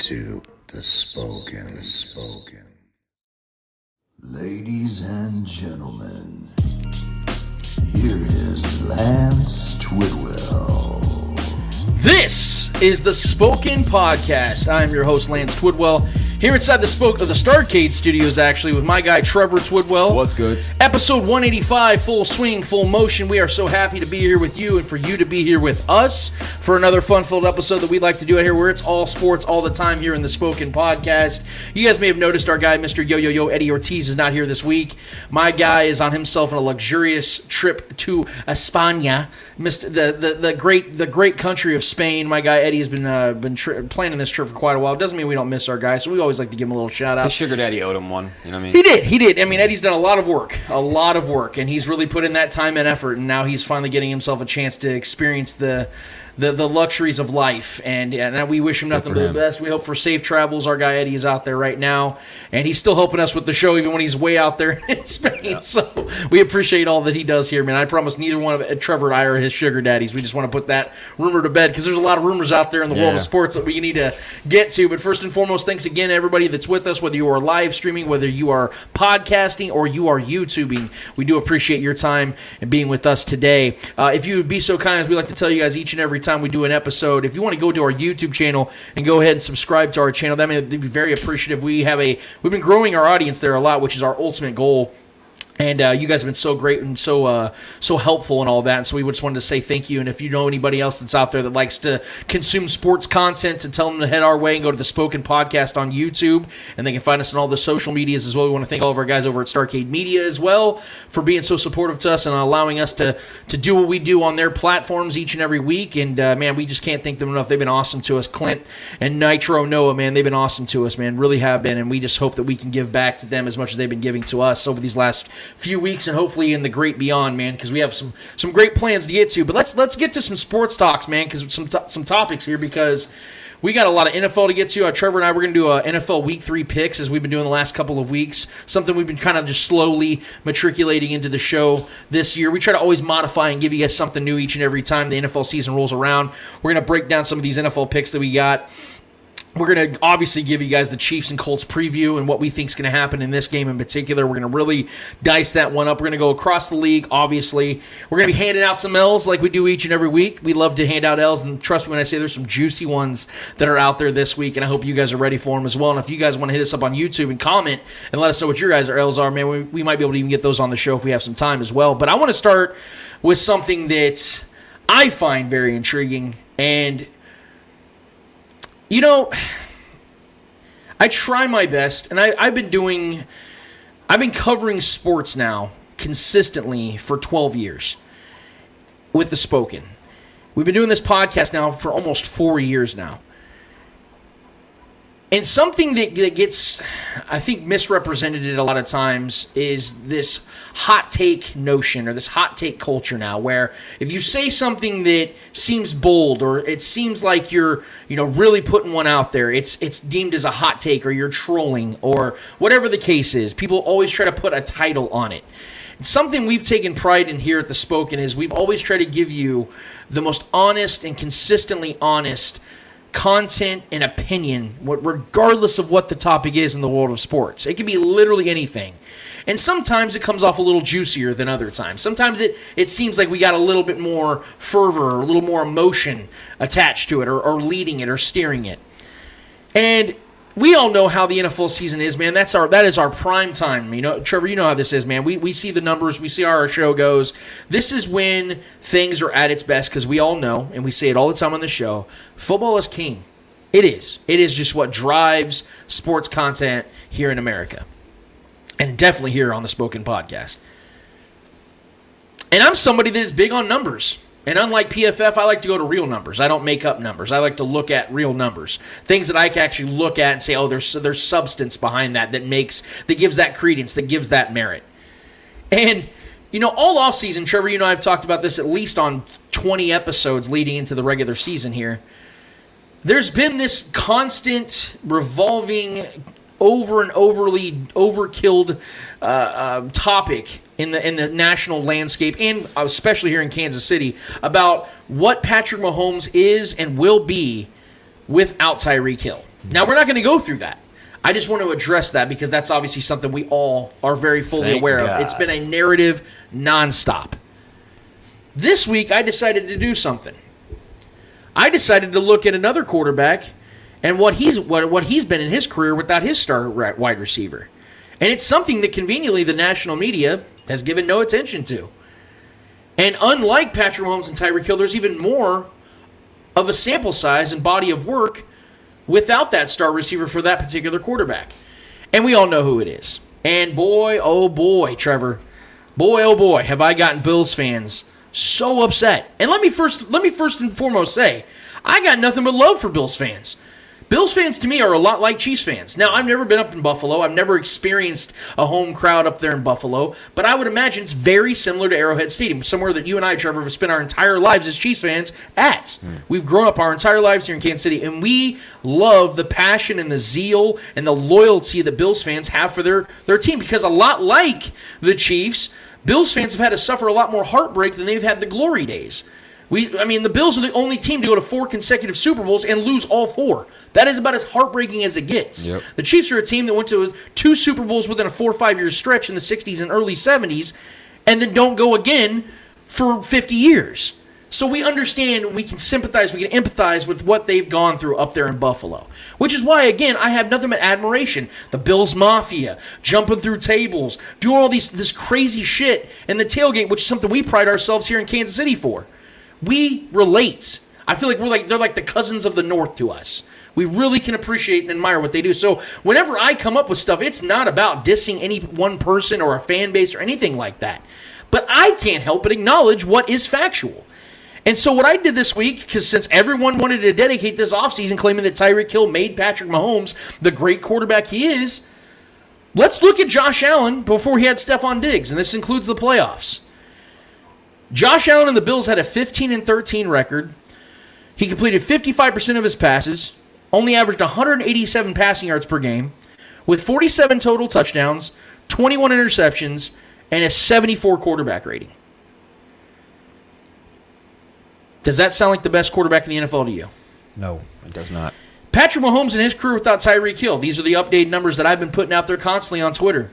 You are tuned in to the Spoken. The Spoken. Ladies and gentlemen, here is Lance Twidwell. This is the Spoken Podcast. I'm your host, Lance Twidwell, here inside the Spoke of the Starcade Studios, actually, with my guy Trevor Twidwell. What's good? Episode 185, full swing, full motion. We are so happy to be here with you and for you to be here with us for another fun-filled episode that we like to do out here, where it's all sports all the time here in the Spoken Podcast. You guys may have noticed our guy, Mr. Yo Yo Yo Eddie Ortiz, is not here this week. My guy is on himself on a luxurious trip to España, Mr. The, the the great the great country of Spain. My guy Eddie has been uh, been tri- planning this trip for quite a while. It Doesn't mean we don't miss our guy, so we always like to give him a little shout out. His sugar daddy owed him one. You know what I mean? He did. He did. I mean, Eddie's done a lot of work, a lot of work, and he's really put in that time and effort. And now he's finally getting himself a chance to experience the the, the luxuries of life. And, and we wish him nothing but the best. We hope for safe travels. Our guy Eddie is out there right now, and he's still helping us with the show, even when he's way out there in Spain. So we appreciate all that he does here, man. I promise neither one of Trevor and I are his sugar daddies. We just want to put that rumor to bed because there's a lot of rumors out there in the world of sports that we need to get to. But first and foremost, thanks again, everybody that's with us, whether you are live streaming, whether you are podcasting, or you are YouTubing. We do appreciate your time and being with us today. Uh, if you would be so kind, as we like to tell you guys each and every time we do an episode, if you want to go to our YouTube channel and go ahead and subscribe to our channel, that may be very appreciative. We have a we've been growing our audience there a lot, which is our ultimate goal. And uh, you guys have been so great and so uh, so helpful and all that. And so we just wanted to say thank you. And if you know anybody else that's out there that likes to consume sports content, to tell them to head our way and go to the Spoken Podcast on YouTube. And they can find us on all the social medias as well. We want to thank all of our guys over at Starcade Media as well for being so supportive to us and allowing us to to do what we do on their platforms each and every week. And uh, man, we just can't thank them enough. They've been awesome to us. Clint and Nitro Noah, man, they've been awesome to us, man. Really have been. And we just hope that we can give back to them as much as they've been giving to us over these last few weeks and hopefully in the great beyond, man, because we have some some great plans to get to. But let's let's get to some sports talks, man, because some some topics here because. We got a lot of NFL to get to. Uh, Trevor and I, we're going to do a NFL Week Three picks as we've been doing the last couple of weeks. Something we've been kind of just slowly matriculating into the show this year. We try to always modify and give you guys something new each and every time the NFL season rolls around. We're going to break down some of these NFL picks that we got. We're going to obviously give you guys the Chiefs and Colts preview and what we think is going to happen in this game in particular. We're going to really dice that one up. We're going to go across the league, obviously. We're going to be handing out some L's like we do each and every week. We love to hand out L's, and trust me when I say there's some juicy ones that are out there this week, and I hope you guys are ready for them as well. And if you guys want to hit us up on YouTube and comment and let us know what your guys' L's are, man, we, we might be able to even get those on the show if we have some time as well. But I want to start with something that I find very intriguing and you know, I try my best, and I, I've been doing, I've been covering sports now consistently for 12 years with the Spoken. We've been doing this podcast now for almost four years now. And something that, that gets, I think, misrepresented a lot of times is this hot take notion or this hot take culture now, where if you say something that seems bold or it seems like you're, you know, really putting one out there, it's it's deemed as a hot take or you're trolling or whatever the case is. People always try to put a title on it. It's something we've taken pride in here at the Spoken is we've always tried to give you the most honest and consistently honest content and opinion, regardless of what the topic is in the world of sports. It can be literally anything. And sometimes it comes off a little juicier than other times. Sometimes it, it seems like we got a little bit more fervor or a little more emotion attached to it or, or leading it or steering it. And we all know how the NFL season is, man. That's our that is our prime time. You know, Trevor, you know how this is, man. We we see the numbers, we see how our show goes. This is when things are at its best because we all know, and we say it all the time on the show. Football is king. It is. It is just what drives sports content here in America, and definitely here on the Spoken Podcast. And I'm somebody that is big on numbers. And unlike PFF, I like to go to real numbers. I don't make up numbers. I like to look at real numbers, things that I can actually look at and say, "Oh, there's there's substance behind that that makes that gives that credence, that gives that merit." And you know, all off season, Trevor, you know, I've talked about this at least on 20 episodes leading into the regular season here. There's been this constant revolving, over and overly overkilled uh, uh, topic in the in the national landscape, and especially here in Kansas City, about what Patrick Mahomes is and will be without Tyreek Hill. Now we're not going to go through that. I just want to address that because that's obviously something we all are very fully Thank aware God. of. It's been a narrative nonstop. This week, I decided to do something. I decided to look at another quarterback and what he's what, what he's been in his career without his star wide receiver, and it's something that conveniently the national media has given no attention to. And unlike Patrick Mahomes and Tyreek Hill, there's even more of a sample size and body of work without that star receiver for that particular quarterback. And we all know who it is. And boy, oh boy, Trevor, boy, oh boy, have I gotten Bills fans so upset. And let me first let me first and foremost say, I got nothing but love for Bills fans. Bills fans to me are a lot like Chiefs fans. Now, I've never been up in Buffalo. I've never experienced a home crowd up there in Buffalo, but I would imagine it's very similar to Arrowhead Stadium, somewhere that you and I, Trevor, have spent our entire lives as Chiefs fans at. Hmm. We've grown up our entire lives here in Kansas City, and we love the passion and the zeal and the loyalty that Bills fans have for their, their team because a lot like the Chiefs, Bills fans have had to suffer a lot more heartbreak than they've had the glory days. We, I mean, the Bills are the only team to go to four consecutive Super Bowls and lose all four. That is about as heartbreaking as it gets. Yep. The Chiefs are a team that went to two Super Bowls within a four or five year stretch in the 60s and early 70s, and then don't go again for 50 years. So we understand, we can sympathize, we can empathize with what they've gone through up there in Buffalo. Which is why, again, I have nothing but admiration. The Bills Mafia, jumping through tables, doing all these this crazy shit in the tailgate, which is something we pride ourselves here in Kansas City for. We relate. I feel like we're like they're like the cousins of the North to us. We really can appreciate and admire what they do. So whenever I come up with stuff, it's not about dissing any one person or a fan base or anything like that. But I can't help but acknowledge what is factual. And so what I did this week, because since everyone wanted to dedicate this offseason claiming that Tyreek Hill made Patrick Mahomes the great quarterback he is, let's look at Josh Allen before he had Stefon Diggs, and this includes the playoffs. Josh Allen and the Bills had a 15 and 13 record. He completed 55% of his passes, only averaged 187 passing yards per game, with 47 total touchdowns, 21 interceptions, and a 74 quarterback rating. Does that sound like the best quarterback in the NFL to you? No, it does not. Patrick Mahomes and his career without Tyreek Hill. These are the updated numbers that I've been putting out there constantly on Twitter.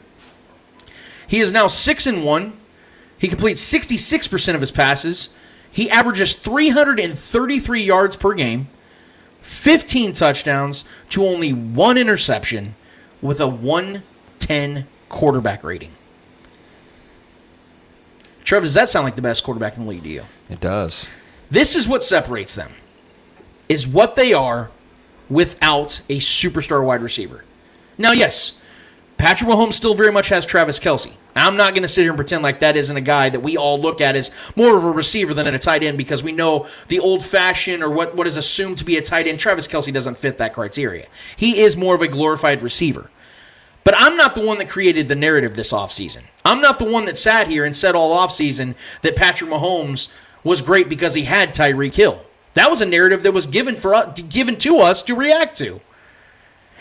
He is now 6 and 1. He completes 66% of his passes. He averages 333 yards per game, 15 touchdowns to only one interception with a 110 quarterback rating. Trev, does that sound like the best quarterback in the league to you? It does. This is what separates them. Is what they are without a superstar wide receiver. Now, yes, Patrick Mahomes still very much has Travis Kelce. I'm not going to sit here and pretend like that isn't a guy that we all look at as more of a receiver than a tight end because we know the old fashioned or what, what is assumed to be a tight end. Travis Kelce doesn't fit that criteria. He is more of a glorified receiver. But I'm not the one that created the narrative this offseason. I'm not the one that sat here and said all offseason that Patrick Mahomes was great because he had Tyreek Hill. That was a narrative that was given for us, given to us to react to.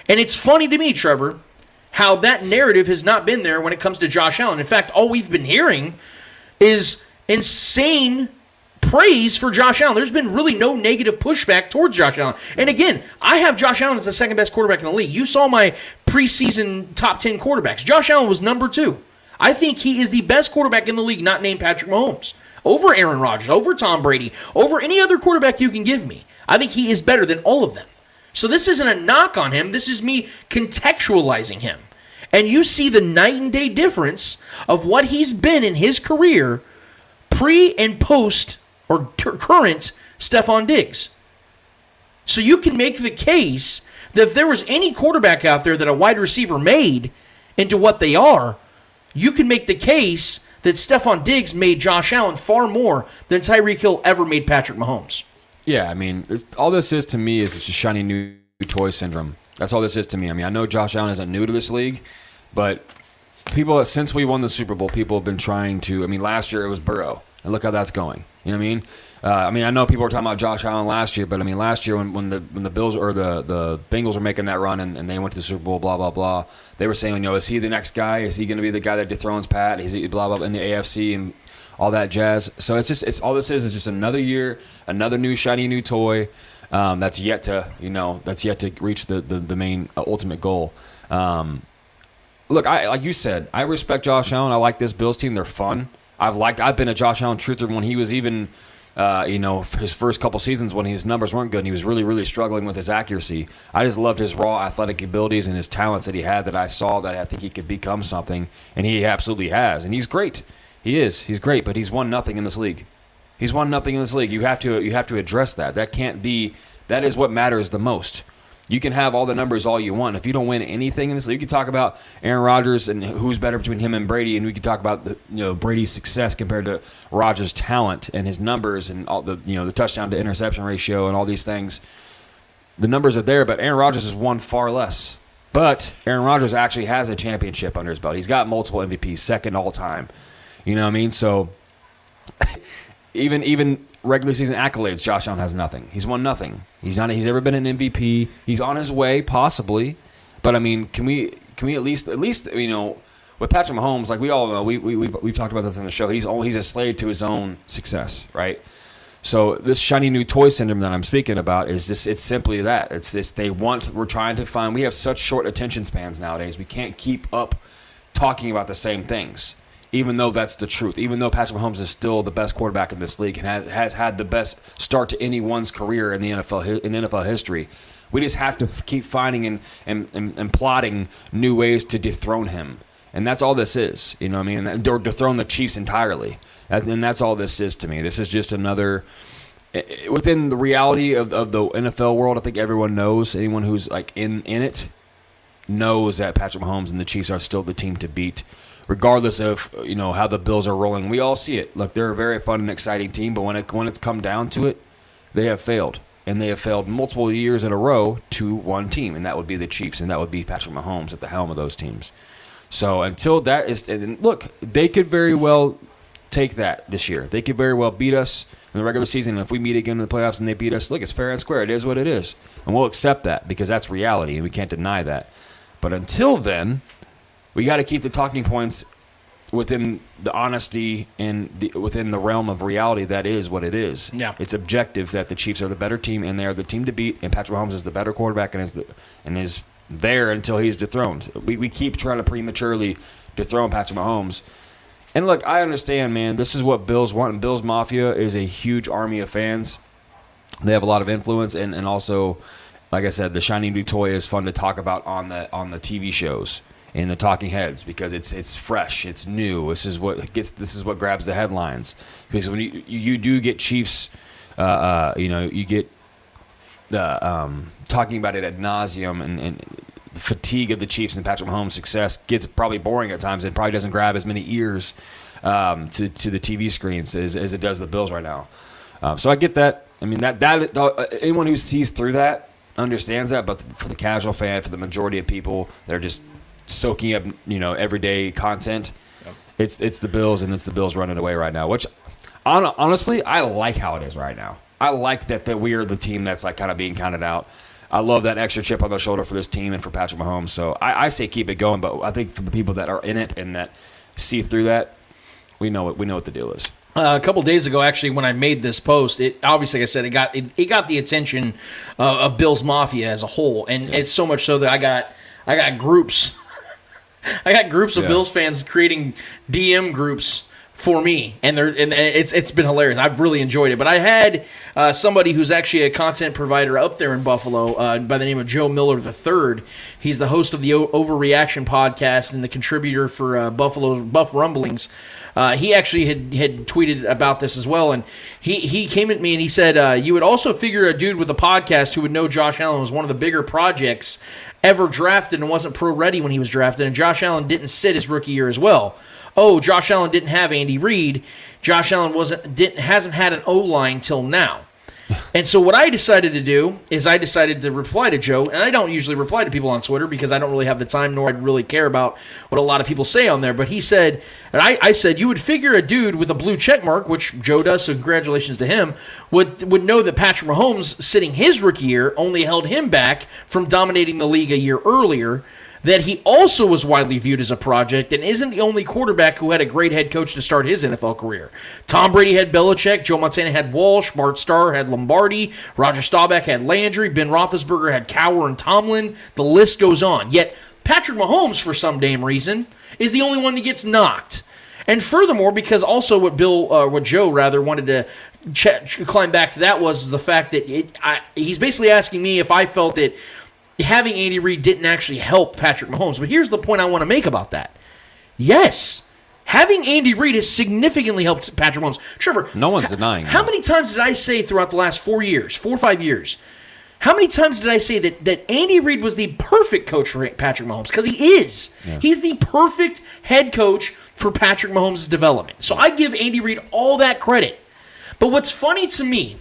And it's funny to me, Trevor, how that narrative has not been there when it comes to Josh Allen. In fact, all we've been hearing is insane praise for Josh Allen. There's been really no negative pushback towards Josh Allen. And again, I have Josh Allen as the second best quarterback in the league. You saw my preseason top 10 quarterbacks. Josh Allen was number two. I think he is the best quarterback in the league, not named Patrick Mahomes. Over Aaron Rodgers, over Tom Brady, over any other quarterback you can give me. I think he is better than all of them. So this isn't a knock on him. This is me contextualizing him. And you see the night and day difference of what he's been in his career pre and post or current Stefon Diggs. So you can make the case that if there was any quarterback out there that a wide receiver made into what they are, you can make the case that Stefon Diggs made Josh Allen far more than Tyreek Hill ever made Patrick Mahomes. Yeah, I mean, all this is to me is it's a shiny new toy syndrome. That's all this is to me. I mean, I know Josh Allen isn't new to this league, but people since we won the Super Bowl, people have been trying to. I mean, last year it was Burrow, and look how that's going. You know what I mean? Uh, I mean, I know people were talking about Josh Allen last year, but I mean, last year when, when the when the Bills or the the Bengals were making that run and, and they went to the Super Bowl, blah blah blah, they were saying, you know, is he the next guy? Is he going to be the guy that dethrones Pat? Is he blah blah, blah in the AFC and all that jazz? So it's just it's all this is is just another year, another new shiny new toy. Um, that's yet to you know that's yet to reach the the, the main uh, ultimate goal. Um, look, I like you said, I respect Josh Allen. I like this Bills team. They're fun. I've liked. I've been a Josh Allen truther when he was even, uh, you know, his first couple seasons when his numbers weren't good and he was really, really struggling with his accuracy. I just loved his raw athletic abilities and his talents that he had. That I saw that I think he could become something, and he absolutely has. And he's great. He is. He's great. But he's won nothing in this league. He's won nothing in this league. You have to. You have to address that. That can't be. That is what matters the most. You can have all the numbers all you want. If you don't win anything in this you can talk about Aaron Rodgers and who's better between him and Brady, and we can talk about the, you know Brady's success compared to Rodgers' talent and his numbers and all the you know the touchdown to interception ratio and all these things. The numbers are there, but Aaron Rodgers has won far less. But Aaron Rodgers actually has a championship under his belt. He's got multiple MVPs, second all time. You know what I mean? So even even regular season accolades, Josh Allen has nothing. He's won nothing. He's not. He's ever been an MVP. He's on his way, possibly. But I mean, can we can we at least at least you know with Patrick Mahomes, like we all know, we, we we've, we've talked about this in the show. He's all, he's a slave to his own success, right? So this shiny new toy syndrome that I'm speaking about is this. It's simply that. It's this. They want. We're trying to find. We have such short attention spans nowadays. We can't keep up talking about the same things even though that's the truth. Even though Patrick Mahomes is still the best quarterback in this league and has, has had the best start to anyone's career in the NFL in NFL history, we just have to keep finding and, and, and, and plotting new ways to dethrone him. And that's all this is, you know what I mean? Or dethrone the Chiefs entirely. And that's all this is to me. This is just another within the reality of, of the NFL world, I think everyone knows. Anyone who's like in in it knows that Patrick Mahomes and the Chiefs are still the team to beat regardless of you know how the Bills are rolling. We all see it. Look, they're a very fun and exciting team, but when it when it's come down to it, they have failed, and they have failed multiple years in a row to one team, and that would be the Chiefs, and that would be Patrick Mahomes at the helm of those teams. So until that is, and look, they could very well take that this year. They could very well beat us in the regular season. And if we meet again in the playoffs and they beat us, look, it's fair and square. It is what it is, and we'll accept that because that's reality, and we can't deny that. But until then, we got to keep the talking points within the honesty and the, within the realm of reality that is what it is. Yeah. It's objective that the Chiefs are the better team and they are the team to beat and Patrick Mahomes is the better quarterback and is the, and is there until he's dethroned. We, we keep trying to prematurely dethrone Patrick Mahomes. And look, I understand, man. This is what Bills want. And Bills Mafia is a huge army of fans. They have a lot of influence and, and also like I said, the shiny new toy is fun to talk about on the on the TV shows in the talking heads because it's it's fresh, it's new. This is what gets this is what grabs the headlines because when you you do get Chiefs, uh, uh, you know you get the um, talking about it ad nauseum and, and the fatigue of the Chiefs and Patrick Mahomes' success gets probably boring at times and probably doesn't grab as many ears um, to to the TV screens as, as it does the Bills right now. Um, so I get that. I mean that that uh, anyone who sees through that understands that, but for the casual fan, for the majority of people, they're just soaking up you know everyday content. Yep. It's it's the Bills and it's the Bills running away right now. Which honestly, I like how it is right now. I like that that we are the team that's like kind of being counted out. I love that extra chip on the shoulder for this team and for Patrick Mahomes. So I, I say keep it going. But I think for the people that are in it and that see through that, we know what we know what the deal is. Uh, a couple days ago, actually, when I made this post, it obviously, like I said, it got it, it got the attention uh, of Bills Mafia as a whole, and yeah. it's so much so that I got I got groups I got groups of yeah. Bills fans creating DM groups for me, and they're and it's it's been hilarious. I've really enjoyed it. But I had uh, somebody who's actually a content provider up there in Buffalo uh, by the name of Joe Miller III. He's the host of the o- Overreaction podcast and the contributor for uh, Buffalo Buff Rumblings. Uh, he actually had, had tweeted about this as well, and he, he came at me and he said, uh, "You would also figure a dude with a podcast who would know Josh Allen was one of the bigger projects ever drafted and wasn't pro ready when he was drafted, and Josh Allen didn't sit his rookie year as well." Oh, Josh Allen didn't have Andy Reid. Josh Allen wasn't didn't hasn't had an O line till now. And so what I decided to do is I decided to reply to Joe, and I don't usually reply to people on Twitter because I don't really have the time nor I really care about what a lot of people say on there. But he said, and I, I said, you would figure a dude with a blue check mark, which Joe does, so congratulations to him, would would know that Patrick Mahomes sitting his rookie year only held him back from dominating the league a year earlier that he also was widely viewed as a project and isn't the only quarterback who had a great head coach to start his NFL career. Tom Brady had Belichick, Joe Montana had Walsh, Bart Starr had Lombardi, Roger Staubach had Landry, Ben Roethlisberger had Cowher and Tomlin. The list goes on. Yet Patrick Mahomes, for some damn reason, is the only one that gets knocked. And furthermore, because also what Bill, uh, what Joe rather wanted to ch- climb back to that was the fact that it, I, he's basically asking me if I felt that having Andy Reid didn't actually help Patrick Mahomes. But here's the point I want to make about that. Yes, having Andy Reid has significantly helped Patrick Mahomes. Trevor, No one's denying How that. many times did I say throughout the last four years, four or five years? How many times did I say that that Andy Reid was the perfect coach for Patrick Mahomes? Because he is. He's the perfect head coach for Patrick Mahomes' development. So I give Andy Reid all that credit. But what's funny to me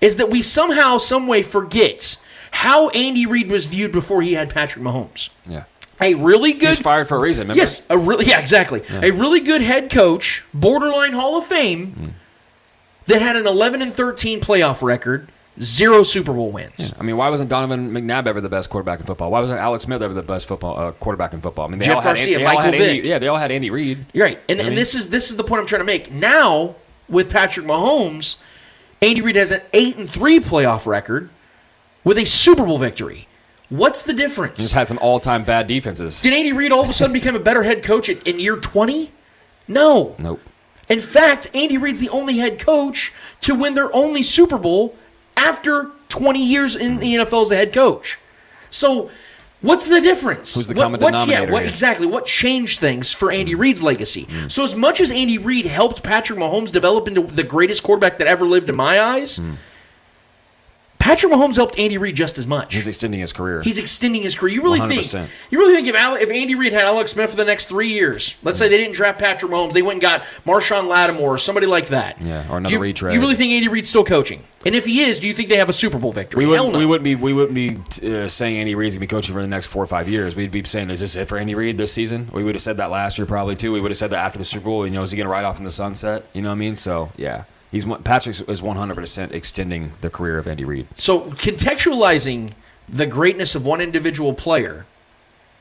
is that we somehow, some way forget how Andy Reid was viewed before he had Patrick Mahomes. Yeah. A really He good was fired for a reason. Remember? Yes, a really yeah, exactly. A really good head coach, borderline Hall of Fame, Hmm. that had an 11 and 13 playoff record, zero Super Bowl wins. I mean, why wasn't Donovan McNabb ever the best quarterback in football? Why wasn't Alex Smith ever the best football uh, quarterback in football? I mean, they Jeff all had, Garcia, all Michael had Andy, Vick. yeah, they all had Andy Reid. You're right, and, I and mean- this is this is the point I'm trying to make. Now with Patrick Mahomes, Andy Reid has an eight and three playoff record with a Super Bowl victory. What's the difference? Just had some all-time bad defenses. Did Andy Reid all of a sudden become a better head coach in, in year 20? No. Nope. In fact, Andy Reid's the only head coach to win their only Super Bowl after 20 years in the NFL as a head coach. So, what's the difference? Who's the What- common what- denominator Yeah, what, exactly. What changed things for Andy mm. Reid's legacy? Mm. So, as much as Andy Reid helped Patrick Mahomes develop into the greatest quarterback that ever lived in my eyes, mm. Patrick Mahomes helped Andy Reid just as much. He's extending his career. He's extending his career. You really 100%. think? You really think if Ale- if Andy Reid had Alex Smith for the next three years, let's say they didn't draft Patrick Mahomes, they went and got Marshon Lattimore or somebody like that. Yeah, or another do. You really think Andy Reid's still coaching? And if he is, do you think they have a Super Bowl victory? we wouldn't, no. we wouldn't be we wouldn't be uh, saying Andy Reid's gonna be coaching for the next four or five years. We'd be saying, "Is this it for Andy Reid this season?" We would have said that last year probably too. We would have said that after the Super Bowl. You know, is he gonna ride off in the sunset? You know what I mean? So yeah, he's Patrick is one hundred percent extending the career of Andy Reid. So contextualizing the greatness of one individual player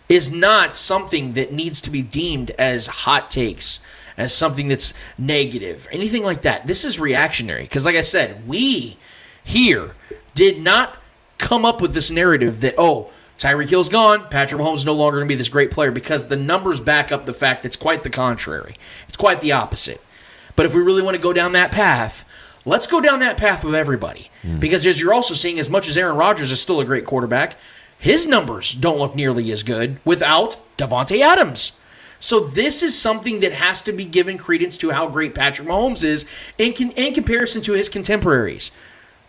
is not something that needs to be deemed as hot takes, as something that's negative, anything like that. This is reactionary because, like I said, we here did not come up with this narrative that oh. Tyreek Hill's gone. Patrick Mahomes no longer going to be this great player because the numbers back up the fact it's quite the contrary. It's quite the opposite. But if we really want to go down that path, let's go down that path with everybody. Hmm. Because as you're also seeing, as much as Aaron Rodgers is still a great quarterback, his numbers don't look nearly as good without Davante Adams. So this is something that has to be given credence to how great Patrick Mahomes is in, con- in comparison to his contemporaries,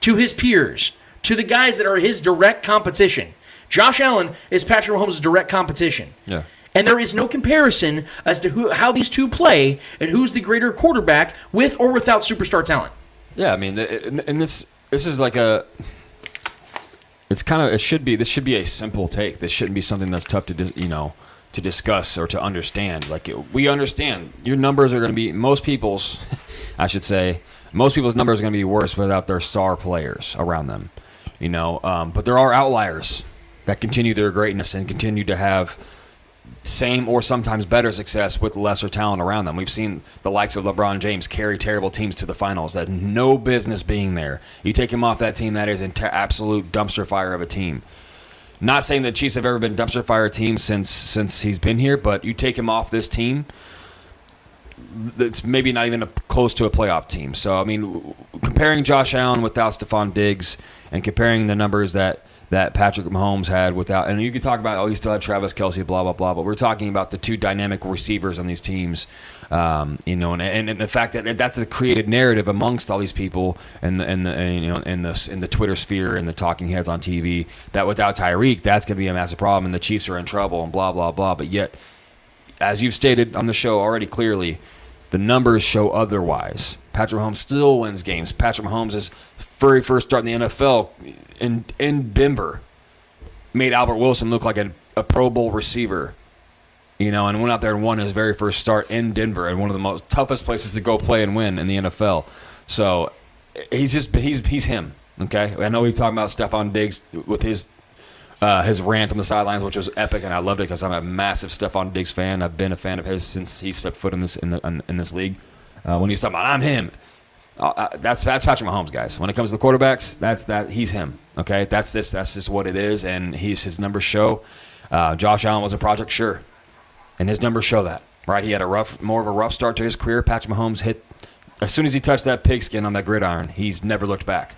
to his peers, to the guys that are his direct competition. Josh Allen is Patrick Mahomes' direct competition. Yeah. And there is no comparison as to who, how these two play and who's the greater quarterback with or without superstar talent. Yeah, I mean, and this this is like a. It's kind of it should be this should be a simple take. This shouldn't be something that's tough to you know to discuss or to understand. Like it, we understand your numbers are going to be most people's, I should say, most people's numbers are going to be worse without their star players around them. You know, um, but there are outliers that continue their greatness and continue to have same or sometimes better success with lesser talent around them. We've seen the likes of LeBron James carry terrible teams to the finals that no business being there. You take him off that team, that is an absolute dumpster fire of a team. Not saying the Chiefs have ever been dumpster fire team since since he's been here, but you take him off this team, it's maybe not even a, close to a playoff team. So I mean, comparing Josh Allen without Stefon Diggs and comparing the numbers that that Patrick Mahomes had without, and you can talk about oh he still had Travis Kelce, blah blah blah, but we're talking about the two dynamic receivers on these teams, um, you know, and, and, the fact that that's a created narrative amongst all these people and the, and the and, you know in the in the Twitter sphere and the talking heads on TV that without Tyreek that's going to be a massive problem and the Chiefs are in trouble and blah blah blah, but yet as you've stated on the show already clearly, the numbers show otherwise. Patrick Mahomes still wins games. Patrick Mahomes' very first start in the NFL in in Denver made Albert Wilson look like a, a Pro Bowl receiver. You know, and went out there and won his very first start in Denver, and one of the most toughest places to go play and win in the NFL. So he's just he's he's him. Okay, I know we talking about Stefon Diggs with his uh, his rant on the sidelines, which was epic, and I loved it because I'm a massive Stefon Diggs fan. I've been a fan of his since he stepped foot in this in, the, in, in this league. Uh, when he's talking about I'm him, uh, uh, that's that's Patrick Mahomes, guys. When it comes to the quarterbacks, that's that he's him. Okay, that's this that's just what it is, and he's his numbers show. Uh, Josh Allen was a project, sure, and his numbers show that. Right, he had a rough, more of a rough start to his career. Patrick Mahomes hit as soon as he touched that pigskin on that gridiron. He's never looked back.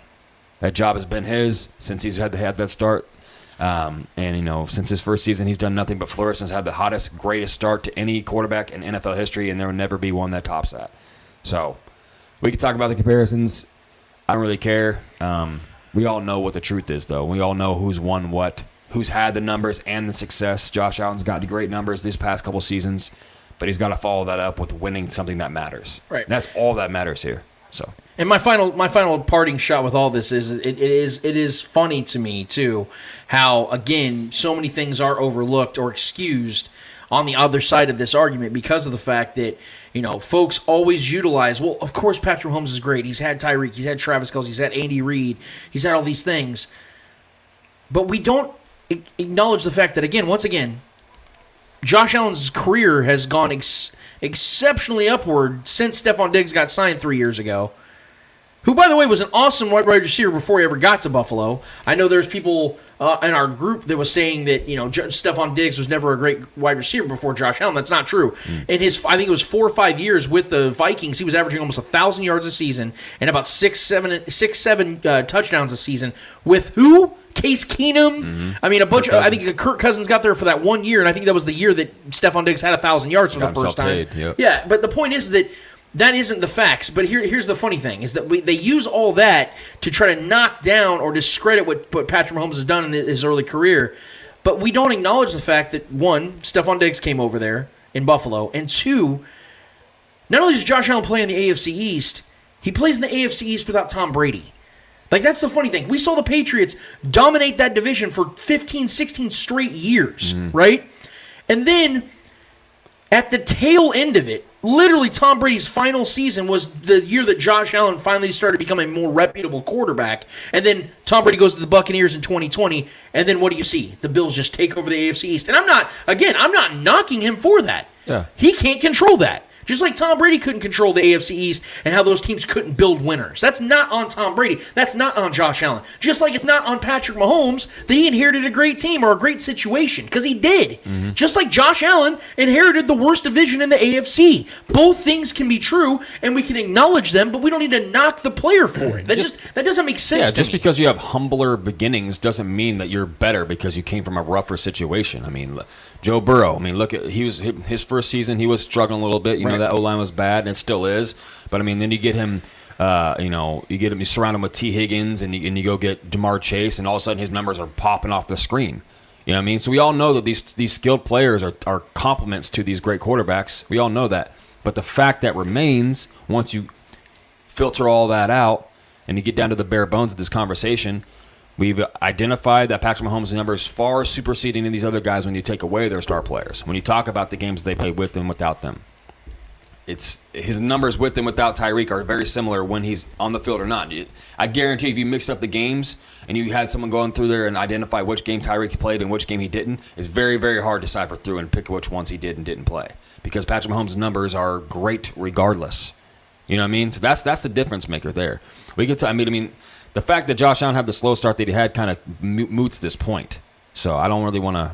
That job has been his since he's had that start. Um, and you know, since his first season, he's done nothing but flourish. Has had the hottest, greatest start to any quarterback in NFL history, and there will never be one that tops that. So, we could talk about the comparisons. I don't really care. Um, we all know what the truth is, though. We all know who's won what, who's had the numbers and the success. Josh Allen's got great numbers these past couple seasons, but he's got to follow that up with winning something that matters. Right. That's all that matters here. So. And my final my final parting shot with all this is it, it is it is funny to me too how again so many things are overlooked or excused on the other side of this argument because of the fact that you know folks always utilize well of course Patrick Mahomes is great he's had Tyreek he's had Travis Kelce he's had Andy Reid he's had all these things but we don't acknowledge the fact that again once again Josh Allen's career has gone ex- exceptionally upward since Stefon Diggs got signed three years ago. Who, by the way, was an awesome wide receiver before he ever got to Buffalo. I know there's people uh, in our group that was saying that you know J- Stefon Diggs was never a great wide receiver before Josh Allen. That's not true. In his, I think it was four or five years with the Vikings, he was averaging almost a thousand yards a season and about six, seven, six, seven uh, touchdowns a season. With who? Case Keenum. I mean, a bunch. Of, I think Kirk Cousins got there for that one year, and I think that was the year that Stefon Diggs had a thousand yards for Got the first time. paid, yep. Yeah, but the point is that that isn't the facts. But here, here's the funny thing: is that we, they use all that to try to knock down or discredit what, what Patrick Mahomes has done in his early career. But we don't acknowledge the fact that one, Stefon Diggs came over there in Buffalo, and two, not only does Josh Allen play in the AFC East, he plays in the AFC East without Tom Brady. Like that's the funny thing. We saw the Patriots dominate that division for 15, 16 straight years, mm-hmm. right? And then at the tail end of it, literally Tom Brady's final season was the year that Josh Allen finally started becoming a more reputable quarterback. And then Tom Brady goes to the Buccaneers in 2020, and then what do you see? The Bills just take over the AFC East. And I'm not again, I'm not knocking him for that. Yeah. He can't control that. Just like Tom Brady couldn't control the AFC East and how those teams couldn't build winners. That's not on Tom Brady. That's not on Josh Allen. Just like it's not on Patrick Mahomes that he inherited a great team or a great situation, because he did. Mm-hmm. Just like Josh Allen inherited the worst division in the AFC. Both things can be true, and we can acknowledge them, but we don't need to knock the player for it. That just, that doesn't make sense Yeah, just me. because you have humbler beginnings doesn't mean that you're better because you came from a rougher situation. I mean, Joe Burrow. I mean, look at he was his first season. He was struggling a little bit. You know that O line was bad, and it still is. But I mean, then you get him. Uh, you know, you get him. You surround him with Tee Higgins, and you, and you go get Ja'Marr Chase, and all of a sudden his numbers are popping off the screen. You know what I mean? So we all know that these these skilled players are, are complements to these great quarterbacks. We all know that. But the fact that remains once you filter all that out and you get down to the bare bones of this conversation, we've identified that Patrick Mahomes' numbers far superseding in these other guys when you take away their star players. When you talk about the games they play with and without them, it's his numbers with and without Tyreek are very similar when he's on the field or not. I guarantee if you mixed up the games and you had someone going through there and identify which game Tyreek played and which game he didn't, it's very very hard to cipher through and pick which ones he did and didn't play because Patrick Mahomes' numbers are great regardless. You know what I mean? So that's that's the difference maker there. We could. I mean, I mean, the fact that Josh Allen had the slow start that he had kind of mo- moots this point. So I don't really want to.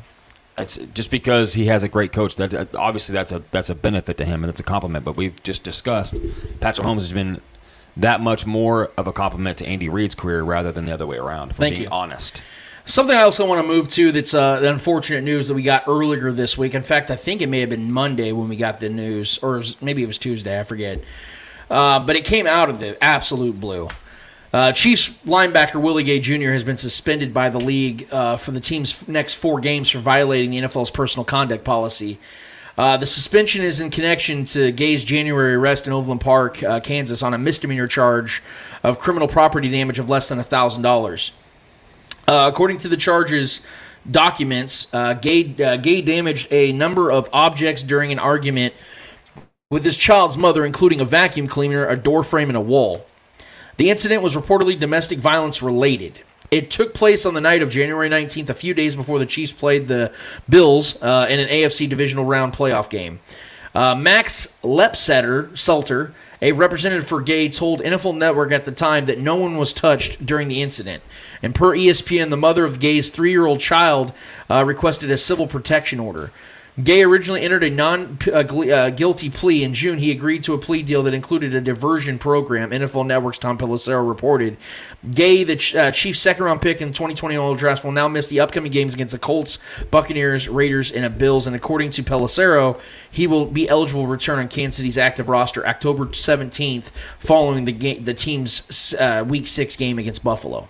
It's just because he has a great coach. That obviously that's a that's a benefit to him and it's a compliment. But we've just discussed Patrick Mahomes has been that much more of a compliment to Andy Reid's career rather than the other way around. If Thank being you. honest. Something I also want to move to that's uh, the unfortunate news that we got earlier this week. In fact, I think it may have been Monday when we got the news, or maybe it was Tuesday. I forget. Uh, but it came out of the absolute blue. Uh, Chiefs linebacker Willie Gay Jr. has been suspended by the league uh, for the team's next four games for violating the NFL's personal conduct policy. Uh, the suspension is in connection to Gay's January arrest in Overland Park, uh, Kansas, on a misdemeanor charge of criminal property damage of less than thousand dollars. Uh, according to the charges documents, uh, Gay, uh, Gay damaged a number of objects during an argument with his child's mother, including a vacuum cleaner, a door frame, and a wall. The incident was reportedly domestic violence related. It took place on the night of January 19th, a few days before the Chiefs played the Bills uh, in an AFC divisional round playoff game. Uh, Max Lepsetter, Salter, a representative for Gay, told NFL Network at the time that no one was touched during the incident. And per ESPN, the mother of Gay's three year old child uh, requested a civil protection order. Gay originally entered a non uh, uh, guilty plea in June. He agreed to a plea deal that included a diversion program. NFL Network's Tom Pelissero reported. Gay, the ch- uh, Chiefs' second round pick in the 2020 NFL draft, will now miss the upcoming games against the Colts, Buccaneers, Raiders, and Bills. And according to Pelissero, he will be eligible to return on Kansas City's active roster October 17th, following the the team's uh, Week Six game against Buffalo.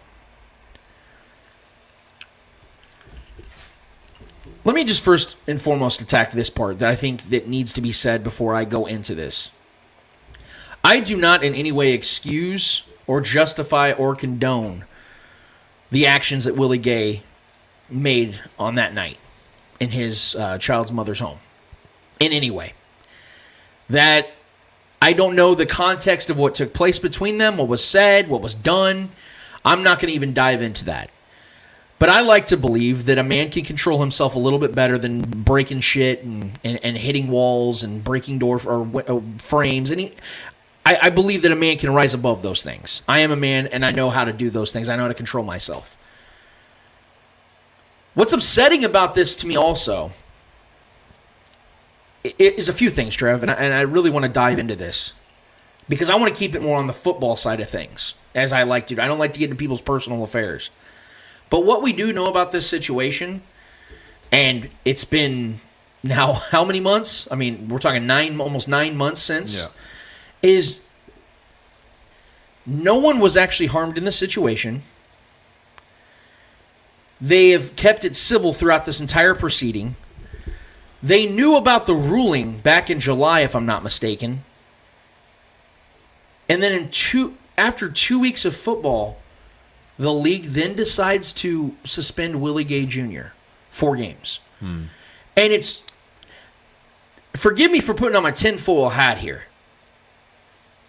Let me just first and foremost attack this part that I think that needs to be said before I go into this. I do not in any way excuse or justify or condone the actions that Willie Gay made on that night in his uh, child's mother's home in any way. That I don't know the context of what took place between them, what was said, what was done. I'm not going to even dive into that. But I like to believe that a man can control himself a little bit better than breaking shit and, and, and hitting walls and breaking door or wi- uh, frames. And I, I believe that a man can rise above those things. I am a man and I know how to do those things. I know how to control myself. What's upsetting about this to me also is a few things, Trev, and I, and I really want to dive into this because I want to keep it more on the football side of things, as I like to. do. I don't like to get into people's personal affairs. But what we do know about this situation, and it's been now how many months? I mean, we're talking nine, almost nine months since, is no one was actually harmed in the situation. They have kept it civil throughout this entire proceeding. They knew about the ruling back in July, if I'm not mistaken. And then in two after two weeks of football, the league then decides to suspend Willie Gay Jr. four games. Hmm. And it's forgive me for putting on my tinfoil hat here.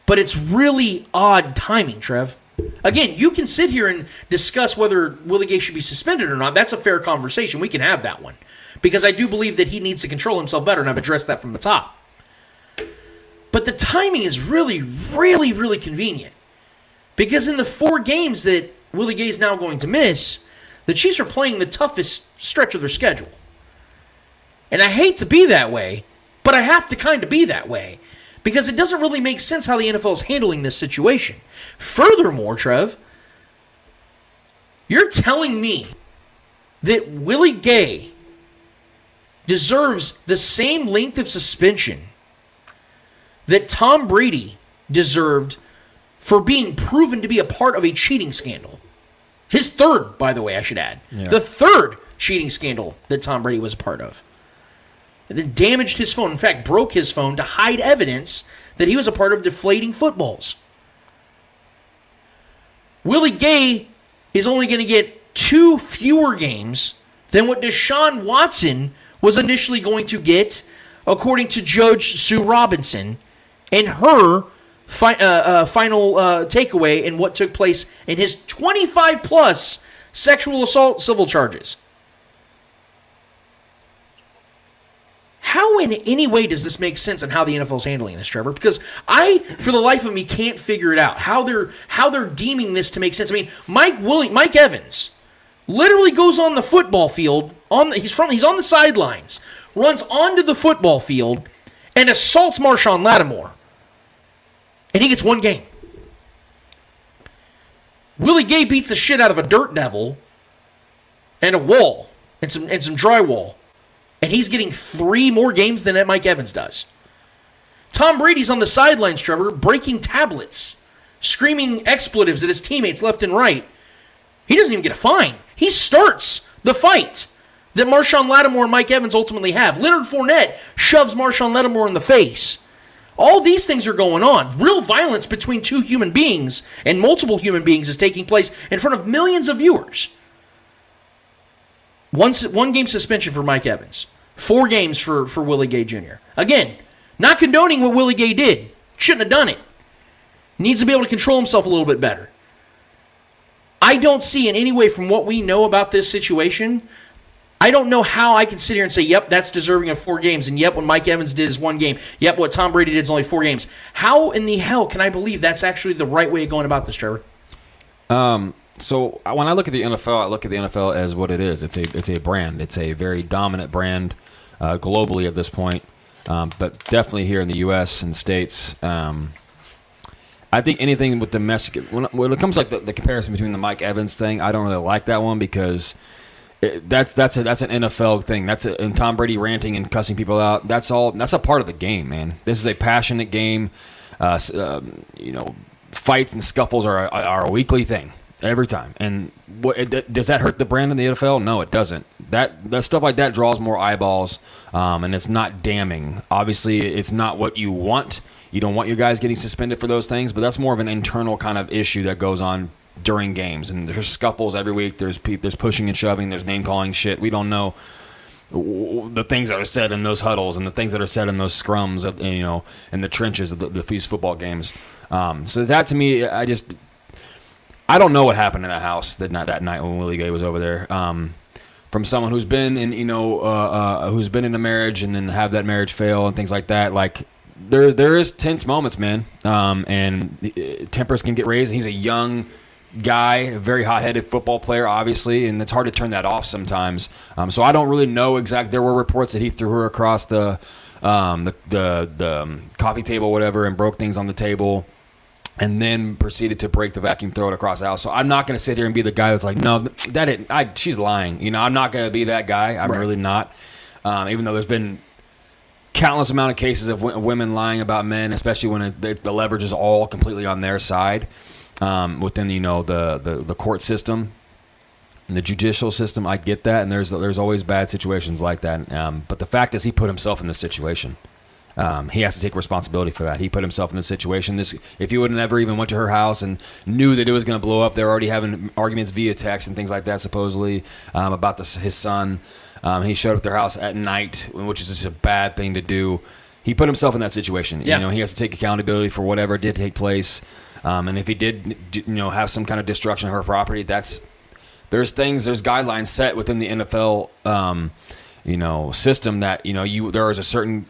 But it's really odd timing, Trev. Again, you can sit here and discuss whether Willie Gay should be suspended or not. That's a fair conversation. We can have that one. Because I do believe that he needs to control himself better, and I've addressed that from the top. But the timing is really, really, really convenient. Because in the four games that Willie Gay is now going to miss, the Chiefs are playing the toughest stretch of their schedule. And I hate to be that way, but I have to kind of be that way. Because it doesn't really make sense how the NFL is handling this situation. Furthermore, Trev, you're telling me that Willie Gay deserves the same length of suspension that Tom Brady deserved for being proven to be a part of a cheating scandal. His third, by the way, I should add. The third cheating scandal that Tom Brady was a part of. And then damaged his phone. In fact, broke his phone to hide evidence that he was a part of deflating footballs. Willie Gay is only going to get two fewer games than what Deshaun Watson was initially going to get, according to Judge Sue Robinson, and her fi- uh, uh, final uh, takeaway in what took place in his 25 plus sexual assault civil charges. How in any way does this make sense on how the NFL is handling this, Trevor? Because I, for the life of me, can't figure it out. How they're how they're deeming this to make sense. I mean, Mike Willing, Mike Evans, literally goes on the football field. On the, he's from he's on the sidelines, runs onto the football field, and assaults Marshon Lattimore, and he gets one game. Willie Gay beats the shit out of a dirt devil and a wall and some and some drywall and he's getting three more games than Mike Evans does. Tom Brady's on the sidelines, Trevor, breaking tablets, screaming expletives at his teammates left and right. He doesn't even get a fine. He starts the fight that Marshon Lattimore and Mike Evans ultimately have. Leonard Fournette shoves Marshon Lattimore in the face. All these things are going on. Real violence between two human beings and multiple human beings is taking place in front of millions of viewers. One, one game suspension for Mike Evans, four games for, for Willie Gay Jr. Again, not condoning what Willie Gay did. Shouldn't have done it. Needs to be able to control himself a little bit better. I don't see in any way from what we know about this situation I don't know how I can sit here and say, yep, that's deserving of four games, and yep, what Mike Evans did is one game. Yep, what Tom Brady did is only four games. How in the hell can I believe that's actually the right way of going about this, Trevor? Um, so when I look at the NFL, I look at the NFL as what it is. It's a it's a brand. It's a very dominant brand uh, globally at this point, um, but definitely here in the U.S. and states. Um, I think anything with domestic when, when it comes like the, the comparison between the Mike Evans thing, I don't really like that one because that's that's a, that's an NFL thing. That's a, and Tom Brady ranting and cussing people out. That's all. That's a part of the game, man. This is a passionate game. Uh, um, you know, fights and scuffles are are a weekly thing every time. And what does that hurt the brand in the NFL? No, it doesn't. That that stuff like that draws more eyeballs, um, and it's not damning. Obviously, it's not what you want. You don't want your guys getting suspended for those things, but that's more of an internal kind of issue that goes on during games, and there's scuffles every week. There's pe- there's pushing and shoving. There's name calling shit. We don't know the things that are said in those huddles and the things that are said in those scrums, of, you know, in the trenches of the, the football games. Um, so that to me, I just I don't know what happened in that house that night that night when Willie Gay was over there. Um, from someone who's been in you know uh, uh, who's been in a marriage and then have that marriage fail and things like that, like there there is tense moments, man, um, and uh, tempers can get raised. And He's a young guy, a very hot-headed football player, obviously, and it's hard to turn that off sometimes. Um, so I don't really know exactly. There were reports that he threw her across the um, the the, the um, coffee table, whatever, and broke things on the table. And then proceeded to break the vacuum, throw it across the house. So I'm not going to sit here and be the guy that's like, no, that it, I, she's lying. You know, I'm not going to be that guy. I'm right. really not. Um, even though there's been countless amount of cases of w- women lying about men, especially when it, the leverage is all completely on their side um, within you know the, the the court system and the judicial system. I get that, and there's there's always bad situations like that. Um, but the fact is, he put himself in this situation. Um, he has to take responsibility for that. He put himself in this situation. This, if he would have never even went to her house and knew that it was going to blow up, they're already having arguments via text and things like that, supposedly um, about this, his son. Um, he showed up at their house at night, which is just a bad thing to do. He put himself in that situation. Yeah. You know, he has to take accountability for whatever did take place. Um, and if he did, you know, have some kind of destruction of her property, that's there's things, there's guidelines set within the NFL, um, you know, system that you know you there is a certain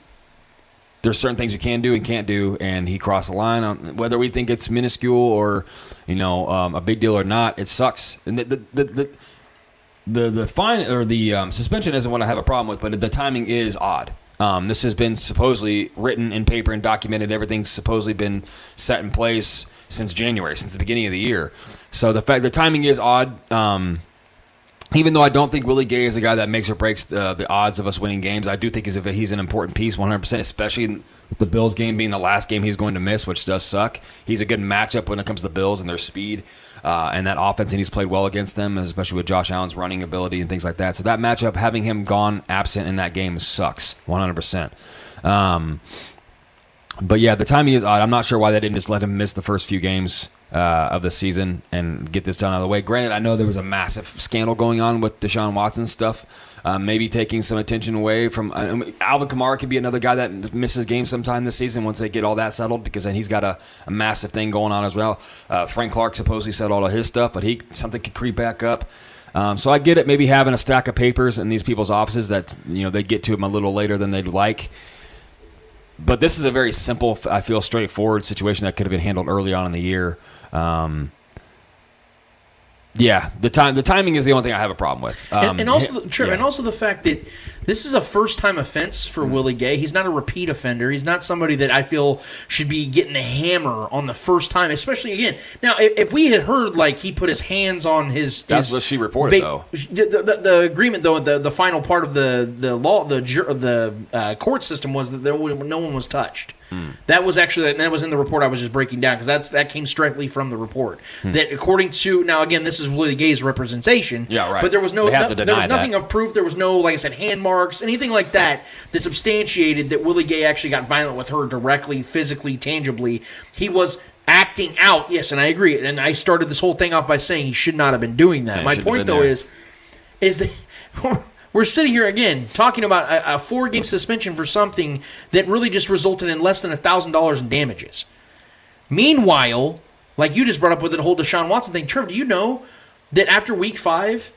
there's certain things you can do and can't do, and he crossed the line on whether we think it's minuscule or you know um, a big deal or not. It sucks, and the the the, the, the, the fine or the um, suspension isn't what I have a problem with, but the timing is odd. Um, this has been supposedly written in paper and documented. Everything's supposedly been set in place since January, since the beginning of the year. So the fact the timing is odd. Um, even though I don't think Willie Gay is a guy that makes or breaks the, the odds of us winning games, I do think he's, a, he's an important piece, 100%, especially with the Bills game being the last game he's going to miss, which does suck. He's a good matchup when it comes to the Bills and their speed uh, and that offense, and he's played well against them, especially with Josh Allen's running ability and things like that. So that matchup, having him gone absent in that game sucks, 100%. Um, but yeah, the timing is odd. I'm not sure why they didn't just let him miss the first few games uh, of the season and get this done out of the way. Granted, I know there was a massive scandal going on with Deshaun Watson stuff, uh, maybe taking some attention away from uh, Alvin Kamara could be another guy that misses games sometime this season once they get all that settled because then he's got a, a massive thing going on as well. Uh, Frank Clark supposedly said all of his stuff, but he something could creep back up. Um, so I get it, maybe having a stack of papers in these people's offices that you know they get to them a little later than they'd like but this is a very simple, I feel, straightforward situation that could have been handled early on in the year. Um, yeah, the time the timing is the only thing I have a problem with. Um, and, and, also, the, Trip, yeah. and also the fact that This is a first time offense for Willie Gay. He's not a repeat offender. He's not somebody that I feel should be getting the hammer on the first time, especially again. Now, if, if we had heard like he put his hands on his. That's his what she reported, ba- though. The, the, the agreement, though, the, the final part of the, the law, the, the uh, court system was that there, no one was touched. Hmm. That was actually that was in the report I was just breaking down because that's that came strictly from the report. That according to now again this is Willie Gay's representation. Hmm. Yeah, right. But there was no, no- there was nothing that. of proof. There was no like I said hand marks, anything like that that substantiated that Willie Gay actually got violent with her directly, physically, tangibly. He was acting out. Yes, and I agree. And I started this whole thing off by saying he should not have been doing that. My point though there. is is that we're sitting here again talking about a, a four game suspension for something that really just resulted in less than a thousand dollars in damages. Meanwhile, like you just brought up with the whole Deshaun Watson thing, Trevor, do you know that after week five,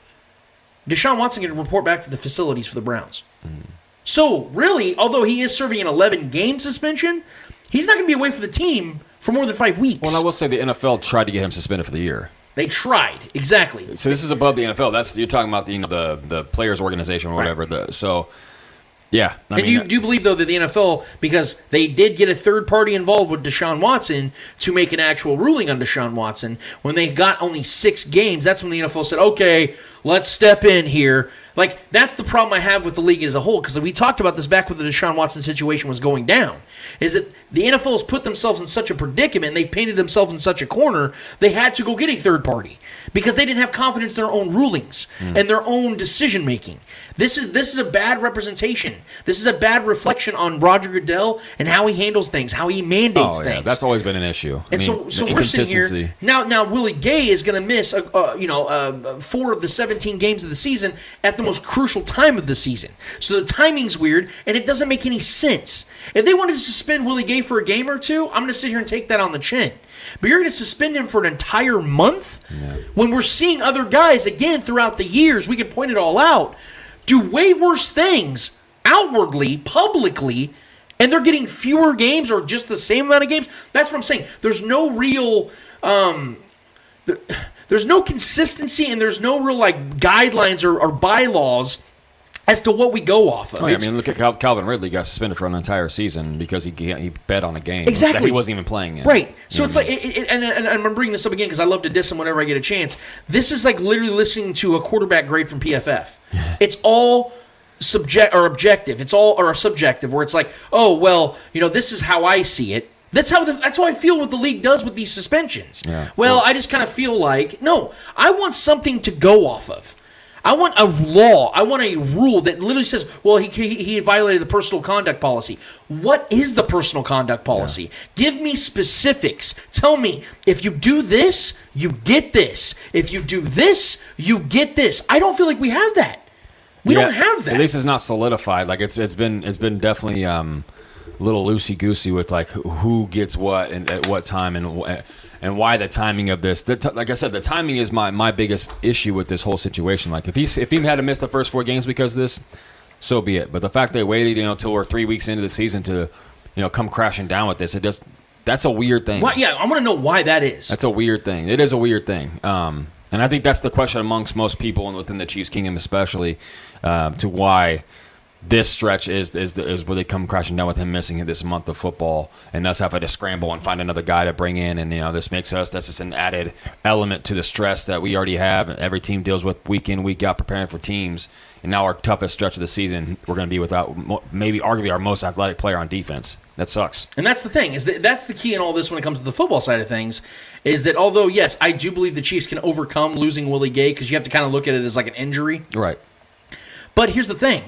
Deshaun Watson can report back to the facilities for the Browns? Mm-hmm. So really, although he is serving an 11 game suspension, he's not going to be away from the team for more than five weeks. Well, I will say the NFL tried to get him suspended for the year. They tried exactly. So this is above the NFL. That's you're talking about the you know, the the players organization or whatever. The so yeah. I And mean, you do believe though that the NFL, because they did get a third party involved with Deshaun Watson to make an actual ruling on Deshaun Watson, when they got only six games, that's when the NFL said, "Okay, let's step in here." Like that's the problem I have with the league as a whole, because we talked about this back when the Deshaun Watson situation was going down. Is that the NFL has put themselves in such a predicament, they've painted themselves in such a corner, they had to go get a third party because they didn't have confidence in their own rulings and their own decision making. This is this is a bad representation. This is a bad reflection on Roger Goodell and how he handles things, how he mandates oh yeah, things. that's always been an issue. And so, mean, so the we're sitting here now. Now Willie Gay is going to miss, uh, you know, uh, four of the seventeen games of the season at the most crucial time of the season. So the timing's weird, and it doesn't make any sense. If they wanted to suspend Willie Gay for a game or two, I'm going to sit here and take that on the chin. But you're going to suspend him for an entire month when we're seeing other guys again throughout the years. We can point it all out. Do way worse things outwardly, publicly, and they're getting fewer games or just the same amount of games. That's what I'm saying. There's no real um there- there's no consistency and there's no real like guidelines or, or bylaws as to what we go off of. Oh, yeah, I mean, look at Cal- Calvin Ridley got suspended for an entire season because he he bet on a game Exactly. that he wasn't even playing in. Right. So it's like, it, it, and, and I'm gonna bring this up again because I love to diss him whenever I get a chance. This is like literally listening to a quarterback grade from PFF. it's all subject or objective. It's all or subjective where it's like, oh well, you know, this is how I see it. That's how the, that's how I feel what the league does with these suspensions. Yeah. Well, I just kind of feel like no, I want something to go off of. I want a law. I want a rule that literally says, well, he, he, he violated the personal conduct policy. What is the personal conduct policy? Give me specifics. Tell me if you do this, you get this. If you do this, you get this. I don't feel like we have that. We Yeah, don't have that. At least it's not solidified. Like it's it's been it's been definitely um, little loosey goosey with like who- gets what and at what time and and why the timing of this. The t- like I said, the timing is my my biggest issue with this whole situation. Like if he's if he had to miss the first four games because of this, so be it. But the fact they waited you know till we're three weeks into the season to you know come crashing down with this, it just that's a weird thing. Why, yeah, I want to know why that is. That's a weird thing. It is a weird thing. Um, and I think that's the question amongst most people and within the Chiefs Kingdom, especially, um, to why this stretch is is the, is where they come crashing down with him missing this month of football and us having to scramble and find another guy to bring in. And you know, this makes us that's just an added element to the stress that we already have. Every team deals with week in week out preparing for teams. And now our toughest stretch of the season, we're going to be without maybe arguably our most athletic player on defense. That sucks. And that's the thing is that that's the key in all this when it comes to the football side of things, is that although yes, I do believe the Chiefs can overcome losing Willie Gay because you have to kind of look at it as like an injury. Right. But here's the thing: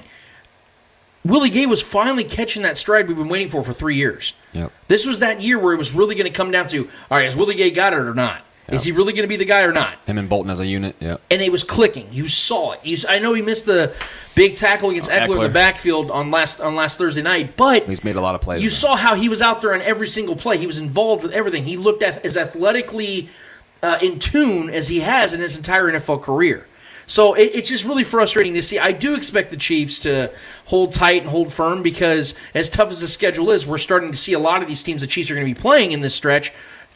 Willie Gay was finally catching that stride we've been waiting for for three years. Yep. This was that year where it was really going to come down to, all right, has Willie Gay got it or not? Is he really going to be the guy or not? Him and Bolton as a unit. Yeah. and it was clicking. You saw it. You, I know he missed the big tackle against Oh, Eckler, in the backfield on last on last Thursday night, but He's made a lot of plays. you now. saw how he was out there on every single play. He was involved with everything. He looked at, as athletically uh, in tune as he has in his entire NFL career. So it, it's just really frustrating to see. I do expect the Chiefs to hold tight and hold firm because, as tough as the schedule is, we're starting to see a lot of these teams the Chiefs are going to be playing in this stretch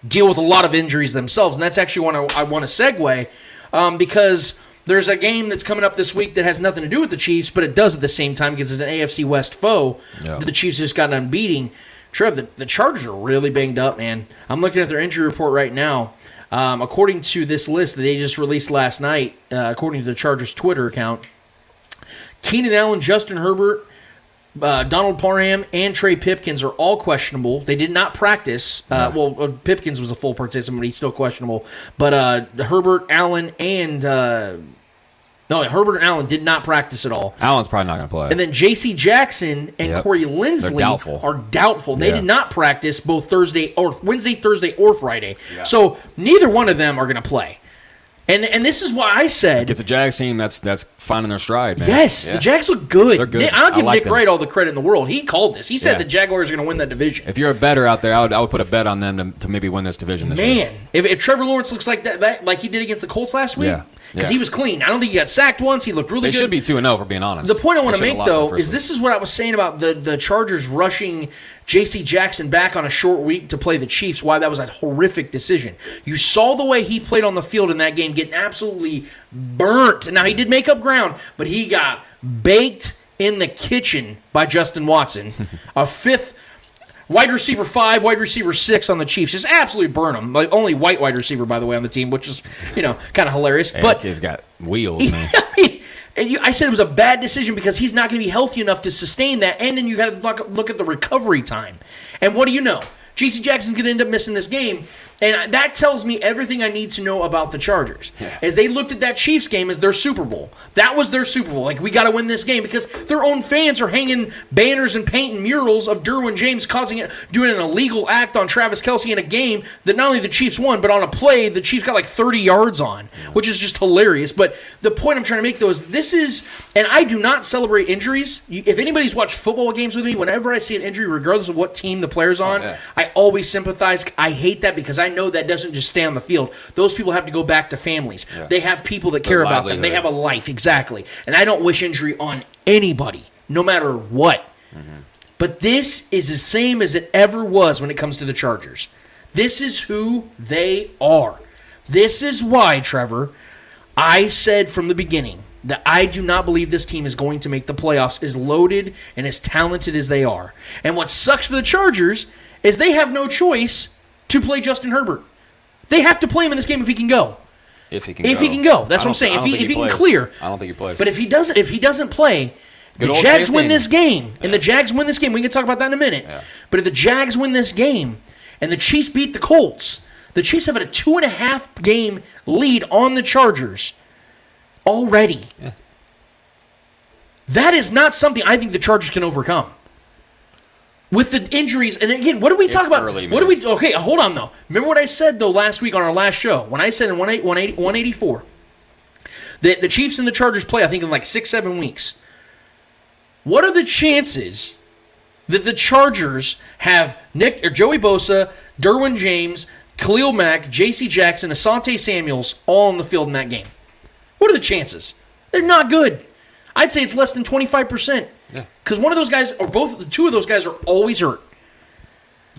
deal with a lot of injuries themselves, and that's actually one I, I want to segue um, because there's a game that's coming up this week that has nothing to do with the Chiefs, but it does at the same time because it's an AFC West foe Yeah. that the Chiefs just got done beating. Trev, the, the Chargers are really banged up, man. I'm looking at their injury report right now. Um, according to this list that they just released last night, uh, according to the Chargers Twitter account, Keenan Allen, Justin Herbert, uh, Donald Parham, and Trey Pipkins are all questionable. They did not practice. Uh, well, uh, Pipkins was a full participant, but he's still questionable. But uh, Herbert, Allen, and uh, no, Herbert and Allen did not practice at all. Allen's probably not going to play. And then J.C. Jackson and Yep. Corey Linsley doubtful. are doubtful. They Yeah. did not practice both Thursday or Wednesday, Thursday, or Friday. So neither one of them are going to play. And and this is why I said it's a Jags team that's that's finding their stride, man. Yes, Yeah. the Jags look good. They're good. Nick- I'll give like Nick them. Wright all the credit in the world. He called this. He said Yeah. the Jaguars are going to win that division. If you're a better out there, I would, I would put a bet on them to, to maybe win this division this year. Man, if, if Trevor Lawrence looks like that, that like he did against the Colts last week, Yeah. because Yeah. he was clean. I don't think he got sacked once. He looked really They good. should be 2 and 0 for being honest. The point I want to make though is week. this is what I was saying about the the Chargers rushing J.C. Jackson back on a short week to play the Chiefs. Why that was a horrific decision. You saw the way he played on the field in that game, getting absolutely burnt. Now he did make up ground, but he got baked in the kitchen by Justin Watson, a fifth. Wide receiver five, wide receiver six on the Chiefs, just absolutely burn them. Like only white wide receiver, by the way, on the team, which is you know kind of hilarious. Hey, but kid's got wheels, man. You, I said it was a bad decision because he's not going to be healthy enough to sustain that. And then you got to look, look at the recovery time. And what do you know? JC Jackson's going to end up missing this game. And that tells me everything I need to know about the Chargers. As they looked at that Chiefs game as their Super Bowl. That was their Super Bowl. Like, we got to win this game because their own fans are hanging banners and painting murals of Derwin James causing it, doing an illegal act on Travis Kelce in a game that not only the Chiefs won, but on a play the Chiefs got like 30 yards on, which is just hilarious. But the point I'm trying to make though is this is, and I do not celebrate injuries. If anybody's watched football games with me, whenever I see an injury, regardless of what team the player's oh, on, yeah. I always sympathize. I hate that because I know that doesn't just stay on the field. Those people have to go back to families. They have people that care about them. They have a life, exactly. And I don't wish injury on anybody, no matter what. But this is the same as it ever was when it comes to the Chargers. This is who they are. This is why, Trevor, I said from the beginning that I do not believe this team is going to make the playoffs as loaded and as talented as they are. And what sucks for the Chargers is they have no choice to play Justin Herbert. They have to play him in this game if he can go. If he can If go. he can go, that's what I'm saying. If he, if he can clear, I don't think he plays. But if he doesn't, if he doesn't play, the Good old Jags win this game, and the Jags win this game. We can talk about that in a minute. But if the Jags win this game, and the Chiefs beat the Colts, the Chiefs have a two and a half game lead on the Chargers already. That is not something I think the Chargers can overcome. With the injuries, and again, what did we talk about? early, what do we? Okay, hold on though. Remember what I said though last week on our last show when I said in 180 180 184 that the Chiefs and the Chargers play, I think in like six seven weeks. What are the chances that the Chargers have Nick or Joey Bosa, Derwin James, Khalil Mack, J.C. Jackson, Asante Samuels all on the field in that game? What are the chances? They're not good. I'd say it's less than twenty five percent. Because one of those guys, or both, the two of those guys, are always hurt.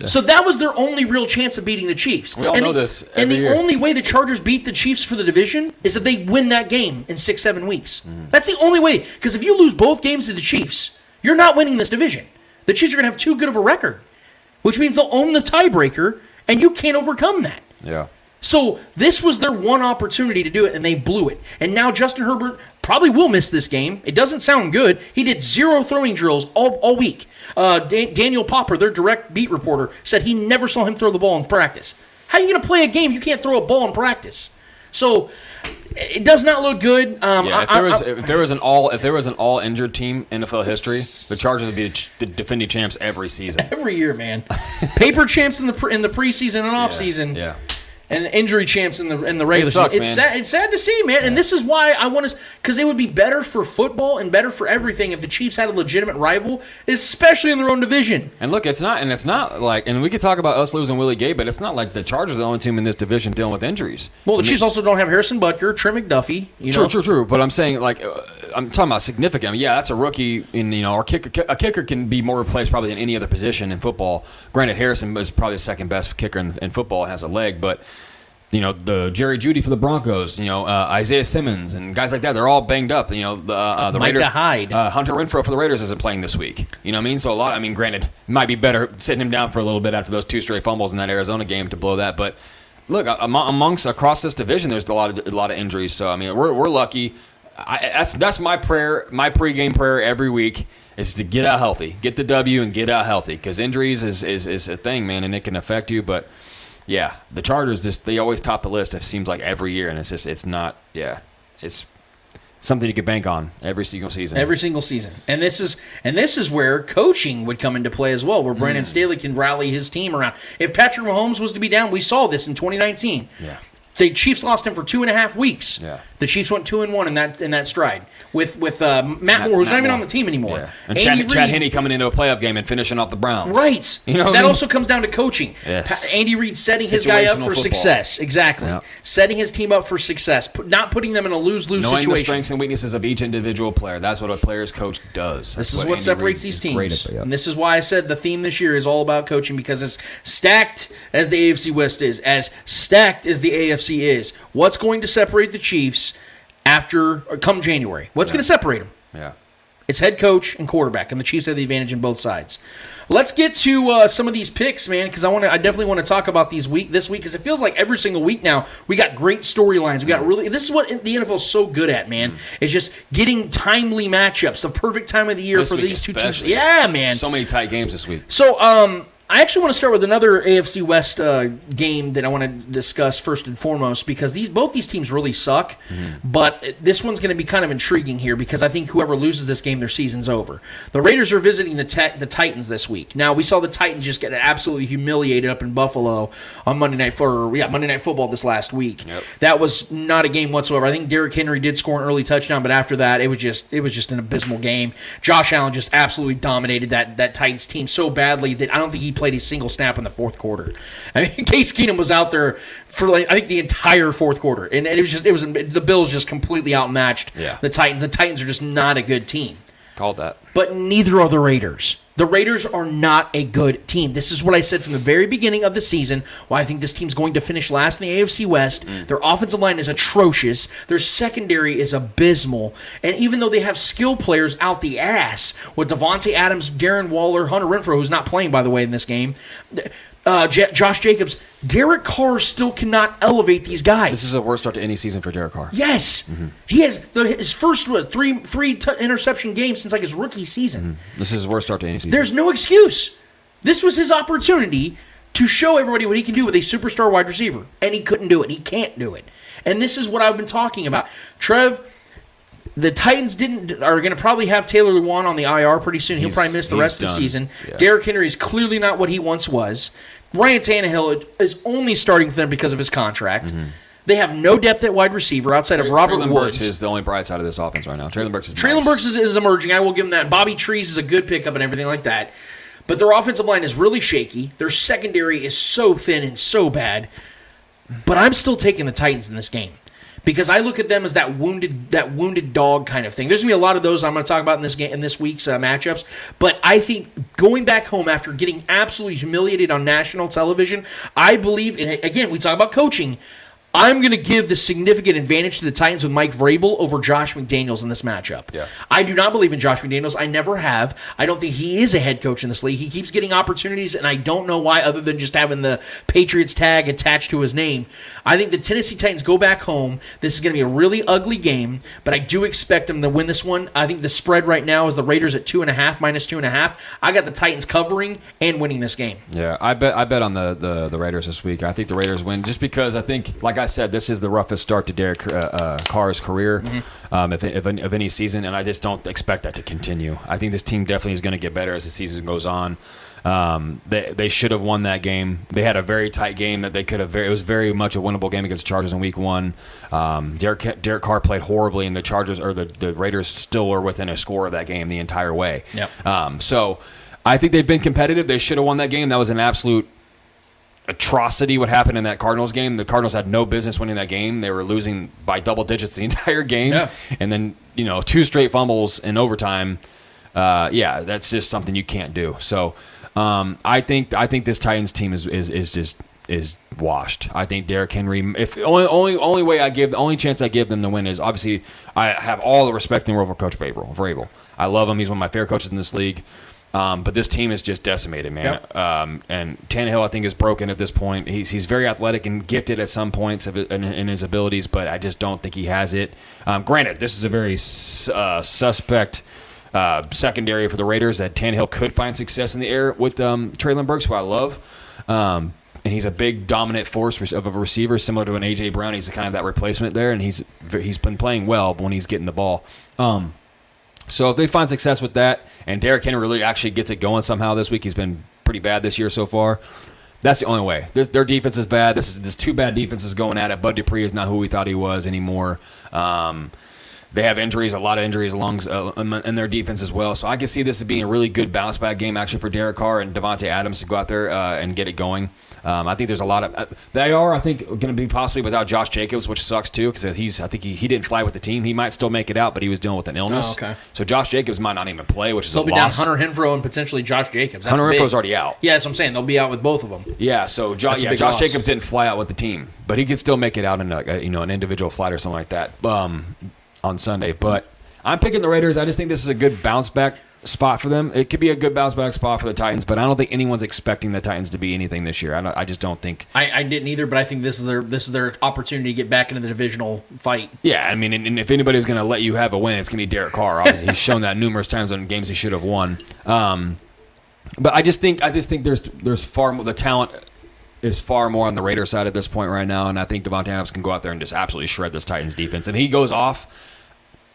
So that was their only real chance of beating the Chiefs. We all and know the, this And the year. only way the Chargers beat the Chiefs for the division is if they win that game in six, seven weeks. Mm. That's the only way. Because if you lose both games to the Chiefs, you're not winning this division. The Chiefs are going to have too good of a record, which means they'll own the tiebreaker, and you can't overcome that. Yeah. So this was their one opportunity to do it, and they blew it. And now Justin Herbert probably will miss this game. It doesn't sound good. He did zero throwing drills all, all week. Uh, Dan- Daniel Popper, their direct beat reporter, said he never saw him throw the ball in practice. How are you going to play a game you can't throw a ball in practice? So it does not look good. Um, Yeah, if there was I- if there was an all if there was an all injured team in NFL history, the Chargers would be the defending champs every season. every year, man, paper champs in the in the preseason and off season. Yeah. And injury champs in the in the regular sucks, season. It's man. sad. It's sad to see, man. And this is why I want to, because it would be better for football and better for everything if the Chiefs had a legitimate rival, especially in their own division. And look, it's not, and it's not like, and we could talk about us losing Willie Gay, but it's not like the Chargers are the only team in this division dealing with injuries. Well, the I mean- Chiefs also don't have Harrison Butker, Trent McDuffie. You True, know, true, true. But I'm saying, like, uh, I'm talking about significant. I mean, yeah, that's a rookie. In you know, our kicker, a kicker can be more replaced probably than any other position in football. Granted, Harrison is probably the second best kicker in, in football and has a leg, but you know the Jerry Jeudy for the Broncos, you know uh, Isaiah Simmons and guys like that. They're all banged up. You know the uh, the Micah Raiders. Hyde. Uh, Hunter Renfrow for the Raiders isn't playing this week. You know what I mean? So a lot. I mean, granted, it might be better sitting him down for a little bit after those two straight fumbles in that Arizona game to blow that. But look, amongst across this division, there's a lot of a lot of injuries. So I mean, we're we're lucky. I, that's that's my prayer, my pregame prayer every week is to get out healthy, get the W, and get out healthy because injuries is, is is a thing, man, and it can affect you. But yeah, the Chargers just they always top the list. It seems like every year, and it's just it's not. Yeah, it's something you could bank on every single season. Every single season, and this is and this is where coaching would come into play as well, where Brandon Mm. Staley can rally his team around. If Patrick Mahomes was to be down, we saw this in 2019. Yeah. The Chiefs lost him for two and a half weeks. Yeah. The Chiefs went two and one in that in that stride with with uh, Matt, Matt- Moore, who's Matt not even Moore. on the team anymore. Yeah. And Andy Chad, Chad Henne coming into a playoff game and finishing off the Browns. Right. You know that I mean? also comes down to coaching. Yes. Andy Reid setting his guy up for football. success. Exactly. Yeah. Setting his team up for success. Not putting them in a lose lose Knowing the situation. strengths and weaknesses of each individual player. That's what a player's coach does. This is what, Andy separates Reid these teams. at, yeah. And this is why I said the theme this year is all about coaching because as stacked as the AFC West is, as stacked as the AFC is, what's going to separate the Chiefs after come January? What's going to separate them? yeah. It's head coach and quarterback, and the Chiefs have the advantage in both sides. Let's get to uh, some of these picks, man, because I want to. I definitely want to talk about these week this week because it feels like every single week now we got great storylines. We got really. This is what the NFL is so good at, man. It's just getting timely matchups, the perfect time of the year This for these two teams. Yeah, man. So many tight games this week. So, um, I actually want to start with another AFC West uh, game that I want to discuss first and foremost because these both these teams really suck, but this one's going to be kind of intriguing here because I think whoever loses this game, their season's over. The Raiders are visiting the te- the Titans this week. Now we saw the Titans just get absolutely humiliated up in Buffalo on Monday night for yeah Monday Night Football this last week. That was not a game whatsoever. I think Derrick Henry did score an early touchdown, but after that it was just it was just an abysmal game. Josh Allen just absolutely dominated that that Titans team so badly that I don't think he played a single snap in the fourth quarter. I mean, Case Keenum was out there for like I think the entire fourth quarter, and, and it was just it was the Bills just completely outmatched Yeah. the Titans. The Titans are just not a good team, Called that. but neither are the Raiders. The Raiders are not a good team. This is what I said from the very beginning of the season. Why I think this team's going to finish last in the AFC West. Mm. Their offensive line is atrocious. Their secondary is abysmal. And even though they have skill players out the ass with Davante Adams, Darren Waller, Hunter Renfrow, who's not playing by the way in this game, uh, J- Josh Jacobs, Derek Carr still cannot elevate these guys. This is the worst start to any season for Derek Carr. Yes, he has the, his first what, three three t- interception games since like his rookie season. This is his worst start to any season. There's no excuse. This was his opportunity to show everybody what he can do with a superstar wide receiver, and he couldn't do it. He can't do it. And this is what I've been talking about. Trev, the Titans didn't are going to probably have Taylor Lewan on the IR pretty soon. He'll He's- probably miss the rest of the season. Yeah. Derrick Henry is clearly not what he once was. Ryan Tannehill is only starting for them because of his contract. Mm-hmm. They have no depth at wide receiver outside of Robert Treylon Woods. Burks is the only bright side of this offense right now. Treylon Burks is Treylon nice. Burks is, is emerging. I will give him that. Bobby Trees is a good pickup and everything like that. But their offensive line is really shaky. Their secondary is so thin and so bad. But I'm still taking the Titans in this game because I look at them as that wounded that wounded dog kind of thing. There's gonna be a lot of those I'm gonna talk about in this game in this week's uh, matchups. But I think going back home after getting absolutely humiliated on national television, I believe. And again, we talk about coaching. I'm going to give the significant advantage to the Titans with Mike Vrabel over Josh McDaniels in this matchup. Yeah. I do not believe in Josh McDaniels. I never have. I don't think he is a head coach in this league. He keeps getting opportunities, and I don't know why, other than just having the Patriots tag attached to his name. I think the Tennessee Titans go back home. This is going to be a really ugly game, but I do expect them to win this one. I think the spread right now is the Raiders at two and a half, minus two and a half. I got the Titans covering and winning this game. Yeah, I bet I bet on the, the, the Raiders this week. I think the Raiders win just because I think, like I said, this is the roughest start to Derek uh, uh, Carr's career, um, if, if of any season, and I just don't expect that to continue. I think this team definitely is going to get better as the season goes on. Um, they they should have won that game. They had a very tight game that they could have. Very, it was very much a winnable game against the Chargers in Week One. Um, Derek Derek Carr played horribly, and the Chargers or the, the Raiders still were within a score of that game the entire way. Yep. Um, so I think they've been competitive. They should have won that game. That was an absolute atrocity what happened in that Cardinals game. The Cardinals had no business winning that game. They were losing by double digits the entire game. Yeah. And then, you know, two straight fumbles in overtime. Uh, yeah, that's just something you can't do. So um, I think I think this Titans team is, is, is just is washed. I think Derrick Henry. If only only only way I give the only chance I give them to win is obviously I have all the respect in the world for Coach Vrabel. Vrabel. I love him. He's one of my favorite coaches in this league. Um, but this team is just decimated, man. Yep. Um, and Tannehill, I think, is broken at this point. He's, he's very athletic and gifted at some points of in, in his abilities, but I just don't think he has it. Um, granted, this is a very uh, suspect uh, secondary for the Raiders that Tannehill could find success in the air with um, Treylon Burks, who I love. Um, and he's a big dominant force of a receiver, similar to an AJ Brown. He's kind of that replacement there, and he's he's been playing well when he's getting the ball. Um, so if they find success with that, and Derrick Henry really actually gets it going somehow this week, he's been pretty bad this year so far. That's the only way. Their, their defense is bad. This is this two bad defenses going at it. Bud Dupree is not who we thought he was anymore. Um, they have injuries, a lot of injuries along uh, in their defense as well. So I can see this as being a really good bounce back game actually for Derek Carr and Davante Adams to go out there uh, and get it going. Um, I think there's a lot of uh, they are I think going to be possibly without Josh Jacobs, which sucks too because he's I think he, he didn't fly with the team. He might still make it out, but he was dealing with an illness. Oh, okay. So Josh Jacobs might not even play, which is They'll a be down. Hunter Renfrow and potentially Josh Jacobs. That's Hunter big. Renfrow's already out. Yeah, that's what I'm saying. They'll be out with both of them. Yeah, so jo- yeah, Josh loss. Jacobs didn't fly out with the team, but he could still make it out in a, a, you know an individual flight or something like that um, on Sunday. But I'm picking the Raiders. I just think this is a good bounce back spot for them. It could be a good bounce back spot for the Titans, but I don't think anyone's expecting the Titans to be anything this year. I, don't, I just don't think. I, I didn't either, but I think this is their this is their opportunity to get back into the divisional fight. Yeah, I mean, and, and if anybody's going to let you have a win, it's going to be Derek Carr. Obviously, he's shown that numerous times in games he should have won. Um, but I just think I just think there's there's far more the talent is far more on the Raider side at this point right now, and I think Davante Adams can go out there and just absolutely shred this Titans defense. And he goes off.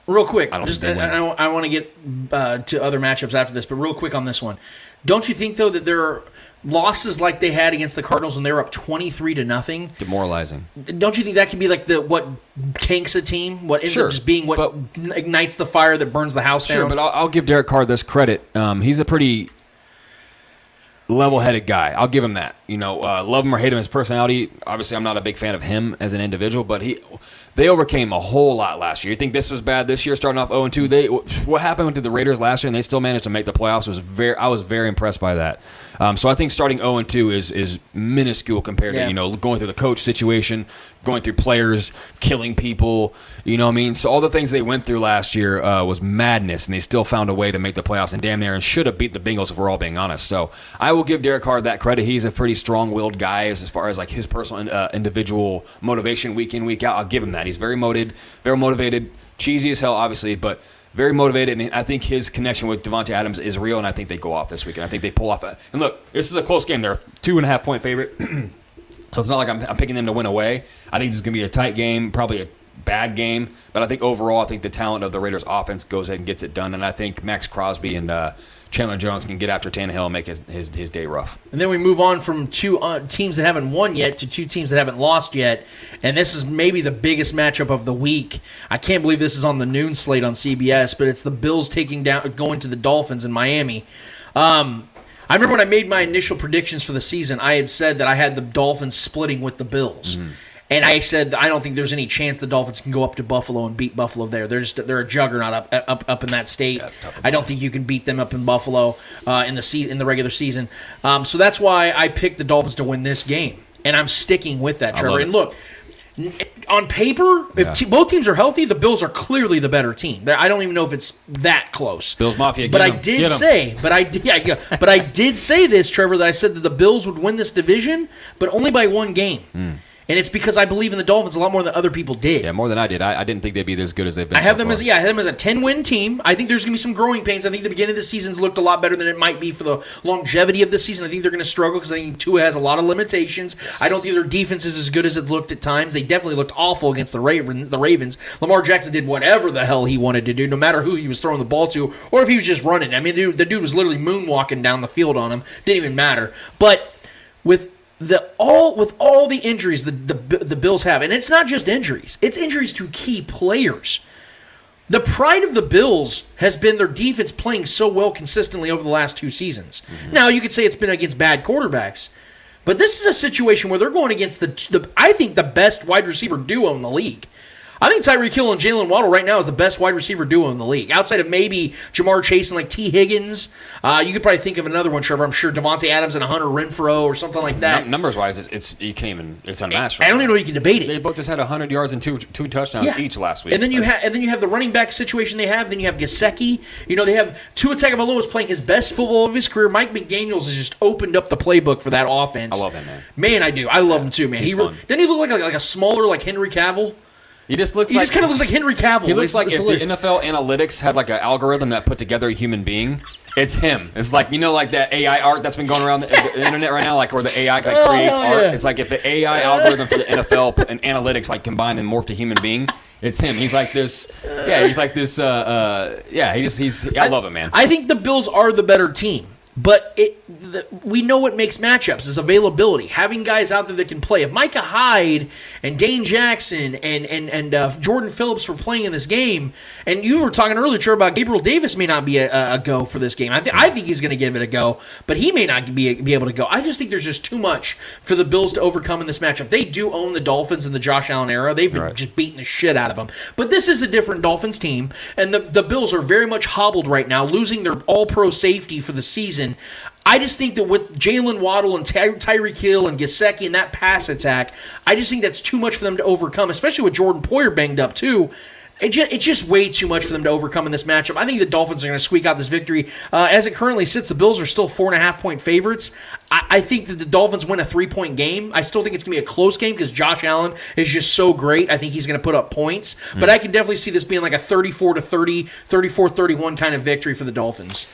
Real quick, I don't just they I, win. I, want to get uh, to other matchups after this, but real quick on this one, don't you think though that there are losses like they had against the Cardinals when they were up twenty three to nothing? Demoralizing. Don't you think that could be like the what tanks a team? What ends Sure, up just being what but- ignites the fire that burns the house Sure, down? but I'll, I'll give Derek Carr this credit. Um, he's a pretty level-headed guy. I'll give him that. You know, uh, love him or hate him, his personality. Obviously, I'm not a big fan of him as an individual, but he they overcame a whole lot last year. You think this was bad this year, starting off 0 2? They what happened to the Raiders last year, and they still managed to make the playoffs. Was very I was very impressed by that. Um, so I think starting 0 2 is is minuscule compared Yeah. to you know going through the coach situation, going through players, killing people. You know what I mean? So all the things they went through last year uh, was madness, and they still found a way to make the playoffs and damn near and should have beat the Bengals if we're all being honest. So I will give Derek Carr that credit. He's a pretty strong-willed guy as, as far as like his personal uh, individual motivation week in week out. I'll give him that. He's very motivated, very motivated, cheesy as hell, obviously, but. Very motivated, and I think his connection with Davante Adams is real, and I think they go off this weekend. I think they pull off. A, and look, this is a close game. They're a two and a half point favorite. So it's not like I'm, I'm picking them to win away. I think this is going to be a tight game, probably a bad game. But I think overall, I think the talent of the Raiders' offense goes ahead and gets it done. And I think Maxx Crosby and uh, Chandler Jones can get after Tannehill and make his, his, his day rough. And then we move on from two uh, teams that haven't won yet to two teams that haven't lost yet. And this is maybe the biggest matchup of the week. I can't believe this is on the noon slate on CBS, but it's the Bills taking down going to the Dolphins in Miami. Um, I remember when I made my initial predictions for the season, I had said that I had the Dolphins splitting with the Bills. And I said I don't think there's any chance the Dolphins can go up to Buffalo and beat Buffalo there. They're just they're a juggernaut up up up in that state. That's tough I don't think you can beat them up in Buffalo uh, in the se- in the regular season. Um, so that's why I picked the Dolphins to win this game, and I'm sticking with that, Trevor. And look, on paper, if te- both teams are healthy, the Bills are clearly the better team. I don't even know if it's that close. Bills Mafia, but I 'em, did say, but I did, yeah, yeah, but I did say this, Trevor, that I said that the Bills would win this division, but only by one game. And it's because I believe in the Dolphins a lot more than other people did. Yeah, more than I did. I, I didn't think they'd be as good as they've been. I have so them far. as yeah, I have them as a ten win team. I think there's gonna be some growing pains. I think the beginning of the season's looked a lot better than it might be for the longevity of the season. I think they're gonna struggle because I think Tua has a lot of limitations. I don't think their defense is as good as it looked at times. They definitely looked awful against the Raven, the Ravens. Lamar Jackson did whatever the hell he wanted to do, no matter who he was throwing the ball to, or if he was just running. I mean, the dude, the dude was literally moonwalking down the field on him. Didn't even matter. But with the all with all the injuries the, the the Bills have, and it's not just injuries; it's injuries to key players. The pride of the Bills has been their defense playing so well consistently over the last two seasons. Mm-hmm. Now you could say it's been against bad quarterbacks, but this is a situation where they're going against the, the I think the best wide receiver duo in the league. I think Tyreek Hill and Jalen Waddle right now is the best wide receiver duo in the league. Outside of maybe Ja'Marr Chase and like Tee Higgins, uh, you could probably think of another one, Trevor. I'm sure Davante Adams and Hunter Renfrow or something like that. numbers wise, it's, it's you can't even it's unmatched. I don't even know you can debate it. They both just had 100 yards and two two touchdowns each last week. And then you have and then you have the running back situation they have. Then you have Gesicki. You know they have Tua Tagovailoa is playing his best football of his career. Mike McDaniel's has just opened up the playbook for that offense. I love him, man. Man, I do. I love him too, man. he's he re- doesn't he look like, like like a smaller like Henry Cavill? He just looks He like just kind of looks like Henry Cavill. He looks It's- like it's if the. NFL analytics had like an algorithm that put together a human being. It's him. It's like you know, like that AI art that's been going around the, the internet right now, like where the AI like, Oh, creates hell art. yeah. It's like if the AI algorithm for the NFL and analytics like combined and morphed a human being. It's him. He's like this. Yeah, he's like this. Uh, uh, yeah, he just he's. I love him, man. I think the Bills are the better team, but it the, we know what makes matchups is availability, having guys out there that can play. If Micah Hyde and Dane Jackson and and and uh, Jordan Phillips were playing in this game, and you were talking earlier Trevor, about Gabriel Davis may not be a, a go for this game. I think I think he's going to give it a go, but he may not be be able to go. I just think there's just too much for the Bills to overcome in this matchup. They do own the Dolphins in the Josh Allen era. They've been Right. just beating the shit out of them. But this is a different Dolphins team, and the, the Bills are very much hobbled right now, losing their all pro safety for the season. I just think that with Jalen Waddle and Ty- Tyreek Hill and Gesicki and that pass attack, I just think that's too much for them to overcome, especially with Jordan Poyer banged up too. It just, it's just way too much for them to overcome in this matchup. I think the Dolphins are going to squeak out this victory. Uh, as it currently sits, the Bills are still four and a half point favorites. I, I think that the Dolphins win a three point game. I still think it's going to be a close game because Josh Allen is just so great. I think he's going to put up points. But I can definitely see this being like a 34 to 30, 34 31 kind of victory for the Dolphins.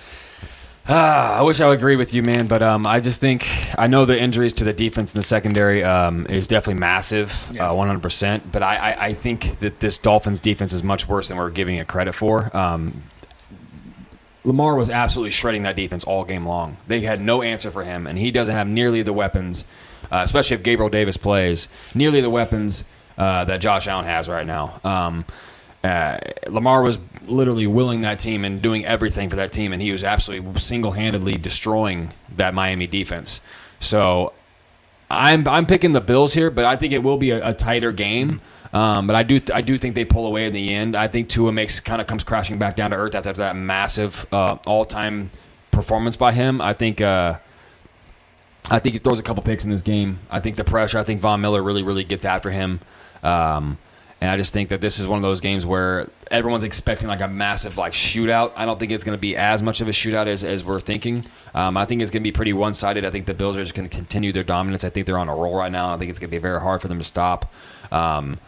Ah, I wish I would agree with you, man, but um, I just think I know the injuries to the defense in the secondary um, is definitely massive, uh, 100%. But I, I, I think that this Dolphins defense is much worse than we're giving it credit for. Um, Lamar was absolutely shredding that defense all game long. They had no answer for him, and he doesn't have nearly the weapons, uh, especially if Gabriel Davis plays, nearly the weapons uh, that Josh Allen has right now. Uh, Lamar was literally willing that team and doing everything for that team, and he was absolutely single-handedly destroying that Miami defense. So I'm I'm picking the Bills here, but I think it will be a, a tighter game. Um, but I do I do think they pull away in the end. I think Tua makes kind of comes crashing back down to earth after that massive uh, all-time performance by him. I think uh, I think he throws a couple picks in this game. I think the pressure. I think Von Miller really really gets after him. Um, and I just think that this is one of those games where everyone's expecting like a massive like shootout. I don't think it's going to be as much of a shootout as, as we're thinking. Um, I think it's going to be pretty one sided. I think the Bills are just going to continue their dominance. I think they're on a roll right now. I think it's going to be very hard for them to stop. Um,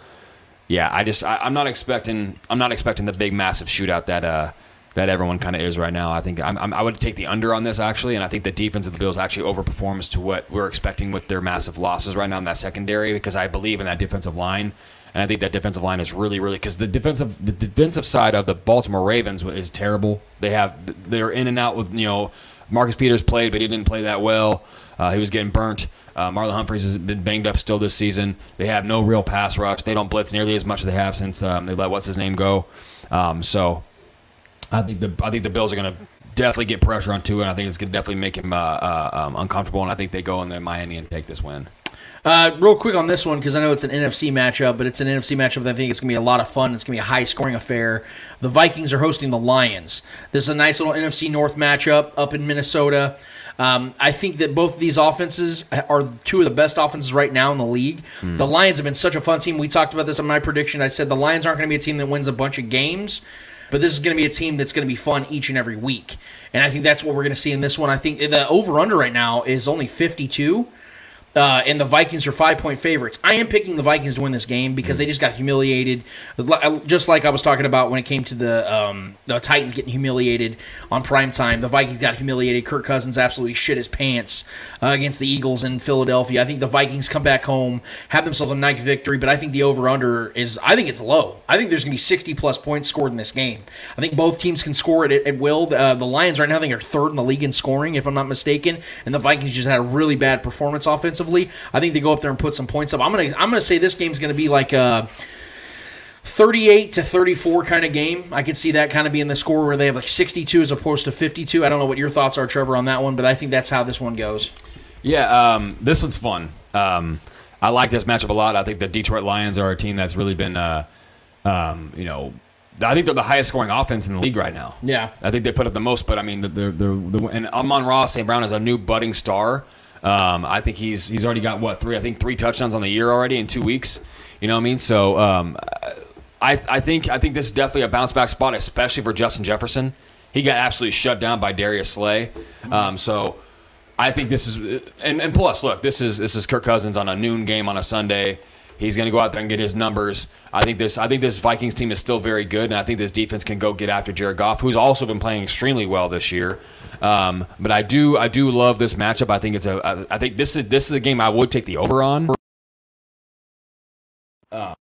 yeah, I just I, I'm not expecting I'm not expecting the big massive shootout that uh that everyone kind of is right now. I think I'm, I'm, I would take the under on this actually, and I think the defense of the Bills actually overperforms to what we're expecting with their massive losses right now in that secondary because I believe in that defensive line. And I think that defensive line is really, really because the defensive the defensive side of the Baltimore Ravens is terrible. They have they're in and out with you know Marcus Peters played, but he didn't play that well. Uh, he was getting burnt. Uh, Marlon Humphreys has been banged up still this season. They have no real pass rush. They don't blitz nearly as much as they have since um, they let what's his name go. Um, so I think the I think the Bills are going to definitely get pressure on Tua, and I think it's going to definitely make him uh, uh, um, uncomfortable. And I think they go in there Miami and take this win. Uh, real quick on this one because I know it's an NFC matchup, but it's an NFC matchup that I think it's going to be a lot of fun. It's going to be a high scoring affair. The Vikings are hosting the Lions. This is a nice little NFC North matchup up in Minnesota. Um, I think that both of these offenses are two of the best offenses right now in the league. The Lions have been such a fun team. We talked about this on my prediction. I said the Lions aren't going to be a team that wins a bunch of games, but this is going to be a team that's going to be fun each and every week. And I think that's what we're going to see in this one. I think the over under right now is only 52. Uh, and the Vikings are five point favorites. I am picking the Vikings to win this game because they just got humiliated, just like I was talking about when it came to the um, the Titans getting humiliated on prime time. The Vikings got humiliated. Kirk Cousins absolutely shit his pants uh, against the Eagles in Philadelphia. I think the Vikings come back home, have themselves a nice victory, but I think the over under is I think it's low. I think there's going to be 60 plus points scored in this game. I think both teams can score it at, will. Uh, the Lions right now I think are third in the league in scoring, if I'm not mistaken, and the Vikings just had a really bad performance I think they go up there and put some points up. I'm gonna I'm gonna say this game's gonna be like a 38 to 34 kind of game. I could see that kind of being the score where they have like 62 as opposed to 52. I don't know what your thoughts are, Trevor, on that one, but I think that's how this one goes. Yeah, um, this one's fun. Um, I like this matchup a lot. I think the Detroit Lions are a team that's really been uh, Um, you know, I think they're the highest scoring offense in the league right now. Yeah. I think they put up the most, but I mean, the the, the, the and Amon-Ra St. Brown is a new budding star. Um, I think he's he's already got what three? I think three touchdowns on the year already in two weeks. You know what I mean? So um, I I think I think this is definitely a bounce back spot, especially for Justin Jefferson. He got absolutely shut down by Darius Slay. Um, so I think this is and, and plus, look, this is this is Kirk Cousins on a noon game on a Sunday. He's going to go out there and get his numbers. I think this. I think this Vikings team is still very good, and I think this defense can go get after Jared Goff, who's also been playing extremely well this year. Um, but I do, I do love this matchup. I think it's a. I, think this is this is a game I would take the over on. Uh,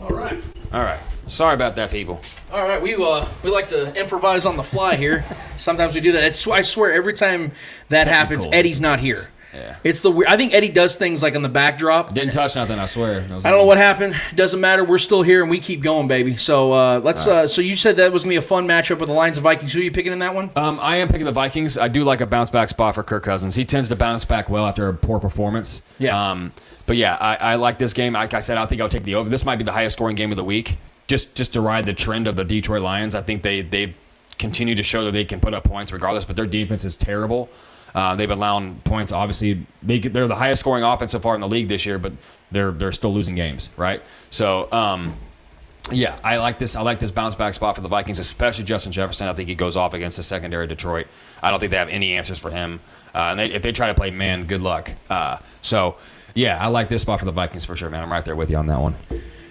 All right. all right. Sorry about that, people. All right, we uh we like to improvise on the fly here. Sometimes we do that. It's, I swear, every time that happens. Eddie's not here. Yeah. It's the. I think Eddie does things like on the backdrop. Didn't touch nothing. I swear. I don't know what happened. Doesn't matter. We're still here and we keep going, baby. So uh, let's. Uh, so you said that was gonna be a fun matchup with the Lions and Vikings. Who are you picking in that one? Um, I am picking the Vikings. I do like a bounce back spot for Kirk Cousins. He tends to bounce back well after a poor performance. Yeah. Um, but yeah, I, I like this game. Like I said, I think I'll take the over. This might be the highest scoring game of the week. Just just to ride the trend of the Detroit Lions. I think they they continue to show that they can put up points regardless. But their defense is terrible. Uh, they've been allowing points. Obviously, they they're the highest scoring offense so far in the league this year, but they're they're still losing games, right? So. Um, yeah, I like this. I like this bounce back spot for the Vikings, especially Justin Jefferson. I think he goes off against the secondary Detroit. I don't think they have any answers for him. Uh, and they, if they try to play man, good luck. Uh, so, yeah, I like this spot for the Vikings for sure, man. I'm right there with you on that one.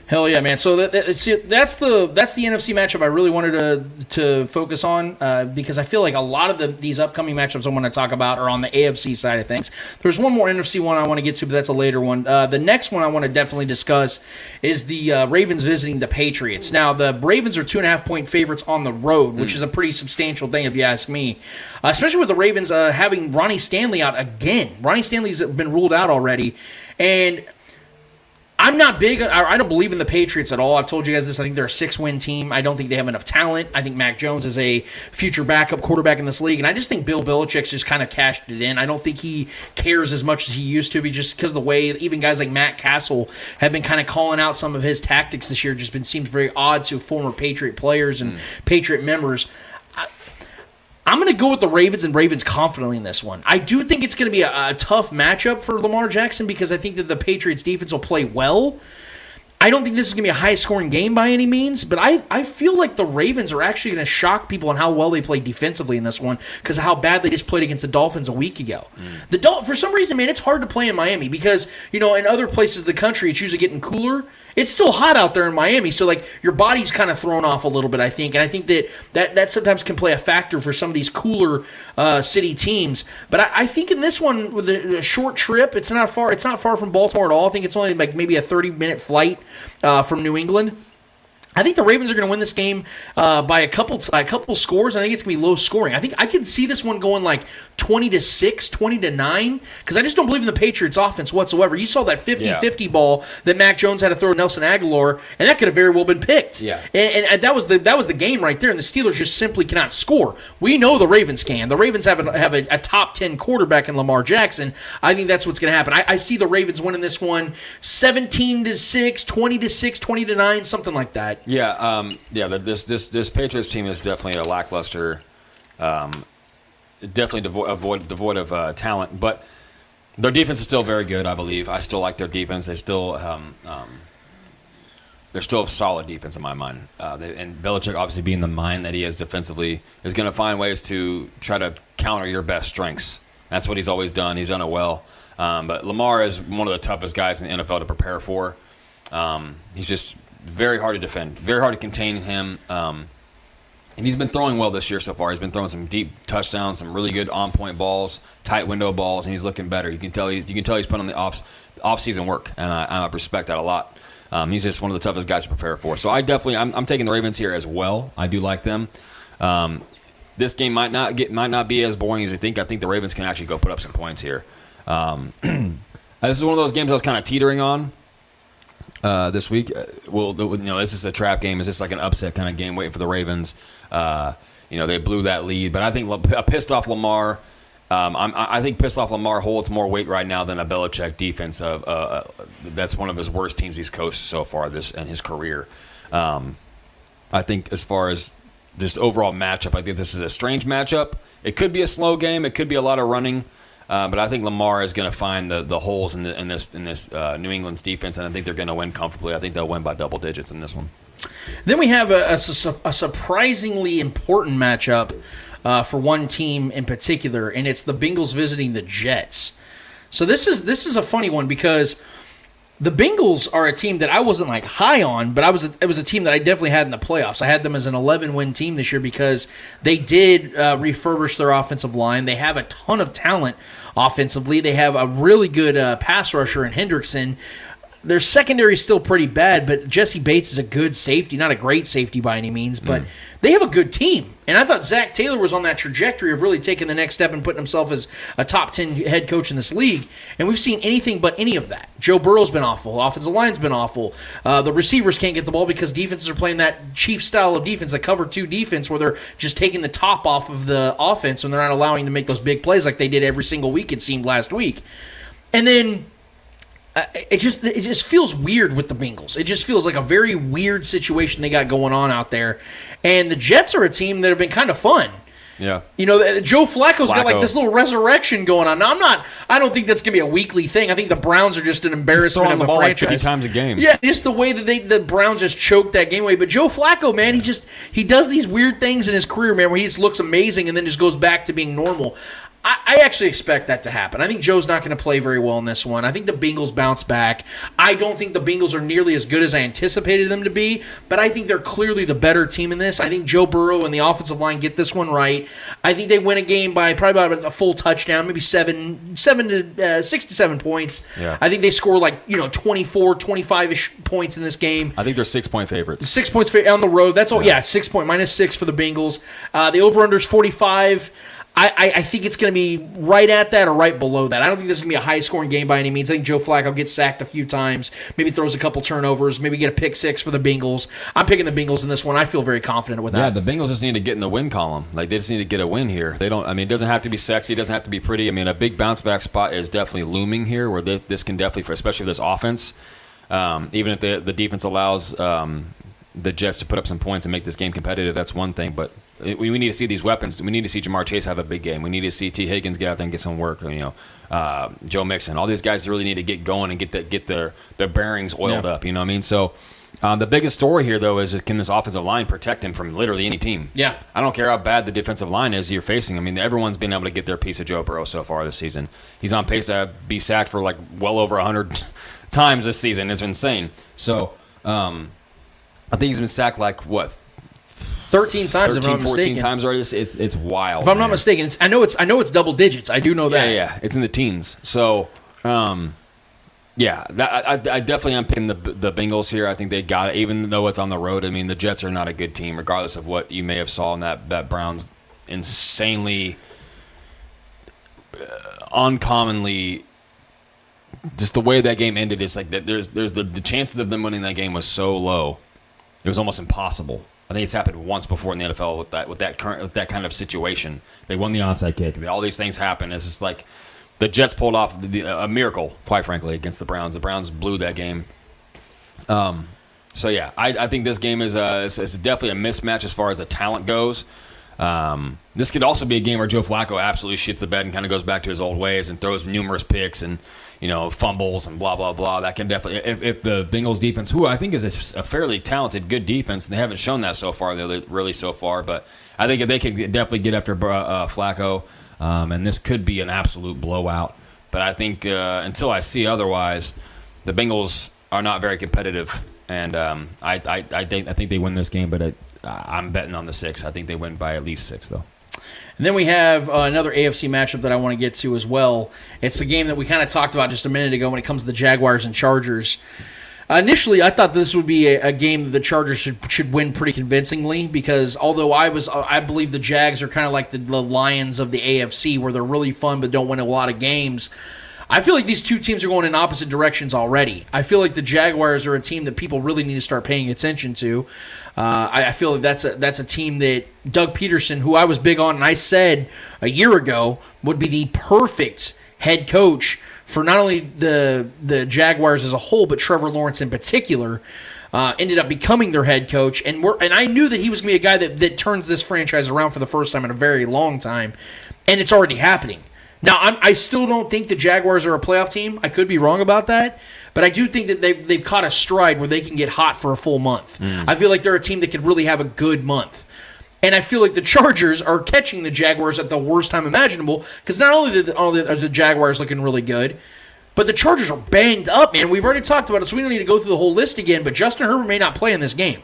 Hell yeah, man! So that, that see, that's the that's the NFC matchup I really wanted to to focus on uh, because I feel like a lot of the these upcoming matchups I want to talk about are on the AFC side of things. There's one more NFC one I want to get to, but that's a later one. Uh, the next one I want to definitely discuss is the uh, Ravens visiting the Patriots. Now the Ravens are two and a half point favorites on the road, which is a pretty substantial thing if you ask me. Uh, especially with the Ravens uh, having Ronnie Stanley out again. Ronnie Stanley's been ruled out already, and. I'm not big. I, don't believe in the Patriots at all. I've told you guys this. I think they're a six win team. I don't think they have enough talent. I think Mac Jones is a future backup quarterback in this league, and I just think Bill Belichick's just kind of cashed it in. I don't think he cares as much as he used to, be just because the way even guys like Matt Cassel have been kind of calling out some of his tactics this year. Just been seems very odd to former Patriot players and hmm. Patriot members. I'm going to go with the Ravens and Ravens confidently in this one. I do think it's going to be a, a, tough matchup for Lamar Jackson because I think that the Patriots defense will play well. I don't think this is going to be a high scoring game by any means, but I, I feel like the Ravens are actually going to shock people on how well they played defensively in this one because of how bad they just played against the Dolphins a week ago. Mm. The Dol- For some reason, man, it's hard to play in Miami because, you know, in other places of the country, it's usually getting cooler it's still hot out there in Miami, so like your body's kind of thrown off a little bit, I think, and I think that that, that sometimes can play a factor for some of these cooler uh, city teams. But I, I, think in this one with a, a, short trip, it's not far. It's not far from Baltimore at all. I think it's only like maybe a thirty minute flight uh, from New England. I think the Ravens are going to win this game uh, by a couple by a couple scores. I think it's going to be low scoring. I think I can see this one going like 20 to 6, 20 to 9 because I just don't believe in the Patriots offense whatsoever. You saw that 50-50 yeah. ball that Mac Jones had to throw to Nelson Agholor and that could have very well been picked. Yeah. And, and, that was the that was the game right there and the Steelers just simply cannot score. We know the Ravens can. The Ravens have a, have a, a top 10 quarterback in Lamar Jackson. I think that's what's going to happen. I, I see the Ravens winning this one 17 to 6, 20 to 6, 20 to 9, something like that. Yeah, um, yeah. This this this Patriots team is definitely a lackluster, um, definitely devoid, avoid, devoid of uh, talent. But their defense is still very good. I believe. I still like their defense. They still um, um, they're still a solid defense in my mind. Uh, they, and Belichick, obviously being the mind that he is defensively, is going to find ways to try to counter your best strengths. That's what he's always done. He's done it well. Um, but Lamar is one of the toughest guys in the NFL to prepare for. Um, he's just very hard to defend, very hard to contain him. Um, and he's been throwing well this year so far. He's been throwing some deep touchdowns, some really good on-point balls, tight window balls, and he's looking better. You can tell he's you can tell he's putting on the off off-season work, and I, I respect that a lot. Um, he's just one of the toughest guys to prepare for. So I definitely I'm, I'm taking the Ravens here as well. I do like them. Um, this game might not get might not be as boring as you think. I think the Ravens can actually go put up some points here. Um, this is one of those games I was kind of teetering on uh, this week. Uh, well, you know, this is a trap game. Is this like an upset kind of game, waiting for the Ravens? Uh, you know, they blew that lead, but I think a pissed off Lamar. Um, i think pissed off Lamar holds more weight right now than a Belichick defense. Of uh, uh, that's one of his worst teams he's coached so far this in his career. Um, I think as far as just overall matchup, I think this is a strange matchup. It could be a slow game. It could be a lot of running. Uh, but I think Lamar is going to find the, the holes in, the, in this in this uh, New England's defense, and I think they're going to win comfortably. I think they'll win by double digits in this one. Then we have a, a, a surprisingly important matchup uh, for one team in particular, and it's the Bengals visiting the Jets. So this is this is a funny one because the Bengals are a team that I wasn't like high on, but I was a, it was a team that I definitely had in the playoffs. I had them as an 11 win team this year because they did uh, refurbish their offensive line. They have a ton of talent offensively. They have a really good uh, pass rusher in Hendrickson. Their secondary is still pretty bad, but Jessie Bates is a good safety, not a great safety by any means, but mm. they have a good team. And I thought Zac Taylor was on that trajectory of really taking the next step and putting himself as a top 10 head coach in this league. And we've seen anything but any of that. Joe Burrow's been awful. Offensive line's been awful. Uh, the receivers can't get the ball because defenses are playing that chief style of defense, the cover two defense, where they're just taking the top off of the offense and they're not allowing them to make those big plays like they did every single week, it seemed last week. And then uh, it just it just feels weird with the Bengals. It just feels like a very weird situation they got going on out there. And the Jets are a team that have been kind of fun. Yeah. You know, Joe Flacco's Flacco. got like this little resurrection going on. Now, I'm not. I don't think that's gonna be a weekly thing. I think the Browns are just an embarrassment of a franchise. Like times a game. Yeah, just the way that they the Browns just choked that game away. But Joe Flacco, man, he just he does these weird things in his career, man, where he just looks amazing and then just goes back to being normal. I, I actually expect that to happen. I think Joe's not going to play very well in this one. I think the Bengals bounce back. I don't think the Bengals are nearly as good as I anticipated them to be, but I think they're clearly the better team in this. I think Joe Burrow and the offensive line get this one right. I think they win a game by probably about a full touchdown, maybe seven, seven to uh, six to seven points. Yeah. I think they score like you know 24, 25 ish points in this game. I think they're six point favorites. Six points on the road. That's all. Yeah, yeah six point minus six for the Bengals. Uh, the over under is forty five. I, I, I think it's going to be right at that or right below that. I don't think this is going to be a high scoring game by any means. I think Joe Flacco gets sacked a few times, maybe throws a couple turnovers, maybe get a pick six for the Bengals. I'm picking the Bengals in this one. I feel very confident with that. Yeah, the Bengals just need to get in the win column. Like they just need to get a win here. They don't. I mean, it doesn't have to be sexy. It doesn't have to be pretty. I mean, a big bounce back spot is definitely looming here, where they, this can definitely, for especially this offense, um, even if the the defense allows um, the Jets to put up some points and make this game competitive, that's one thing. But we, we need to see these weapons. We need to see Ja'Marr Chase have a big game. We need to see Tee Higgins get out there and get some work. You know, uh, Joe Mixon. All these guys really need to get going and get the, get their their bearings oiled Yeah. up. You know what I mean? So. Um, the biggest story here, though, is can this offensive line protect him from literally any team? Yeah. I don't care how bad the defensive line is you're facing. I mean, everyone's been able to get their piece of Joe Burrow so far this season. He's on pace to be sacked for like well over 100 times this season. It's insane. So, um, I think he's been sacked like, what, 13 times, if I'm not 14 mistaken. times already? It's, it's, it's wild. If I'm not mistaken, it's, I know it's I know it's double digits. I do know that. yeah, yeah, it's in the teens. So, um, yeah, that, I, I I definitely am picking the the Bengals here. I think they got it, even though it's on the road. I mean, the Jets are not a good team, regardless of what you may have saw in that that Browns insanely, uh, uncommonly. Just the way that game ended, it's like that. There's there's the, the chances of them winning that game was so low, it was almost impossible. I think it's happened once before in the NFL with that with that current with that kind of situation. They won the onside kick. All these things happen. It's just like the Jets pulled off the, the, a miracle, quite frankly, against the Browns. The Browns blew that game. Um, so yeah, I, I think this game is a is, is definitely a mismatch as far as the talent goes. Um, this could also be a game where Joe Flacco absolutely shits the bed and kind of goes back to his old ways and throws numerous picks and you know fumbles and blah blah blah. That can definitely if, if the Bengals defense, who I think is a, a fairly talented, good defense, and they haven't shown that so far, really, so far. But I think they could definitely get after uh, Flacco, um, and this could be an absolute blowout. But I think uh, until I see otherwise, the Bengals are not very competitive, and um, I, I, I, think, I think they win this game. But I'm betting on the six. I think they win by at least six, though. And then we have uh, another AFC matchup that I want to get to as well. It's the game that we kind of talked about just a minute ago when it comes to the Jaguars and Chargers. Uh, initially, I thought this would be a, a game that the Chargers should should win pretty convincingly because although I was I believe the Jags are kind of like the, the Lions of the AFC where they're really fun but don't win a lot of games. I feel like these two teams are going in opposite directions already. I feel like the Jaguars are a team that people really need to start paying attention to. Uh, I, I feel like that's a that's a team that Doug Pederson, who I was big on, and I said a year ago would be the perfect head coach for not only the the Jaguars as a whole, but Trevor Lawrence in particular. Uh, ended up becoming their head coach, and we're, and I knew that he was going to be a guy that, that turns this franchise around for the first time in a very long time, and it's already happening. Now, I'm, I still don't think the Jaguars are a playoff team. I could be wrong about that, but I do think that they've, they've caught a stride where they can get hot for a full month. Mm. I feel like they're a team that could really have a good month. And I feel like the Chargers are catching the Jaguars at the worst time imaginable because not only the, are the- are the Jaguars looking really good, but the Chargers are banged up, man. We've already talked about it, so we don't need to go through the whole list again. But Justin Herbert may not play in this game.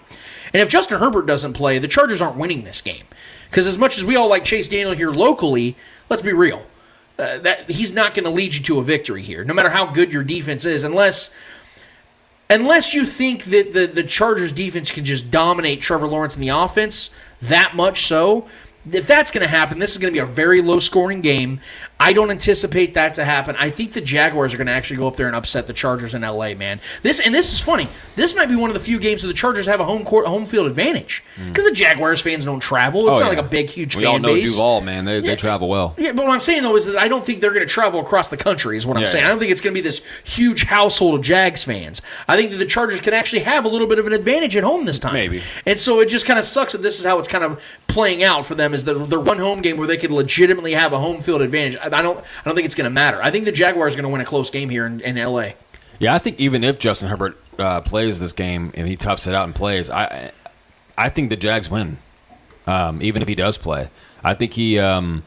And if Justin Herbert doesn't play, the Chargers aren't winning this game. Because as much as we all like Chase Daniel here locally, let's be real. Uh, that he's not going to lead you to a victory here, no matter how good your defense is, unless unless you think that the, the Chargers defense can just dominate Trevor Lawrence in the offense that much so. If that's going to happen, this is going to be a very low scoring game. I don't anticipate that to happen. I think the Jaguars are going to actually go up there and upset the Chargers in LA, man. This and this is funny. This might be one of the few games where the Chargers have a home court home field advantage mm. because the Jaguars fans don't travel. It's Oh, not yeah. like a big huge We fan all know base. Duval, man. They, Yeah. they travel well. Yeah, but what I'm saying though is that I don't think they're going to travel across the country. Is what I'm Yeah, saying. I don't think it's going to be this huge household of Jags fans. I think that the Chargers can actually have a little bit of an advantage at home this time. Maybe. And so it just kind of sucks that this is how it's kind of playing out for them. Is the their one home game where they could legitimately have a home field advantage. I don't. I don't think it's going to matter. I think the Jaguars are going to win a close game here in, in LA. Yeah, I think even if Justin Herbert uh, plays this game and he toughs it out and plays, I I think the Jags win. Um, even if he does play, I think he. Um,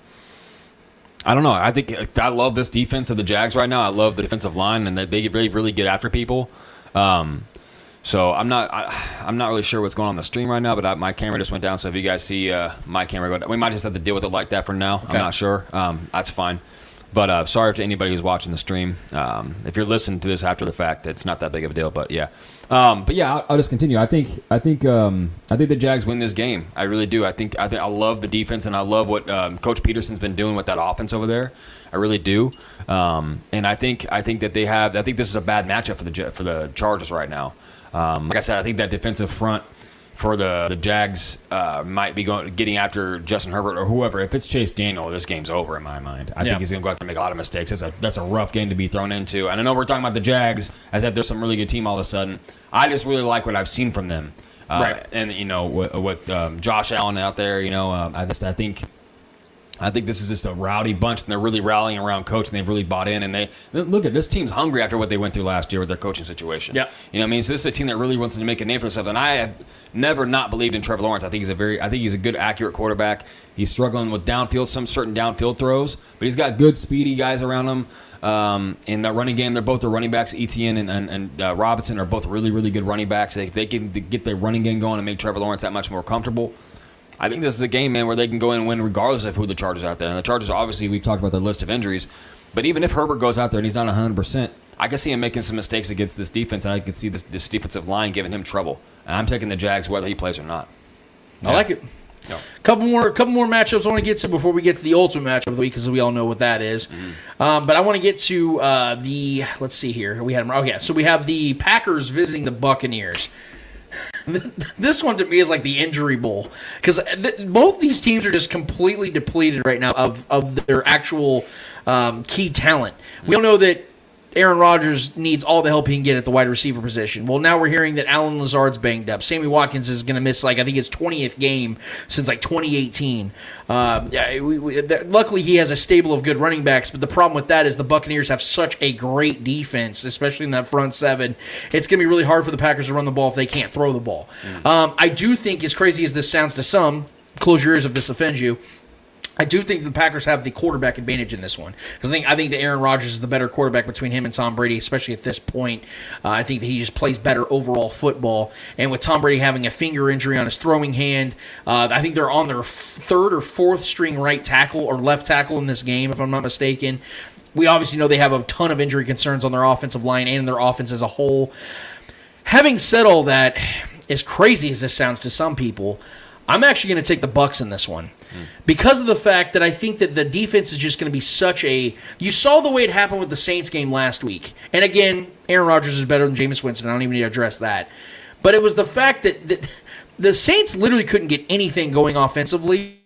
I don't know. I think I love this defense of the Jags right now. I love the defensive line and that they really really get after people. Um, so I'm not I, I'm not really sure what's going on in the stream right now, but I, my camera just went down. So if you guys see uh, my camera go down, we might just have to deal with it like that for now. I'm not sure. Um, that's fine. But uh, sorry to anybody who's watching the stream. Um, if you're listening to this after the fact, it's not that big of a deal. But yeah, um, but yeah, I'll, I'll just continue. I think I think um, I think the Jags win this game. I really do. I think I think I love the defense and I love what um, Coach Pederson's been doing with that offense over there. I really do. Um, and I think I think that they have. I think this is a bad matchup for the for the Chargers right now. Um, like I said, I think that defensive front for the the Jags uh, might be going getting after Justin Herbert or whoever. If it's Chase Daniel, this game's over in my mind. I Yeah. think he's going to go out there and make a lot of mistakes. That's a that's a rough game to be thrown into. And I know we're talking about the Jags as that there's some really good team all of a sudden. I just really like what I've seen from them. Uh, Right. And you know with, with um, Josh Allen out there, you know um, I just I think I think this is just a rowdy bunch, and they're really rallying around coach, and they've really bought in. And they look at this team's hungry after what they went through last year with their coaching situation. Yeah. you know, what I mean, so this is a team that really wants to make a name for themselves. And I have never not believed in Trevor Lawrence. I think he's a very, I think he's a good, accurate quarterback. He's struggling with downfield, some certain downfield throws, but he's got good, speedy guys around him. Um, in that running game, they're both the running backs. Etienne and, and, and uh, Robinson are both really, really good running backs. They, they can get their running game going and make Trevor Lawrence that much more comfortable. I think this is a game, man, where they can go in and win regardless of who the Chargers are out there. And the Chargers, obviously, we've talked about their list of injuries. But even if Herbert goes out there and he's not 100%, I can see him making some mistakes against this defense, and I can see this, this defensive line giving him trouble. And I'm taking the Jags whether he plays or not. I like it. No. Couple more, couple more matchups I want to get to before we get to the ultimate matchup of the week, because we all know what that is. Um, but I want to get to uh, the. Let's see here. We had. Oh yeah. So we have the Packers visiting the Buccaneers. this one to me is like the injury bowl because th- both these teams are just completely depleted right now of of their actual um, key talent. We all know that Aaron Rodgers needs all the help he can get at the wide receiver position. Well, now we're hearing that Allen Lazard's banged up. Sammy Watkins is going to miss like I think his 20th game since like 2018. Um, yeah, we, we, th- luckily he has a stable of good running backs, but the problem with that is the Buccaneers have such a great defense, especially in that front seven. It's going to be really hard for the Packers to run the ball if they can't throw the ball. Um, I do think, as crazy as this sounds to some, close your ears if this offends you. I do think the Packers have the quarterback advantage in this one because I think I think that Aaron Rodgers is the better quarterback between him and Tom Brady, especially at this point. Uh, I think that he just plays better overall football, and with Tom Brady having a finger injury on his throwing hand, uh, I think they're on their third or fourth string right tackle or left tackle in this game, if I'm not mistaken. We obviously know they have a ton of injury concerns on their offensive line and their offense as a whole. Having said all that, as crazy as this sounds to some people, I'm actually going to take the Bucks in this one because of the fact that I think that the defense is just going to be such a. You saw the way it happened with the Saints game last week, and again, Aaron Rodgers is better than Jameis Winston. I don't even need to address that, but it was the fact that, that the Saints literally couldn't get anything going offensively.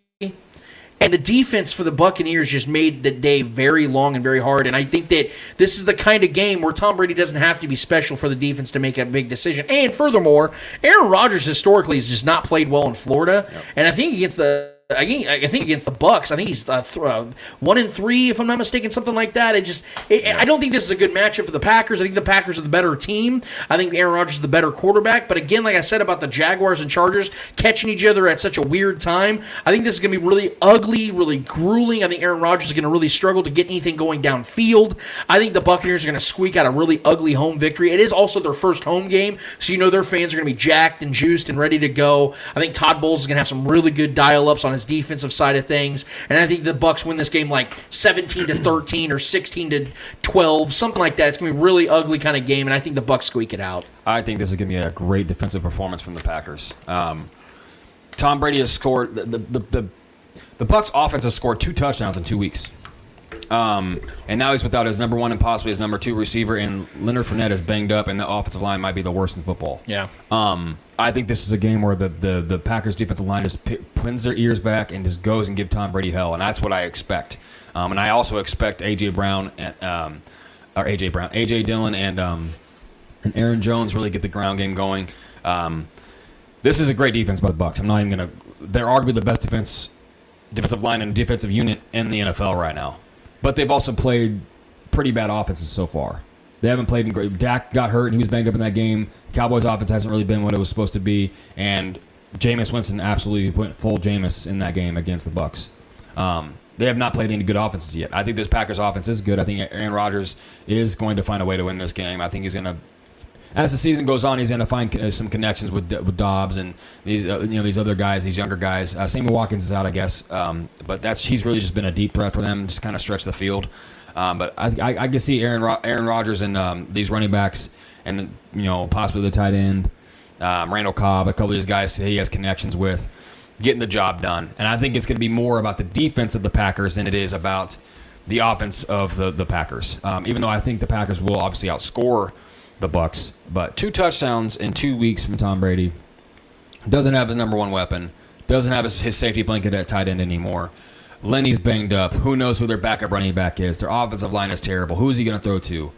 And the defense for the Buccaneers just made the day very long and very hard. And I think that this is the kind of game where Tom Brady doesn't have to be special for the defense to make a big decision. And furthermore, Aaron Rodgers historically has just not played well in Florida. And I think against the I think, I think against the Bucks, I think he's uh, th- uh, one in three, if I'm not mistaken, something like that. It just, it, I don't think this is a good matchup for the Packers. I think the Packers are the better team. I think Aaron Rodgers is the better quarterback. But again, like I said about the Jaguars and Chargers catching each other at such a weird time, I think this is going to be really ugly, really grueling. I think Aaron Rodgers is going to really struggle to get anything going downfield. I think the Buccaneers are going to squeak out a really ugly home victory. It is also their first home game, so you know their fans are going to be jacked and juiced and ready to go. I think Todd Bowles is going to have some really good dial-ups on his defensive side of things, and I think the Bucks win this game like 17 to 13 or 16 to 12, something like that. It's going to be a really ugly kind of game, and I think the Bucks squeak it out. I think this is going to be a great defensive performance from the Packers. Um, Tom Brady has scored the the, the the the Bucks offense has scored two touchdowns in two weeks. Um, and now he's without his number one and possibly his number two receiver, and Leonard Fournette is banged up, and the offensive line might be the worst in football. Yeah. Um, I think this is a game where the, the, the Packers defensive line just pins their ears back and just goes and give Tom Brady hell, and that's what I expect. Um, and I also expect AJ Brown and um, or AJ Brown, AJ Dillon, and um, and Aaron Jones really get the ground game going. Um, this is a great defense by the Bucks. I'm not even gonna. They're arguably the best defense, defensive line and defensive unit in the NFL right now. But they've also played pretty bad offenses so far. They haven't played in great. Dak got hurt and he was banged up in that game. Cowboys offense hasn't really been what it was supposed to be, and Jameis Winston absolutely went full Jameis in that game against the Bucks. Um, they have not played any good offenses yet. I think this Packers offense is good. I think Aaron Rodgers is going to find a way to win this game. I think he's going to as the season goes on, he's going to find uh, some connections with with Doubs and these uh, you know these other guys, these younger guys. Uh, Sammy Watkins is out, I guess, um, but that's he's really just been a deep threat for them, just kind of stretch the field. Um, but I, I, I can see Aaron Ro- Aaron Rodgers and um, these running backs, and you know possibly the tight end, um, Randall Cobb, a couple of these guys he has connections with, getting the job done. And I think it's going to be more about the defense of the Packers than it is about the offense of the the Packers. Um, even though I think the Packers will obviously outscore the Bucks, but two touchdowns in two weeks from Tom Brady doesn't have his number one weapon, doesn't have his, his safety blanket at tight end anymore. Lenny's banged up. Who knows who their backup running back is? Their offensive line is terrible. Who's he going to throw to? You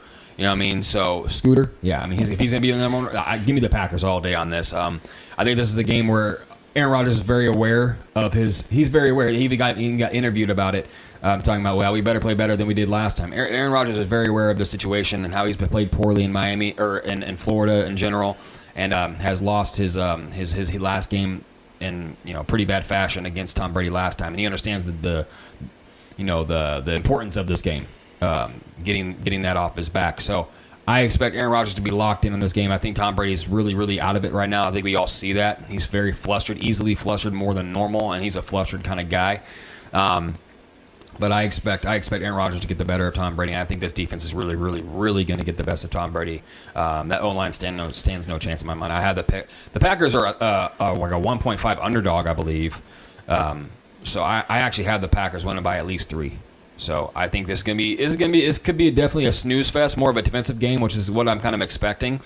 know what I mean? So Scooter, yeah. I mean, he's, if he's going to be the number one, I, give me the Packers all day on this. Um, I think this is a game where Aaron Rodgers is very aware of his. He's very aware. He even got he even got interviewed about it, um, talking about well, we better play better than we did last time. Aaron, Aaron Rodgers is very aware of the situation and how he's been played poorly in Miami or in, in Florida in general, and um, has lost his um, his his last game in you know pretty bad fashion against Tom Brady last time, and he understands the, the you know the the importance of this game, um, getting getting that off his back. So I expect Aaron Rodgers to be locked in on this game. I think Tom Brady's really really out of it right now. I think we all see that he's very flustered, easily flustered more than normal, and he's a flustered kind of guy. Um, but I expect I expect Aaron Rodgers to get the better of Tom Brady. I think this defense is really, really, really going to get the best of Tom Brady. Um, that O line stand no, stands no chance in my mind. I had the pick. The Packers are uh, uh, like a 1.5 underdog, I believe. Um, so I, I actually have the Packers winning by at least three. So I think this is gonna be is gonna be this could be definitely a snooze fest, more of a defensive game, which is what I'm kind of expecting.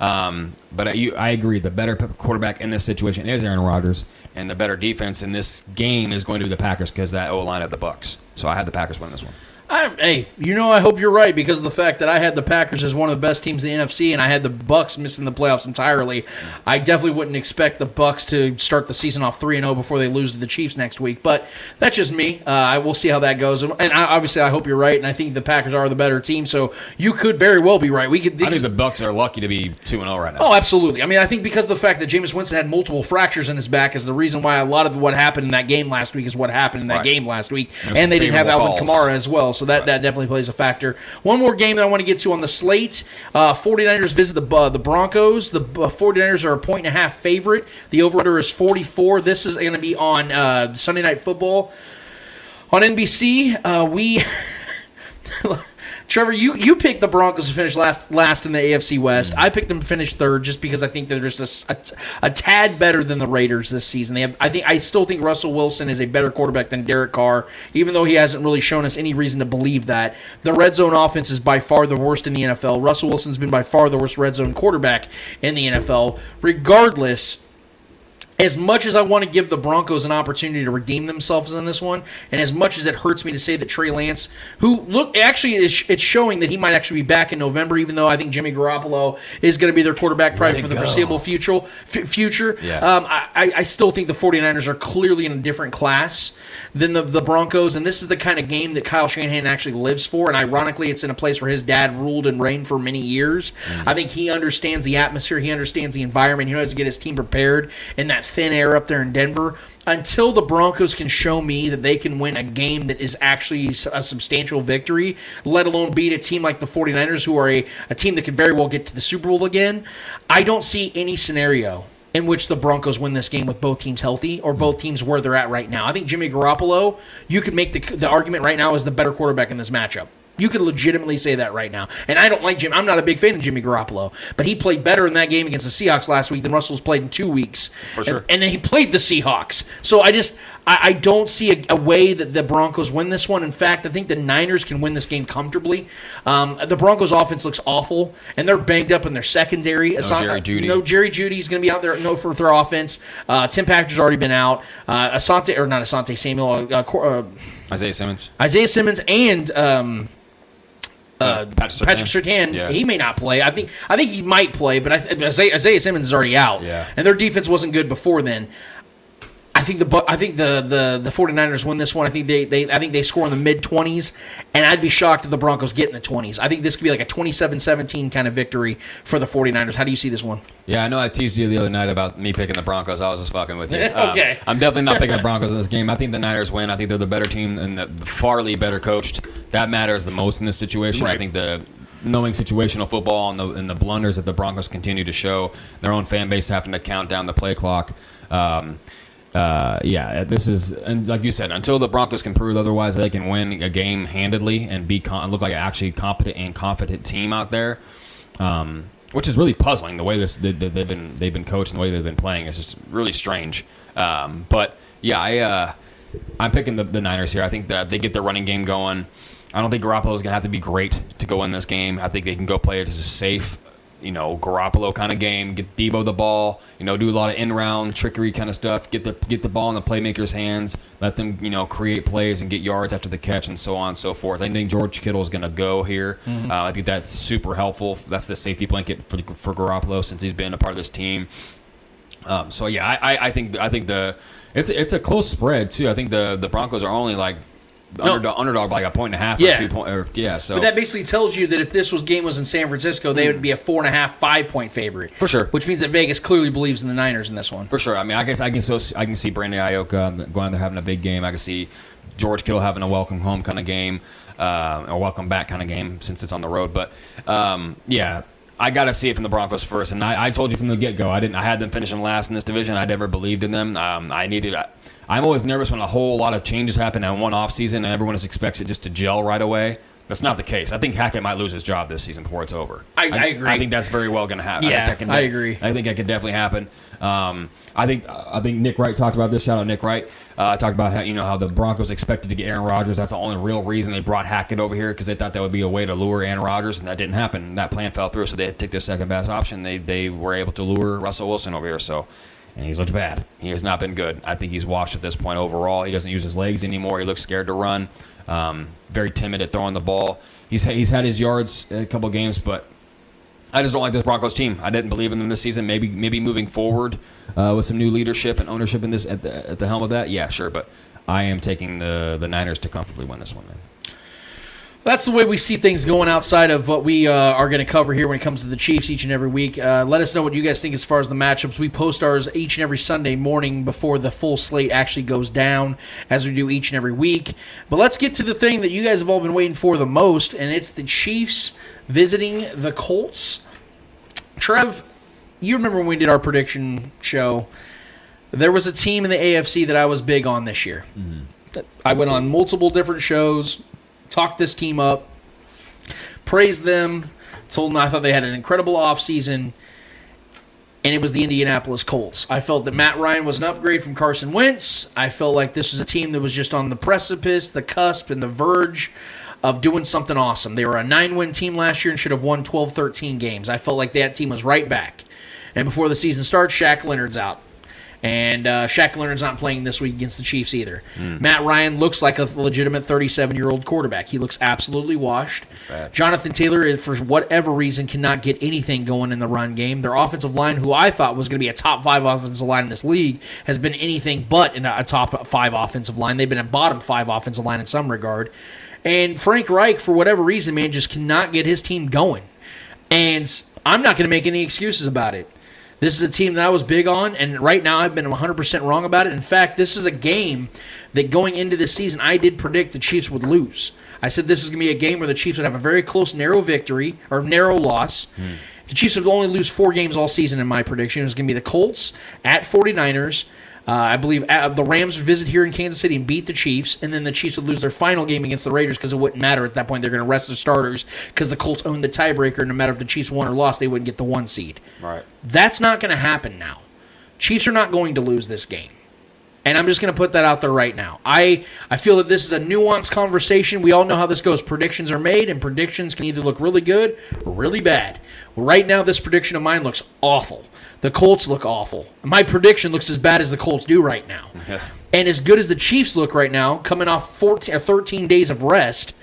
Um, but I, you, I agree. The better quarterback in this situation is Aaron Rodgers, and the better defense in this game is going to be the Packers because that O line of the Bucks. So I had the Packers win this one. I, hey, you know, I hope you're right because of the fact that I had the Packers as one of the best teams in the NFC, and I had the Bucks missing the playoffs entirely. I definitely wouldn't expect the Bucks to start the season off three and zero before they lose to the Chiefs next week. But that's just me. Uh, I will see how that goes, and I, obviously, I hope you're right, and I think the Packers are the better team. So you could very well be right. We could. I think the Bucks are lucky to be two and zero right now. Oh, absolutely. I mean, I think because of the fact that Jameis Winston had multiple fractures in his back is the reason why a lot of what happened in that game last week is what happened in that Right. game last week, There's and they didn't have Alvin calls. Kamara as well. So that, that definitely plays a factor. One more game that I want to get to on the slate. Uh, 49ers visit the uh, the Broncos. The uh, 49ers are a point and a half favorite. The over-under is 44. This is going to be on uh, Sunday Night Football. On NBC, uh, we... Trevor, you, you picked the Broncos to finish last last in the AFC West. Mm-hmm. I picked them to finish third just because I think they're just a tad better than the Raiders this season. They have, I think I still think Russell Wilson is a better quarterback than Derek Carr, even though he hasn't really shown us any reason to believe that. The red zone offense is by far the worst in the NFL. Russell Wilson's been by far the worst red zone quarterback in the NFL. Regardless, as much as I want to give the Broncos an opportunity to redeem themselves in this one, and as much as it hurts me to say that Trey Lance, who look actually is it's showing that he might actually be back in November, even though I think Jimmy Garoppolo is going to be their quarterback probably for the foreseeable future. F- future, Yeah. um, I, I I still think the 49ers are clearly in a different class than the, the Broncos, and this is the kind of game that Kyle Shanahan actually lives for. And ironically, it's in a place where his dad ruled and reigned for many years. I think he understands the atmosphere, he understands the environment, he knows to get his team prepared in that thin air up there in Denver. Until the Broncos can show me that they can win a game that is actually a substantial victory, let alone beat a team like the 49ers, who are a, a team that could very well get to the Super Bowl again, I don't see any scenario in which the Broncos win this game with both teams healthy or both teams where they're at right now. I think Jimmy Garoppolo, you could make the, the argument right now is the better quarterback in this matchup. You could legitimately say that right now. And I don't like Jim. I'm not a big fan of Jimmy Garoppolo, but he played better in that game against the Seahawks last week than Russell's played in two weeks. For sure. And, and then he played the Seahawks. So I just I, I don't see a, a way that the Broncos win this one. In fact, I think the Niners can win this game comfortably. Um, the Broncos offense looks awful, and they're banged up in their secondary. No Jerry Jeudy. No Jerry Jeudy's going to be out there. No for their offense. Uh, Tim Packer's already been out. Uh, Asante or not Asante Samuel. Uh, uh, uh, Isaiah Simmons, Isaiah Simmons and um, uh, Patrick Patrick Surtain, Yeah. he may not play. I think I think he might play, but I th- Isaiah, Isaiah Simmons is already out. Yeah. And their defense wasn't good before then. I think the I think the, the the 49ers win this one. I think they, they I think they score in the mid 20s and I'd be shocked if the Broncos get in the 20s. I think this could be like a 27-17 kind of victory for the 49ers. How do you see this one? Yeah, I know I teased you the other night about me picking the Broncos. I was just fucking with you. Okay. Uh, I'm definitely not picking the Broncos in this game. I think the Niners win. I think they're the better team and the farly better coached. That matters the most in this situation. I think the knowing situational football and the and the blunders that the Broncos continue to show, their own fan base having to count down the play clock. Um, uh, yeah, this is and like you said, until the Broncos can prove otherwise, they can win a game handedly and be con- look like an actually competent and confident team out there. Um, which is really puzzling. The way this they, they've been they've been coached and the way they've been playing is just really strange. Um, but yeah, I uh, I'm picking the, the Niners here. I think that they get their running game going. I don't think Garoppolo is going to have to be great to go in this game. I think they can go play it as a safe, you know, Garoppolo kind of game. Get Deebo the ball, you know, do a lot of in round trickery kind of stuff. Get the get the ball in the playmakers' hands. Let them, you know, create plays and get yards after the catch and so on and so forth. I think George Kittle is going to go here. Uh, I think that's super helpful. That's the safety blanket for for Garoppolo since he's been a part of this team. Um, so yeah, I, I, I think I think the it's it's a close spread too. I think the the Broncos are only like underdog, underdog by like a point and a half Yeah. or two point or yeah. So But that basically tells you that if this was game was in San Francisco, they would be a four and a half, five point favorite For sure. Which means that Vegas clearly believes in the Niners in this one. for sure. I mean, I guess I can so I can see Brandon Aiyuk going there having a big game. I can see George Kittle having a welcome home kind of game, uh, or welcome back kind of game since it's on the road. But um, yeah. I got to see it from the Broncos first, and I, I told you from the get go. I didn't. I had them finishing last in this division. I never believed in them. Um, I needed. I, I'm always nervous when a whole lot of changes happen in one off season, and everyone just expects it just to gel right away. That's not the case. I think Hackett might lose his job this season before it's over. I- I agree. I think that's very well going to happen. Yeah, I, think that I agree. I think that could definitely happen. Um, I think I think Nick Wright talked about this. Shout out Nick Wright. Uh, talked about how you know how the Broncos expected to get Aaron Rodgers. That's the only real reason they brought Hackett over here because they thought that would be a way to lure Aaron Rodgers, and that didn't happen. That plan fell through, so they had to take their second best option. They they were able to lure Russell Wilson over here. So. And he's looked bad. He has not been good. I think he's washed at this point overall. He doesn't use his legs anymore. He looks scared to run. Um, very timid at throwing the ball. He's he's had his yards a couple games, but I just don't like this Broncos team. I didn't believe in them this season. Maybe maybe moving forward uh, with some new leadership and ownership in this at the, at the helm of that, yeah, sure. But I am taking the the Niners to comfortably win this one, man. That's the way we see things going outside of what we uh, are going to cover here when it comes to the Chiefs each and every week. Uh, let us know what you guys think as far as the matchups. We post ours each and every Sunday morning before the full slate actually goes down, as we do each and every week. But let's get to the thing that you guys have all been waiting for the most, and it's the Chiefs visiting the Colts. Trev, you remember when we did our prediction show? There was a team in the AFC that I was big on this year. That I went on multiple different shows, talked this team up, praised them, told them I thought they had an incredible offseason, and it was the Indianapolis Colts. I felt that Matt Ryan was an upgrade from Carson Wentz. I felt like this was a team that was just on the precipice, the cusp, and the verge of doing something awesome. They were a nine win team last year and should have won 12 13 games. I felt like that team was right back. And before the season starts, Shaq Leonard's out. And uh, Shaq Leonard's not playing this week against the Chiefs either. Matt Ryan looks like a legitimate 37 year old quarterback. He looks absolutely washed. Jonathan Taylor, is, for whatever reason, cannot get anything going in the run game. Their offensive line, who I thought was going to be a top five offensive line in this league, has been anything but in a, a top five offensive line. They've been a bottom five offensive line in some regard. And Frank Reich, for whatever reason, man, just cannot get his team going. And I'm not going to make any excuses about it. This is a team that I was big on, and right now I've been 100% wrong about it. In fact, this is a game that going into this season, I did predict the Chiefs would lose. I said this is going to be a game where the Chiefs would have a very close, narrow victory or narrow loss. Hmm. The Chiefs would only lose four games all season, in my prediction. It was going to be the Colts at 49ers. Uh, I believe uh, the Rams would visit here in Kansas City and beat the Chiefs, and then the Chiefs would lose their final game against the Raiders because it wouldn't matter at that point. They're going to rest the starters because the Colts owned the tiebreaker. No matter if the Chiefs won or lost, they wouldn't get the one seed. Right. That's not going to happen now. Chiefs are not going to lose this game. And I'm just going to put that out there right now. I, I feel that this is a nuanced conversation. We all know how this goes. Predictions are made, and predictions can either look really good or really bad. Right now, this prediction of mine looks awful. The Colts look awful. My prediction looks as bad as the Colts do right now. and as good as the Chiefs look right now, coming off 14 or 13 days of rest,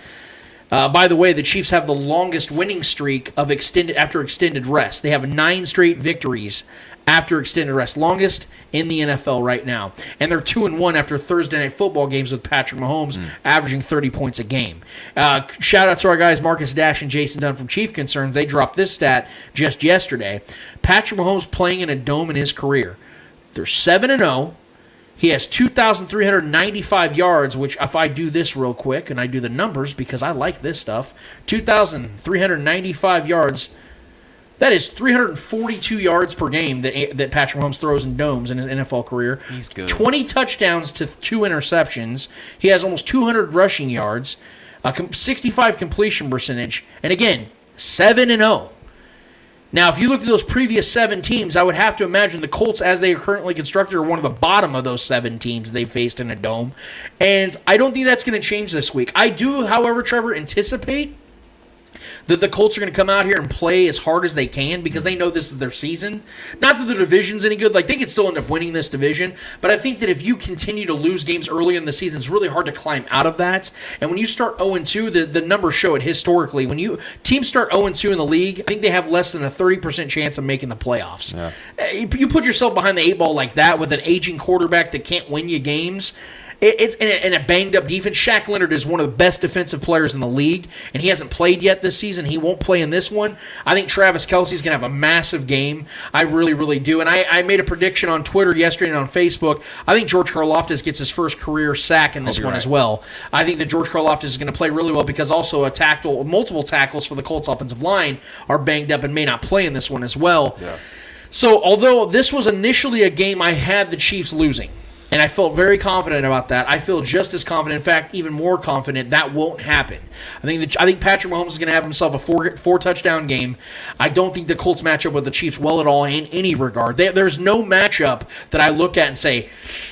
uh, by the way, the Chiefs have the longest winning streak of extended after extended rest. They have nine straight victories after extended rest, longest in the NFL right now, and they're two and one after Thursday night football games with Patrick Mahomes averaging thirty points a game. Uh, shout out to our guys Marcus Dash and Jason Dunn from Chief Concerns. They dropped this stat just yesterday. Patrick Mahomes playing in a dome in his career. They're seven and zero. He has 2,395 yards, which, if I do this real quick and I do the numbers because I like this stuff, 2,395 yards. That is 342 yards per game that, that Patrick Mahomes throws in domes in his NFL career. He's good. 20 touchdowns to two interceptions. He has almost 200 rushing yards, a 65 completion percentage, and again, 7 and 0. Now, if you look at those previous seven teams, I would have to imagine the Colts, as they are currently constructed, are one of the bottom of those seven teams they faced in a dome. And I don't think that's going to change this week. I do, however, Trevor, anticipate that the Colts are going to come out here and play as hard as they can because they know this is their season. Not that the division's any good; like they could still end up winning this division. But I think that if you continue to lose games early in the season, it's really hard to climb out of that. And when you start 0 2, the the numbers show it historically. When you teams start 0 2 in the league, I think they have less than a 30 percent chance of making the playoffs. Uh, You you put yourself behind the eight ball like that with an aging quarterback that can't win you games. It- It's in a, in a banged up defense. Shaq Leonard is one of the best defensive players in the league, and he hasn't played yet this season. He won't play in this one. I think Travis Kelce's going to have a massive game. I really, really do. And I, I made a prediction on Twitter yesterday and on Facebook. I think George Karlaftis gets his first career sack in this one right. as well. I think that George Karlaftis is going to play really well because also a tackle, multiple tackles for the Colts offensive line are banged up and may not play in this one as well. Yeah. So, although this was initially a game I had the Chiefs losing, and I felt very confident about that, I feel just as confident, in fact, even more confident that won't happen. I think that I think Patrick Mahomes is going to have himself a four four touchdown game. I don't think the Colts match up with the Chiefs well at all in any regard. There- there's no matchup that I look at and say,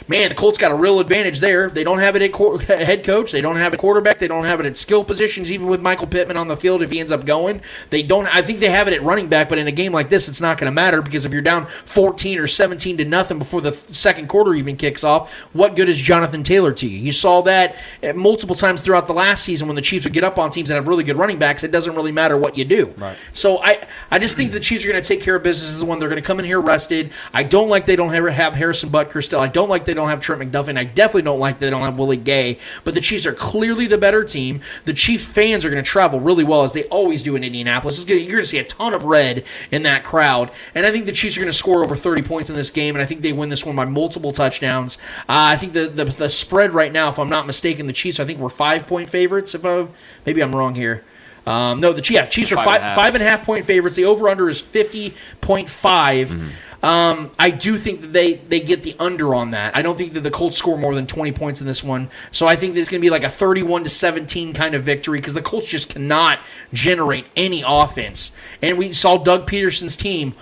man, the Colts got a real advantage there. They don't have it at head coach. They don't have a quarterback. They don't have it at skill positions. Even with Michael Pittman on the field, if he ends up going, they don't. I think they have it at running back, but in a game like this, it's not going to matter because if you're down 14 or 17 to nothing before the second quarter even kicks off, what good is Jonathan Taylor to you? You saw that uh, multiple times throughout the last season when the Chiefs would get up on teams that have really good running backs. It doesn't really matter what you do. Right. So I, I just think the Chiefs are going to take care of business as the one they're going to come in here rested. I don't like they don't have, have Harrison Butker still. I don't like they don't have Trent McDuffie. I definitely don't like they don't have Willie Gay. But the Chiefs are clearly the better team. The Chiefs fans are going to travel really well as they always do in Indianapolis. It's gonna, you're going to see a ton of red in that crowd, and I think the Chiefs are going to score over 30 points in this game, and I think they win this one by multiple touchdowns. Uh, I think the, the the spread right now, if I'm not mistaken, the Chiefs I think we're five point favorites. If I maybe I'm wrong here. Um, no, the yeah, Chiefs are Five five, and a half. five and a half point favorites. The over under is fifty point five. Mm-hmm. Um, I do think that they they get the under on that. I don't think that the Colts score more than twenty points in this one. So I think that it's going to be like a thirty-one to seventeen kind of victory because the Colts just cannot generate any offense. And we saw Doug Pederson's team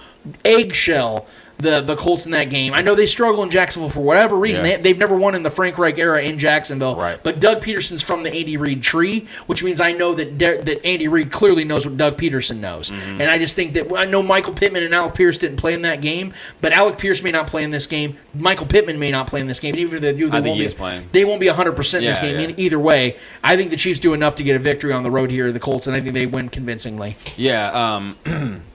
eggshell. The, the Colts in that game. I know they struggle in Jacksonville for whatever reason. Yeah. They, they've never won in the Frank Reich era in Jacksonville. Right. But Doug Pederson's from the Andy Reid tree, which means I know that De- that Andy Reid clearly knows what Doug Pederson knows. Mm-hmm. And I just think that I know Michael Pittman and Alec Pierce didn't play in that game, but Alec Pierce may not play in this game. Michael Pittman may not play in this game. Even if they do, they won't be, playing. They won't be 100 percent in this game. yeah. In either way, I think the Chiefs do enough to get a victory on the road here, the Colts, and I think they win convincingly. Yeah. Um,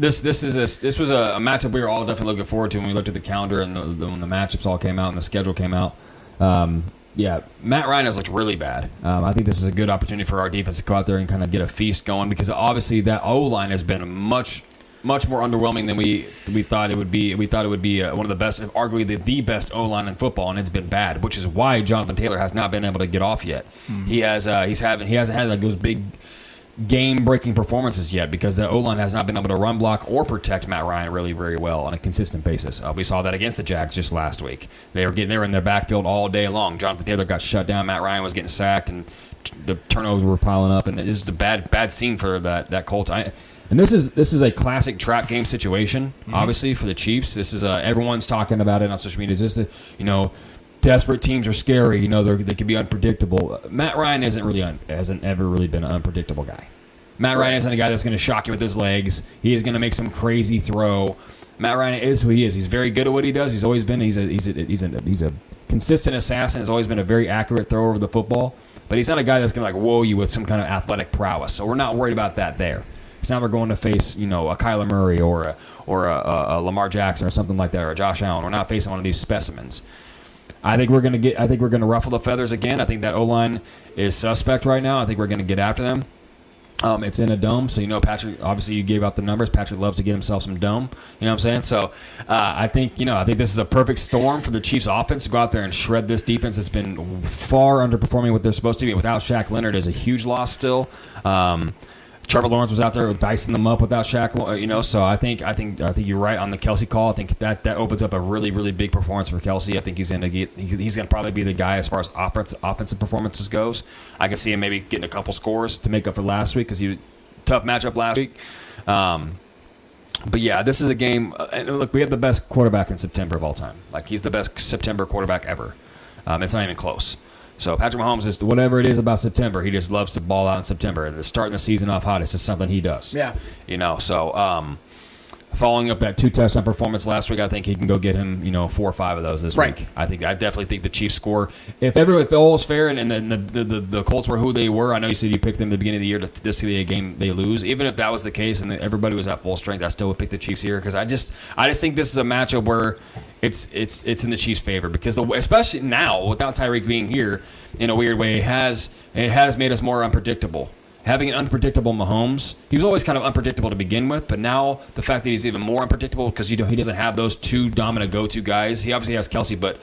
this this is a this was a, a matchup we were all definitely looking forward to when we looked at the calendar and the, the, when the matchups all came out and the schedule came out. Um, yeah, Matt Ryan has looked really bad. Um, I think this is a good opportunity for our defense to go out there and kind of get a feast going because obviously that O line has been much much more underwhelming than we we thought it would be. We thought it would be uh, one of the best, arguably the, the best O line in football, and it's been bad, which is why Jonathan Taylor has not been able to get off yet. He has uh, he's having he hasn't had like those big game breaking performances yet because the O line has not been able to run block or protect Matt Ryan really very well on a consistent basis. Uh, we saw that against the Jags just last week. They were getting they were in their backfield all day long. Jonathan Taylor got shut down. Matt Ryan was getting sacked, and t- the turnovers were piling up. And it is a bad bad scene for that that Colts. I, and this is this is a classic trap game situation. Obviously for the Chiefs, this is uh, everyone's talking about it on social media. Is this a, you know desperate teams are scary. You know, they're, can be unpredictable. Matt Ryan isn't really un, hasn't ever really been an unpredictable guy. Matt Ryan isn't a guy that's going to shock you with his legs. He is going to make some crazy throw. Matt Ryan is who he is. He's very good at what he does. He's always been. He's a he's a he's a, he's a consistent assassin. Has always been a very accurate thrower of the football. But he's not a guy that's going to like whoa you with some kind of athletic prowess. So we're not worried about that there. It's not we're going to face you know a Kyler Murray or a or a, a, Lamar Jackson or something like that or Josh Allen. We're not facing one of these specimens. I think we're gonna get. I think we're gonna ruffle the feathers again. I think that O line is suspect right now. I think we're gonna get after them. Um, it's in a dome, so you know Patrick. Obviously, you gave out the numbers. Patrick loves to get himself some dome. You know what I'm saying? So uh, I think you know I think this is a perfect storm for the Chiefs' offense to go out there and shred this defense. that's been far underperforming what they're supposed to be. Without Shaq Leonard, is a huge loss still. Um, Trevor Lawrence was out there dicing them up without Shaq, uh, you know. So I think I think I think you're right on the Kelce call. I think that that opens up a really really big performance for Kelce. I think he's to get he's to probably be the guy as far as offensive offensive performances goes. I can see him maybe getting a couple scores to make up for last week because he was tough matchup last week. Um, but yeah, this is a game. Uh, and look, we have the best quarterback in September of all time. Like he's the best September quarterback ever. Um, it's not even close. So Patrick Mahomes is whatever it is about September. He just loves to ball out in September. Starting the season off hot. It's just something he does. Yeah. You know. So um, following up that two touchdown performance last week, I think he can go get him, you know, four or five of those this Right. week. I think I definitely think the Chiefs score. If everyone, if all was fair and, and the, the, the the Colts were who they were, I know you said you picked them at the beginning of the year to this be a game they lose. Even if that was the case and everybody was at full strength, I still would pick the Chiefs here because I just I just think this is a matchup where it's it's it's in the Chiefs' favor because the, especially now without Tyreek being here in a weird way, it has it has made us more unpredictable having an unpredictable Mahomes. He was always kind of unpredictable to begin with, but now the fact that he's even more unpredictable because you know he doesn't have those two dominant go-to guys. He obviously has Kelce, but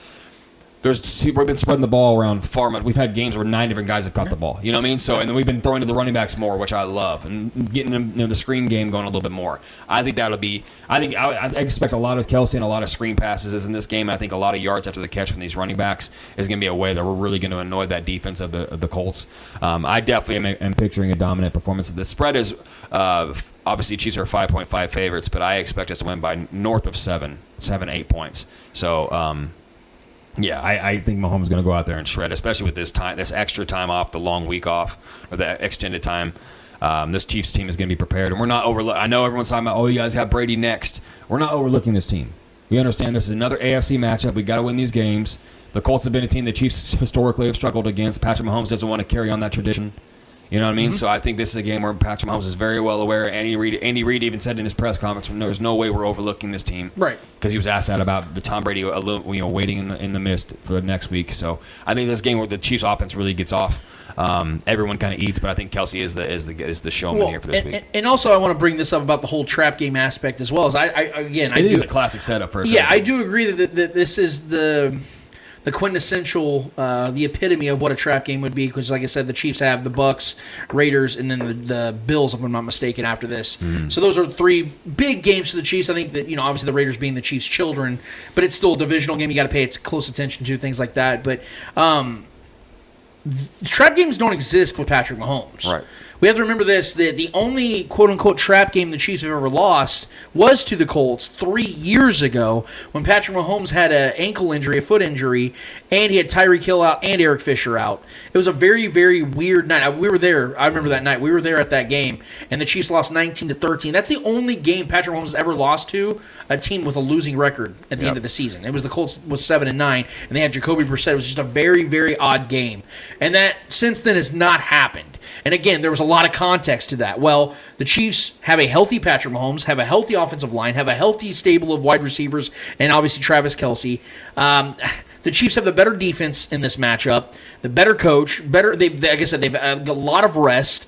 there's we've been spreading the ball around far much. We've had games where nine different guys have caught the ball. You know what I mean? So and then we've been throwing to the running backs more, which I love, and getting them, you know, the screen game going a little bit more. I think that'll be. I think I, I expect a lot of Kelce and a lot of screen passes in this game. I think a lot of yards after the catch from these running backs is going to be a way that we're really going to annoy that defense of the of the Colts. Um, I definitely am, am picturing a dominant performance. The spread is uh, obviously Chiefs are five point five favorites, but I expect us to win by north of seven, seven eight points. So. Um, yeah, I, I think Mahomes is going to go out there and shred, especially with this time, this extra time off, the long week off, or the extended time. Um, this Chiefs team is going to be prepared, and we're not overlook. I know everyone's talking about, oh, you guys have Brady next. We're not overlooking this team. We understand this is another AFC matchup. We got to win these games. The Colts have been a team the Chiefs historically have struggled against. Patrick Mahomes doesn't want to carry on that tradition. You know what I mean? So I think this is a game where Patrick Mahomes is very well aware. Andy Reid, Andy Reid even said in his press conference, "There's no way we're overlooking this team." Right. Because he was asked that about the Tom Brady, a little, you know, waiting in the in the mist for the next week. So I think this game where the Chiefs' offense really gets off, um, everyone kind of eats, but I think Kelce is the is the is the showman Well, here for this and, week. and- also, I want to bring this up about the whole trap game aspect as well. As I, I again, I it is do, a classic setup for a yeah, I do agree that, that this is the the quintessential, uh, the epitome of what a trap game would be. Because, like I said, the Chiefs have the Bucks, Raiders, and then the, the Bills, if I'm not mistaken, after this. Mm-hmm. So those are three big games for the Chiefs. I think that you know, obviously, the Raiders being the Chiefs' children, but it's still a divisional game. You got to pay close attention to things like that. But um, trap games don't exist with Patrick Mahomes. Right. We have to remember this: that the only "quote unquote" trap game the Chiefs have ever lost was to the Colts three years ago when Patrick Mahomes had an ankle injury, a foot injury, and he had Tyreek Hill out and Eric Fisher out. It was a very, very weird night. We were there. I remember that night. We were there at that game, and the Chiefs lost 19 to 13. That's the only game Patrick Mahomes has ever lost to a team with a losing record at the Yep. end of the season. It was the Colts was seven and nine, and they had Jacoby Brissett. It was just a very, very odd game, and that since then has not happened. And again, there was a lot of context to that. Well, the Chiefs have a healthy Patrick Mahomes, have a healthy offensive line, have a healthy stable of wide receivers, and obviously Travis Kelce. Um, the Chiefs have the better defense in this matchup, the better coach, better. They, like I said, they've uh, a lot of rest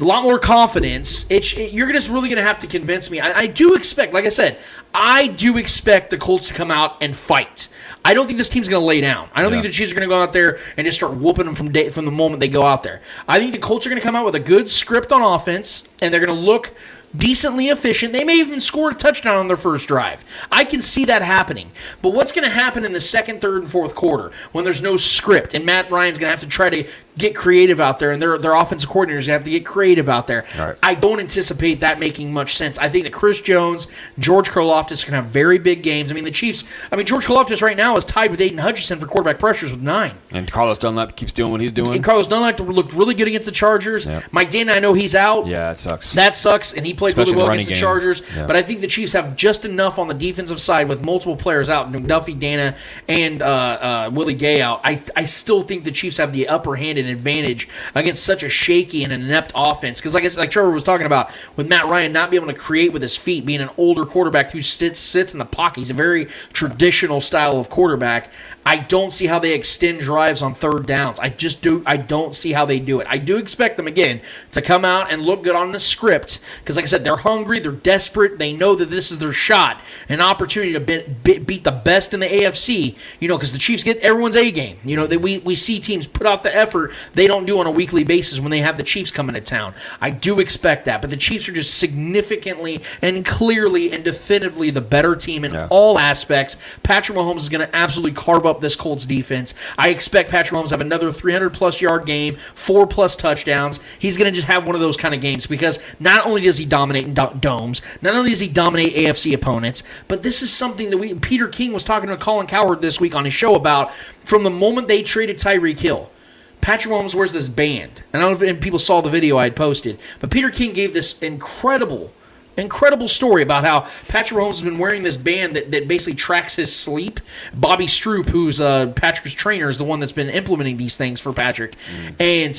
a lot more confidence. It, you're just really going to have to convince me. I, I do expect, like I said, I do expect the Colts to come out and fight. I don't think this team's going to lay down. I don't think the Chiefs are going to go out there and just start whooping them from day, from the moment they go out there. I think the Colts are going to come out with a good script on offense, and they're going to look decently efficient. They may even score a touchdown on their first drive. I can see that happening. But what's going to happen in the second, third, and fourth quarter when there's no script and Matt Ryan's going to have to try to get creative out there and their their offensive coordinators have to get creative out there. Right. I don't anticipate that making much sense. I think that Chris Jones, George Karlaftis can have very big games. I mean, the Chiefs. I mean, George Karlaftis right now is tied with Aidan Hutchinson for quarterback pressures with nine. and Carlos Dunlap keeps doing what he's doing. And Carlos Dunlap looked really good against the Chargers. Yep. Mike Danna, I know he's out. yeah, it sucks. That sucks, and he played Especially really well the against the Chargers. Yeah. But I think the Chiefs have just enough on the defensive side with multiple players out, McDuffie, Danna, and uh, uh, Willie Gay out. I, I still think the Chiefs have the upper hand an advantage against such a shaky and inept offense. Because, like I said, like Trevor was talking about, with Matt Ryan not being able to create with his feet, being an older quarterback who sits sits in the pocket, he's a very traditional style of quarterback. I don't see how they extend drives on third downs. I just do. I don't see how they do it. I do expect them again to come out and look good on the script because, like I said, they're hungry, they're desperate, they know that this is their shot, an opportunity to be, be, beat the best in the AFC. You know, because the Chiefs get everyone's A game. You know, that we we see teams put out the effort they don't do on a weekly basis when they have the Chiefs coming to town. I do expect that, but the Chiefs are just significantly and clearly and definitively the better team in Yeah. all aspects. Patrick Mahomes is going to absolutely carve up this Colts defense. I expect Patrick Mahomes to have another 300 plus yard game, four plus touchdowns. He's going to just have one of those kind of games because not only does he dominate in do- domes, not only does he dominate AFC opponents, but this is something that we Peter King was talking to Colin Cowherd this week on his show about from the moment they traded Tyreek Hill. Patrick Mahomes wears this band. And I don't know if people saw the video I had posted, but Peter King gave this incredible, incredible story about how Patrick Mahomes has been wearing this band that, that basically tracks his sleep. Bobby Stroupe, who's uh, Patrick's trainer, is the one that's been implementing these things for Patrick. And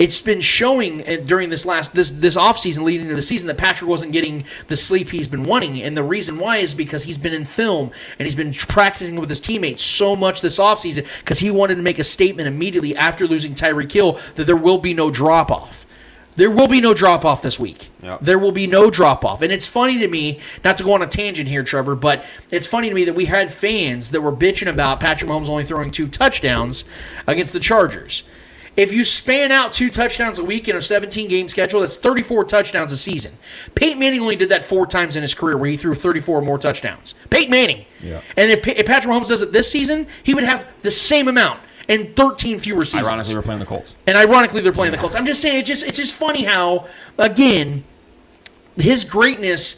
it's been showing uh, during this last this this offseason leading into the season that Patrick wasn't getting the sleep he's been wanting and the reason why is because he's been in film and he's been practicing with his teammates so much this offseason because he wanted to make a statement immediately after losing Tyreek Hill that there will be no drop off. There will be no drop off this week. Yep. There will be no drop off. And it's funny to me, not to go on a tangent here, Trevor, but it's funny to me that we had fans that were bitching about Patrick Mahomes only throwing two touchdowns against the Chargers. If you span out two touchdowns a week in a 17 game schedule, that's 34 touchdowns a season. Peyton Manning only did that four times in his career where he threw 34 more touchdowns. Peyton Manning. Yeah. And if, if Patrick Mahomes does it this season, he would have the same amount and 13 fewer seasons. Ironically, we're playing the Colts. And ironically, they're playing the Colts. I'm just saying, it's just it's just funny how, again, his greatness,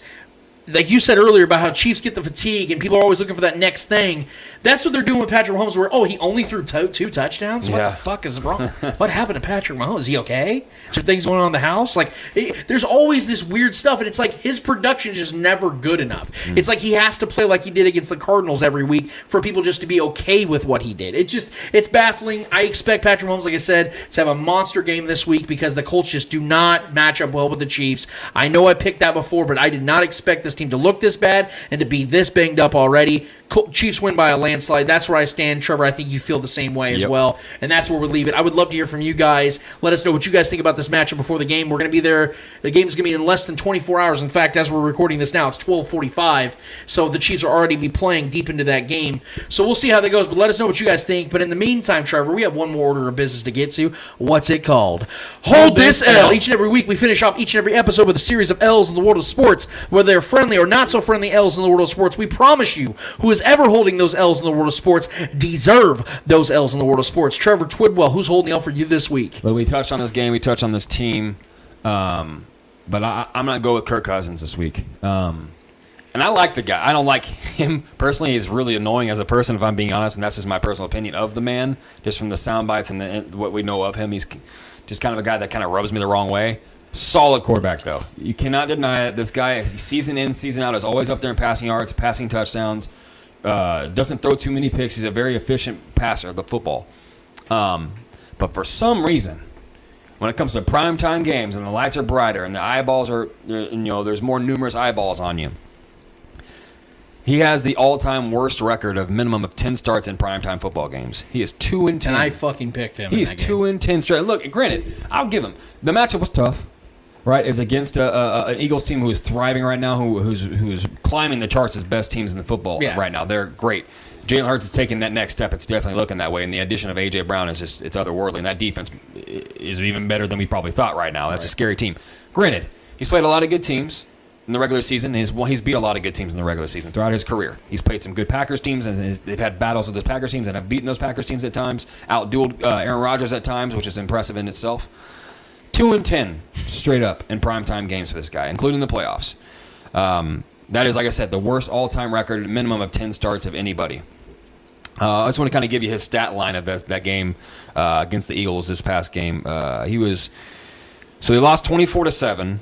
like you said earlier about how Chiefs get the fatigue and people are always looking for that next thing. That's what they're doing with Patrick Mahomes. Where oh, he only threw to- two touchdowns. What Yeah. the fuck is wrong? what happened to Patrick Mahomes? Is he okay? Is there things going on in the house? Like, it- there's always this weird stuff, and it's like his production is just never good enough. Hmm. It's like he has to play like he did against the Cardinals every week for people just to be okay with what he did. It just it's baffling. I expect Patrick Mahomes, like I said, to have a monster game this week because the Colts just do not match up well with the Chiefs. I know I picked that before, but I did not expect this team to look this bad and to be this banged up already. Chiefs win by a landslide. That's where I stand, Trevor. I think you feel the same way as Yep. well, and that's where we leave it. I would love to hear from you guys. Let us know what you guys think about this matchup before the game. We're going to be there. The game is going to be in less than 24 hours. In fact, as we're recording this now, it's 12:45. So the Chiefs are already be playing deep into that game. So we'll see how that goes. But let us know what you guys think. But in the meantime, Trevor, we have one more order of business to get to. What's it called? Hold this L. Each and every week, we finish off each and every episode with a series of L's in the world of sports, whether they're friendly or not so friendly L's in the world of sports. We promise you, who is ever holding those L's in the world of sports, deserve those L's in the world of sports. Trevor Twidwell, who's holding the L for you this week? But we touched on this game. We touched on this team. Um, but I, I'm going to go with Kirk Cousins this week. Um, and I like the guy. I don't like him personally. He's really annoying as a person, if I'm being honest. And that's just my personal opinion of the man, just from the sound bites and, the, and what we know of him. He's just kind of a guy that kind of rubs me the wrong way. Solid quarterback, though. You cannot deny it. This guy, season in, season out, is always up there in passing yards, passing touchdowns. Uh, doesn't throw too many picks. He's a very efficient passer of the football. Um, but for some reason, when it comes to primetime games and the lights are brighter and the eyeballs are, you know, there's more numerous eyeballs on you. He has the all-time worst record of minimum of ten starts in primetime football games. He is two and ten. And I fucking picked him. that game. two and ten straight. Look, granted, I'll give him the matchup was tough, right? It's against a, a, an Eagles team who is thriving right now, who, who's who's climbing the charts as best teams in the football Yeah. right now. They're great. Jalen Hurts is taking that next step. It's definitely looking that way, and the addition of AJ Brown is just it's otherworldly. And that defense is even better than we probably thought right now. That's a scary team. Granted, he's played a lot of good teams in the regular season. He's well, he's beat a lot of good teams in the regular season throughout his career. He's played some good Packers teams, and his, they've had battles with those Packers teams and have beaten those Packers teams at times. Outdueled uh, Aaron Rodgers at times, which is impressive in itself. Two and ten straight up in primetime games for this guy, including the playoffs. Um, that is, like I said, the worst all-time record, minimum of ten starts of anybody. Uh, I just want to kind of give you his stat line of that, that game uh, against the Eagles this past game. Uh, he was so he lost twenty four to seven.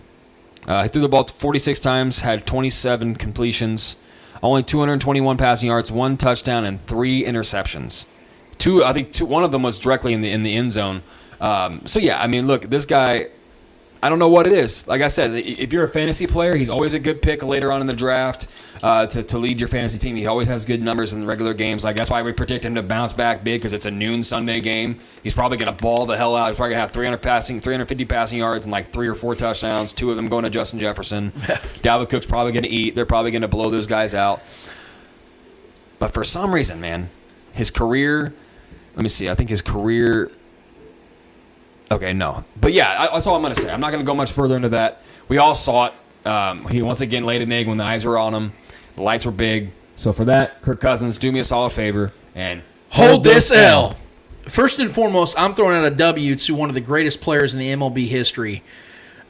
Uh, he threw the ball 46 times, had 27 completions, only 221 passing yards, one touchdown, and three interceptions. two. I think two. One of them was directly in the in the end zone. Um, so yeah, I mean, look, this guy. I don't know what it is. Like I said, if you're a fantasy player, he's always a good pick later on in the draft uh, to, to lead your fantasy team. He always has good numbers in the regular games. Like that's why we predict him to bounce back big because it's a noon Sunday game. He's probably going to ball the hell out. He's probably going to have 300 passing, 350 passing yards, and like three or four touchdowns. Two of them going to Justin Jefferson. Dalvin Cook's probably going to eat. They're probably going to blow those guys out. But for some reason, man, his career. Let me see. I think his career Okay, no. But yeah, I, that's all I'm going to say. I'm not going to go much further into that. We all saw it. Um, he once again laid an egg when the eyes were on him. The lights were big. So for that, Kirk Cousins, do me a solid favor and Hold this L. First and foremost, I'm throwing out a W to one of the greatest players in the MLB history.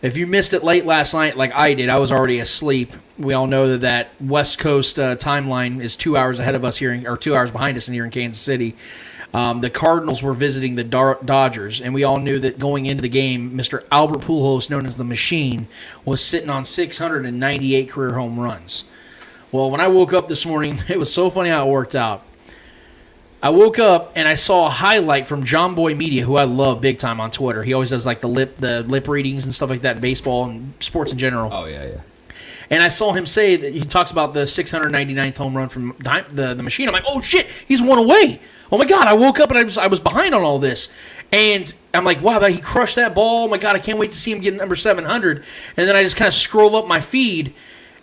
If you missed it late last night, like I did, I was already asleep. We all know that that West Coast uh, timeline is two hours ahead of us here, in, or two hours behind us in here in Kansas City. Um, the Cardinals were visiting the Dar- Dodgers, and we all knew that going into the game, Mr. Albert Pujols, known as the Machine, was sitting on 698 career home runs. Well, when I woke up this morning, it was so funny how it worked out. I woke up and I saw a highlight from Jomboy Media, who I love big time on Twitter. He always does like the lip the lip readings and stuff like that, in baseball and sports in general. Oh yeah, yeah. And I saw him say that he talks about the 699th home run from the, the, the machine. I'm like, oh shit, he's one away. Oh my god, I woke up and I was I was behind on all this. And I'm like, wow, that he crushed that ball. Oh my god, I can't wait to see him get number 700. And then I just kind of scroll up my feed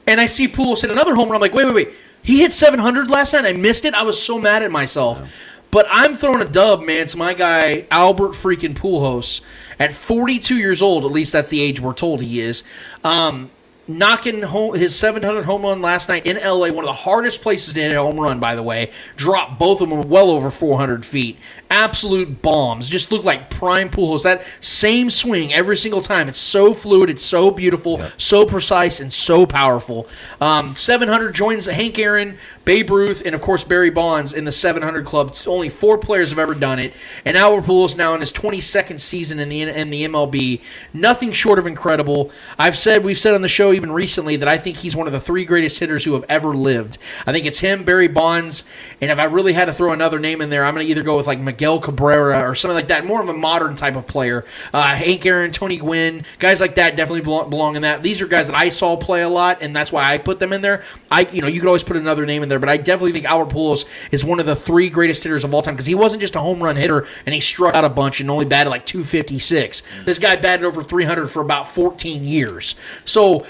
and I see Pujols hit another home run. I'm like, wait, wait, wait. He hit 700 last night. I missed it. I was so mad at myself. But I'm throwing a dub, man, to my guy Albert freaking Pujols at 42 years old. At least that's the age we're told he is. Um, knocking home his 700 home run last night in LA, one of the hardest places to hit a home run, by the way. Dropped both of them well over 400 feet. Absolute bombs. Just look like prime Pujols. That same swing every single time. It's so fluid. It's so beautiful, so precise, and so powerful. Um, 700 joins Hank Aaron, Babe Ruth, and of course Barry Bonds in the 700 club. Only four players have ever done it, and Albert Pujols now in his 22nd season in the in the MLB. Nothing short of incredible. I've said we've said on the show even recently that I think he's one of the three greatest hitters who have ever lived. I think it's him, Barry Bonds, and if I really had to throw another name in there, I'm going to either go with like Miguel Cabrera or something like that, more of a modern type of player. Uh, Hank Aaron, Tony Gwynn, guys like that definitely belong, in that. These are guys that I saw play a lot, and that's why I put them in there. I, you know, you could always put another name in there, but I definitely think Albert Pujols is one of the three greatest hitters of all time because he wasn't just a home run hitter and he struck out a bunch and only batted like 256. This guy batted over 300 for about 14 years. So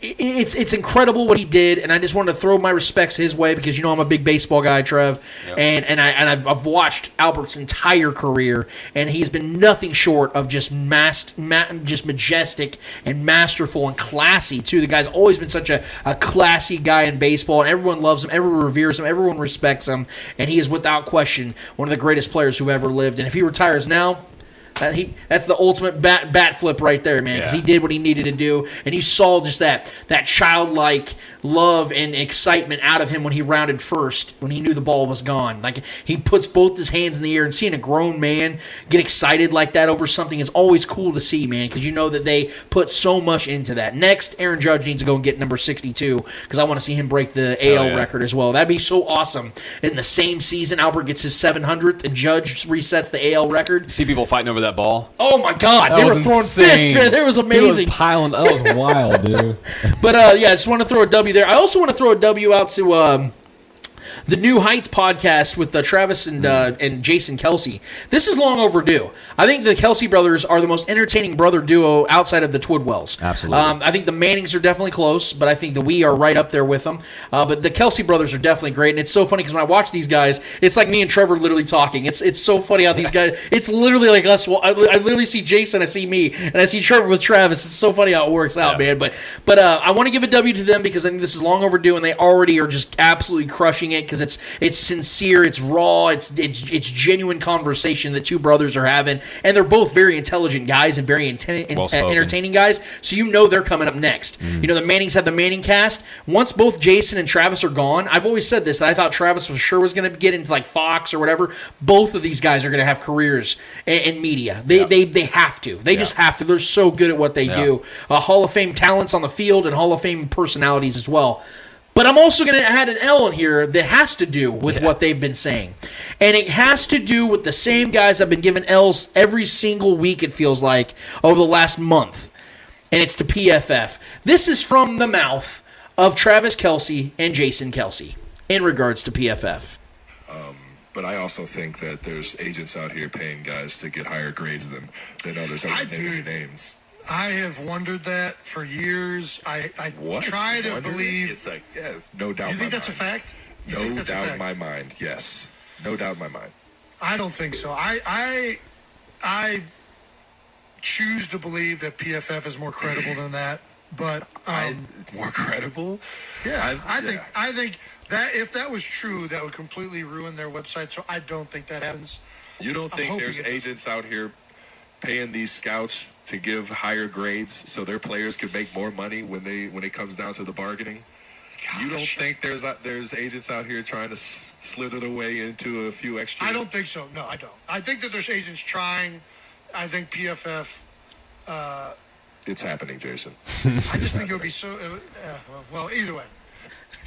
it's it's incredible what he did, and I just wanted to throw my respects his way because you know I'm a big baseball guy, Trev, and and I and I've, I've watched Albert's entire career, and he's been nothing short of just mass, ma- just majestic and masterful and classy too. The guy's always been such a, a classy guy in baseball, and everyone loves him, everyone reveres him, everyone respects him, and he is without question one of the greatest players who ever lived. And if he retires now. That he, that's the ultimate bat bat flip right there, man. Because Yeah. he did what he needed to do, and you saw just that that childlike love and excitement out of him when he rounded first, when he knew the ball was gone. Like he puts both his hands in the air, and seeing a grown man get excited like that over something is always cool to see, man. Because you know that they put so much into that. Next, Aaron Judge needs to go and get number sixty-two because I want to see him break the AL yeah. record as well. That'd be so awesome. In the same season, Albert gets his seven hundredth, and Judge resets the AL record. See people fighting over that ball. Oh my God, That they were throwing insane. fists, man. That was amazing. piling. That was wild, dude. But uh, yeah, I just want to throw a W there. I also want to throw a W out to um, the New Heights podcast with uh, Travis and uh, and Jason Kelce. This is long overdue. I think the Kelce brothers are the most entertaining brother duo outside of the Twidwells. Absolutely. Um, I think the Mannings are definitely close, but I think the we are right up there with them. Uh, but the Kelce brothers are definitely great, and it's so funny because when I watch these guys, it's like me and Trevor literally talking. It's it's so funny how these guys. It's literally like us. Well, I, I literally see Jason, I see me, and I see Trevor with Travis. It's so funny how it works out, man. But but uh, I want to give a W to them because I think this is long overdue, and they already are just absolutely crushing it because it's it's sincere, it's raw, it's it's it's genuine conversation that two brothers are having, and they're both very intelligent guys and very inten- Well spoken. entertaining guys. So you know they're coming up next. You know the Mannings have the Manning cast. Once both Jason and Travis are gone, I've always said this that I thought Travis was sure was going to get into like Fox or whatever. Both of these guys are going to have careers in, in media. They, they they have to. They just have to. They're so good at what they do. Uh, Hall of Fame talents on the field and Hall of Fame personalities as well. But I'm also going to add an L in here that has to do with what they've been saying. And it has to do with the same guys I've been giving L's every single week, it feels like, over the last month. And it's to PFF. This is from the mouth of Travis Kelce and Jason Kelce in regards to PFF. Um, But I also think that there's agents out here paying guys to get higher grades than, than others. I I won't name any do. names. I have wondered that for years. I, I What? try to Wondered? believe. It's like, yeah, it's no doubt. you think that's a fact? You No think that's a doubt in my mind. Yes, no doubt in my mind. I don't think so. I I I choose to believe that PFF is more credible than that. But um, More credible. yeah, I, I- think yeah. I think that if that was true, that would completely ruin their website. So I don't think that happens. You don't think there's agents out here paying these scouts to give higher grades so their players can make more money when they when it comes down to the bargaining? You don't think there's uh, there's agents out here trying to s- slither their way into a few extra? I don't think so. No, I don't. I think that there's agents trying. I think PFF. It's happening, Jason. I just think it would be so. Uh, uh, well, well, either way.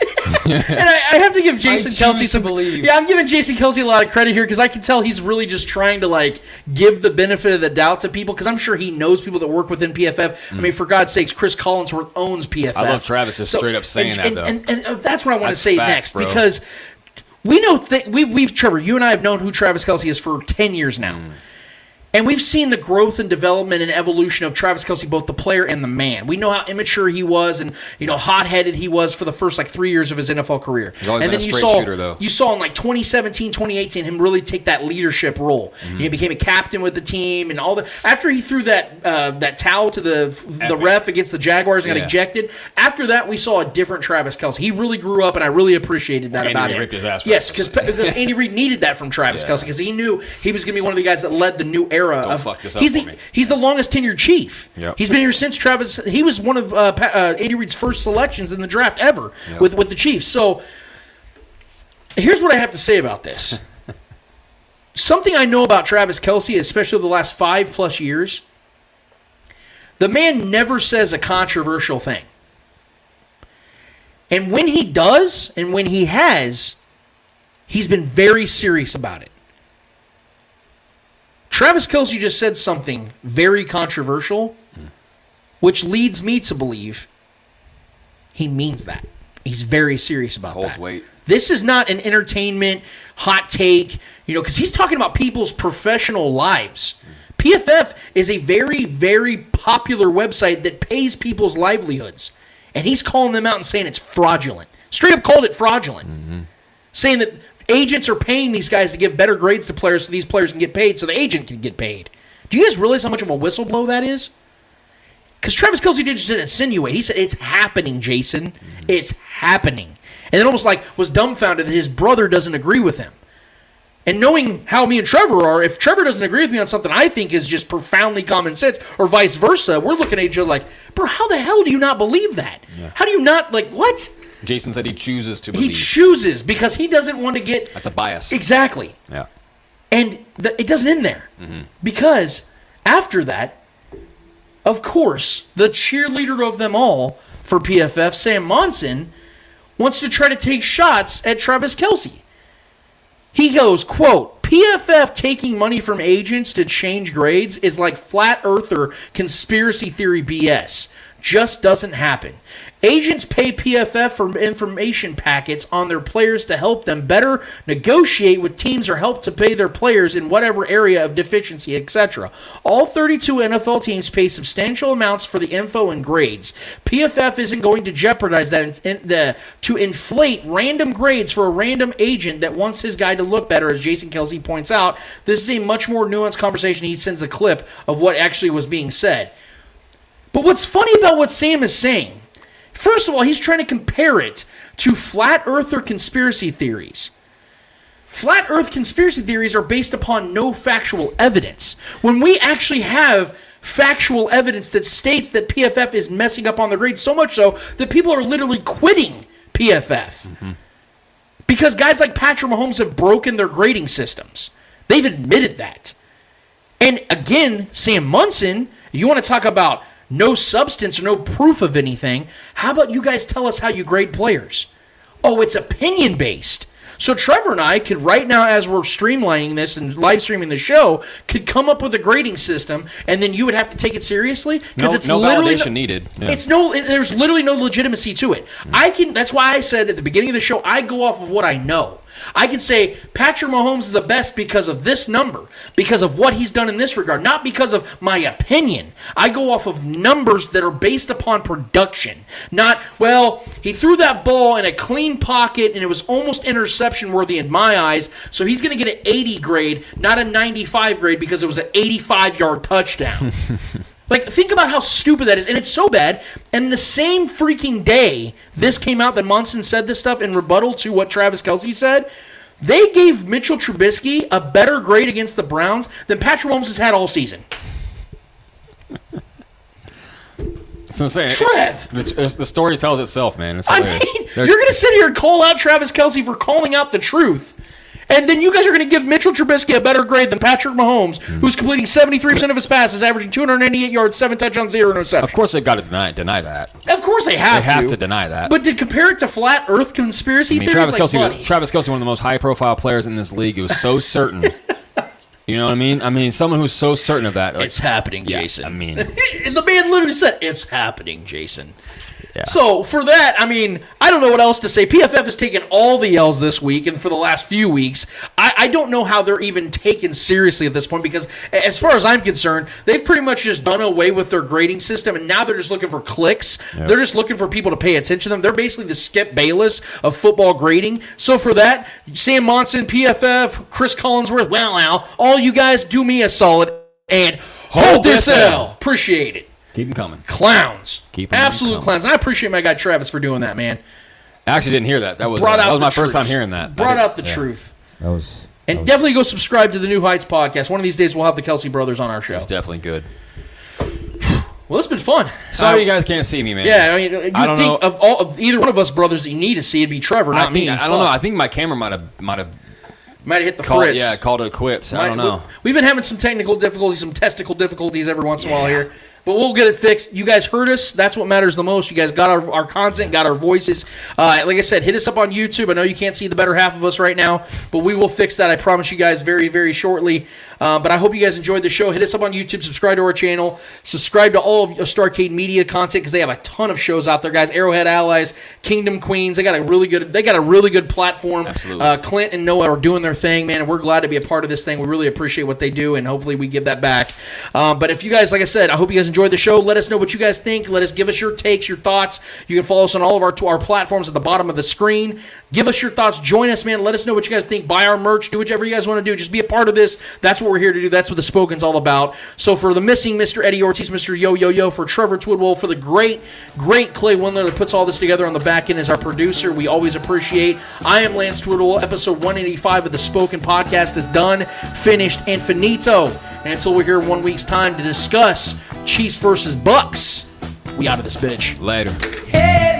And I, I have to give Jason Kelce some believe. Yeah, I'm giving Jason Kelce a lot of credit here because I can tell he's really just trying to like give the benefit of the doubt to people because I'm sure he knows people that work within PFF. I mean, for God's sakes, Cris Collinsworth owns PFF. Mm. I love Travis just straight up saying and, that, and, though. And, and, uh, that's what I want to say facts, next bro. because we know th- we've we've Trevor, you and I have known who Travis Kelce is for ten years now. Mm. And we've seen the growth and development and evolution of Travis Kelce, both the player and the man. We know how immature he was and you know hot headed he was for the first like three years of his NFL career. And then you saw shooter, you saw in like 2017, 2018 him really take that leadership role. Mm-hmm. He became a captain with the team and all the after he threw that uh, that towel to the the ref against the Jaguars and got Yeah. ejected. After that, we saw a different Travis Kelce. He really grew up, and I really appreciated that Andy about him. ripped his ass yes, because because Andy Reid needed that from Travis Yeah. Kelce because he knew he was going to be one of the guys that led the new era Don't of. fuck this up he's the he's the longest tenured chief. Yep. He's been here since Travis. He was one of uh, uh, Andy Reid's first selections in the draft ever Yep. with with the Chiefs. So here's what I have to say about this. Something I know about Travis Kelce, especially over the last five plus years, the man never says a controversial thing. And when he does, and when he has, he's been very serious about it. Travis Kelce just said something very controversial, which leads me to believe he means that. He's very serious about Holds that. weight. This is not an entertainment hot take, you know, because he's talking about people's professional lives. PFF is a very, very popular website that pays people's livelihoods. And he's calling them out and saying it's fraudulent. Straight up called it fraudulent. Mm-hmm. Saying that agents are paying these guys to give better grades to players so these players can get paid so the agent can get paid. Do you guys realize how much of a whistleblow that is? Because Travis Kelce didn't just insinuate. He said, It's happening, Jason. Mm-hmm. It's happening. And then almost like was dumbfounded that his brother doesn't agree with him. And knowing how me and Trevor are, if Trevor doesn't agree with me on something I think is just profoundly common sense, or vice versa, we're looking at each other like, bro, how the hell do you not believe that? How do you not, like, what? Jason said he chooses to be He chooses because he doesn't want to get. That's a bias. Exactly. Yeah. And the, it doesn't end there. Mm-hmm. Because after that, of course, the cheerleader of them all for PFF, Sam Monson, wants to try to take shots at Travis Kelce. He goes, quote, PFF taking money from agents to change grades is like flat earther conspiracy theory BS. Just doesn't happen. Agents pay PFF for information packets on their players to help them better negotiate with teams or help to pay their players in whatever area of deficiency, etc. All 32 NFL teams pay substantial amounts for the info and grades. PFF isn't going to jeopardize that in, the, to inflate random grades for a random agent that wants his guy to look better, as Jason Kelce points out. This is a much more nuanced conversation. He sends a clip of what actually was being said. But what's funny about what Sam is saying, first of all, he's trying to compare it to flat earther conspiracy theories. Flat earth conspiracy theories are based upon no factual evidence. When we actually have factual evidence that states that PFF is messing up on the grades, so much so that people are literally quitting PFF. Because guys like Patrick Mahomes have broken their grading systems. They've admitted that. And again, Sam Monson, you want to talk about no substance or no proof of anything. How about you guys tell us how you grade players? oh, it's opinion based. So Trevor and I could right now, as we're streamlining this and live streaming the show, could come up with a grading system, and then you would have to take it seriously No, it's no literally validation needed. Yeah. It's no, there's literally no legitimacy to it. Mm-hmm. I can. That's why I said at the beginning of the show, I go off of what I know. I can say Patrick Mahomes is the best because of this number, because of what he's done in this regard, not because of my opinion. I go off of numbers that are based upon production, not, well, he threw that ball in a clean pocket and it was almost interception worthy in my eyes, so he's going to get an 80 grade, not a 95 grade because it was an 85 yard touchdown. Like, think about how stupid that is. And it's so bad. And the same freaking day this came out that Monson said this stuff in rebuttal to what Travis Kelce said, they gave Mitchell Trubisky a better grade against the Browns than Patrick Mahomes has had all season. So I'm saying, Trev! the, uh, the story tells itself, man. It's I mean, you're going to sit here and call out Travis Kelce for calling out the truth. And then you guys are going to give Mitchell Trubisky a better grade than Patrick Mahomes, Hmm. who's completing 73% of his passes, averaging 298 yards, 7 touchdowns, 0 interceptions. of course, they've got to deny deny that. Of course they have They have to. to deny that. But to compare it to flat Earth conspiracy I mean, theories, Travis like, Kelce, buddy, Travis Kelce, one of the most high-profile players in this league. It was so certain. you know what I mean? I mean, someone who's so certain of that. Like, it's happening, yeah, Jason. I mean, the man literally said, "It's happening, Jason." Yeah. So for that, I mean, I don't know what else to say. PFF has taken all the L's this week, and for the last few weeks, I, I don't know how they're even taken seriously at this point. Because as far as I'm concerned, they've pretty much just done away with their grading system, and now they're just looking for clicks. They're just looking for people to pay attention to them. They're basically the Skip Bayless of football grading. So for that, Sam Monson, PFF, Cris Collinsworth, well, Al, all you guys do me a solid and hold this L. Appreciate it keep them coming. clowns. Keep Absolute clowns. And I appreciate my guy Travis for doing that, man. I actually didn't hear that. That was uh, that was my first time hearing that. Brought out the yeah. truth. That was. And that was- definitely go subscribe to the New Heights podcast. One of these days we'll have the Kelce brothers on our show. It's definitely good. Well, it's been fun. Sorry, you guys can't see me, man. Yeah, I mean, you I don't think know. of all of either one of us brothers you need to see, it'd be Trevor, not I mean, me. I don't know. I think my camera might have might have might have hit the called fritz. yeah called it quits. I don't know. we- We've been having some technical difficulties, some testicle difficulties every once in a while here. But we'll get it fixed. You guys heard us. That's what matters the most. You guys got our, our content, got our voices. Uh, like I said, hit us up on YouTube. I know you can't see the better half of us right now, but we will fix that. I promise you guys very, very shortly. Uh, but I hope you guys enjoyed the show. Hit us up on YouTube. Subscribe to our channel. Subscribe to all of Starcade Media content because they have a ton of shows out there, guys. Arrowhead Allies, Kingdom Queens. They got a really good. They got a really good platform. Absolutely. Uh, Clint and Noah are doing their thing, man, and we're glad to be a part of this thing. We really appreciate what they do, and hopefully we give that back. Um, but if you guys, like I said, I hope you guys enjoyed the show. Let us know what you guys think. Let us give us your takes, your thoughts. You can follow us on all of our our platforms at the bottom of the screen. Give us your thoughts. Join us, man. Let us know what you guys think. Buy our merch. Do whatever you guys want to do. Just be a part of this. That's what we're here to do. That's what the Spoken's all about. So for the missing Mr. Eddie Ortiz, Mr. Yo Yo Yo, for Trevor Twidwell, for the great, great Clay Windler that puts all this together on the back end as our producer, we always appreciate. I am Lance Twidwell. Episode 185 of the Spoken Podcast is done, finished, and finito. And until we're here one week's time to discuss Chiefs versus Bucks, we out of this bitch. Later. Hey,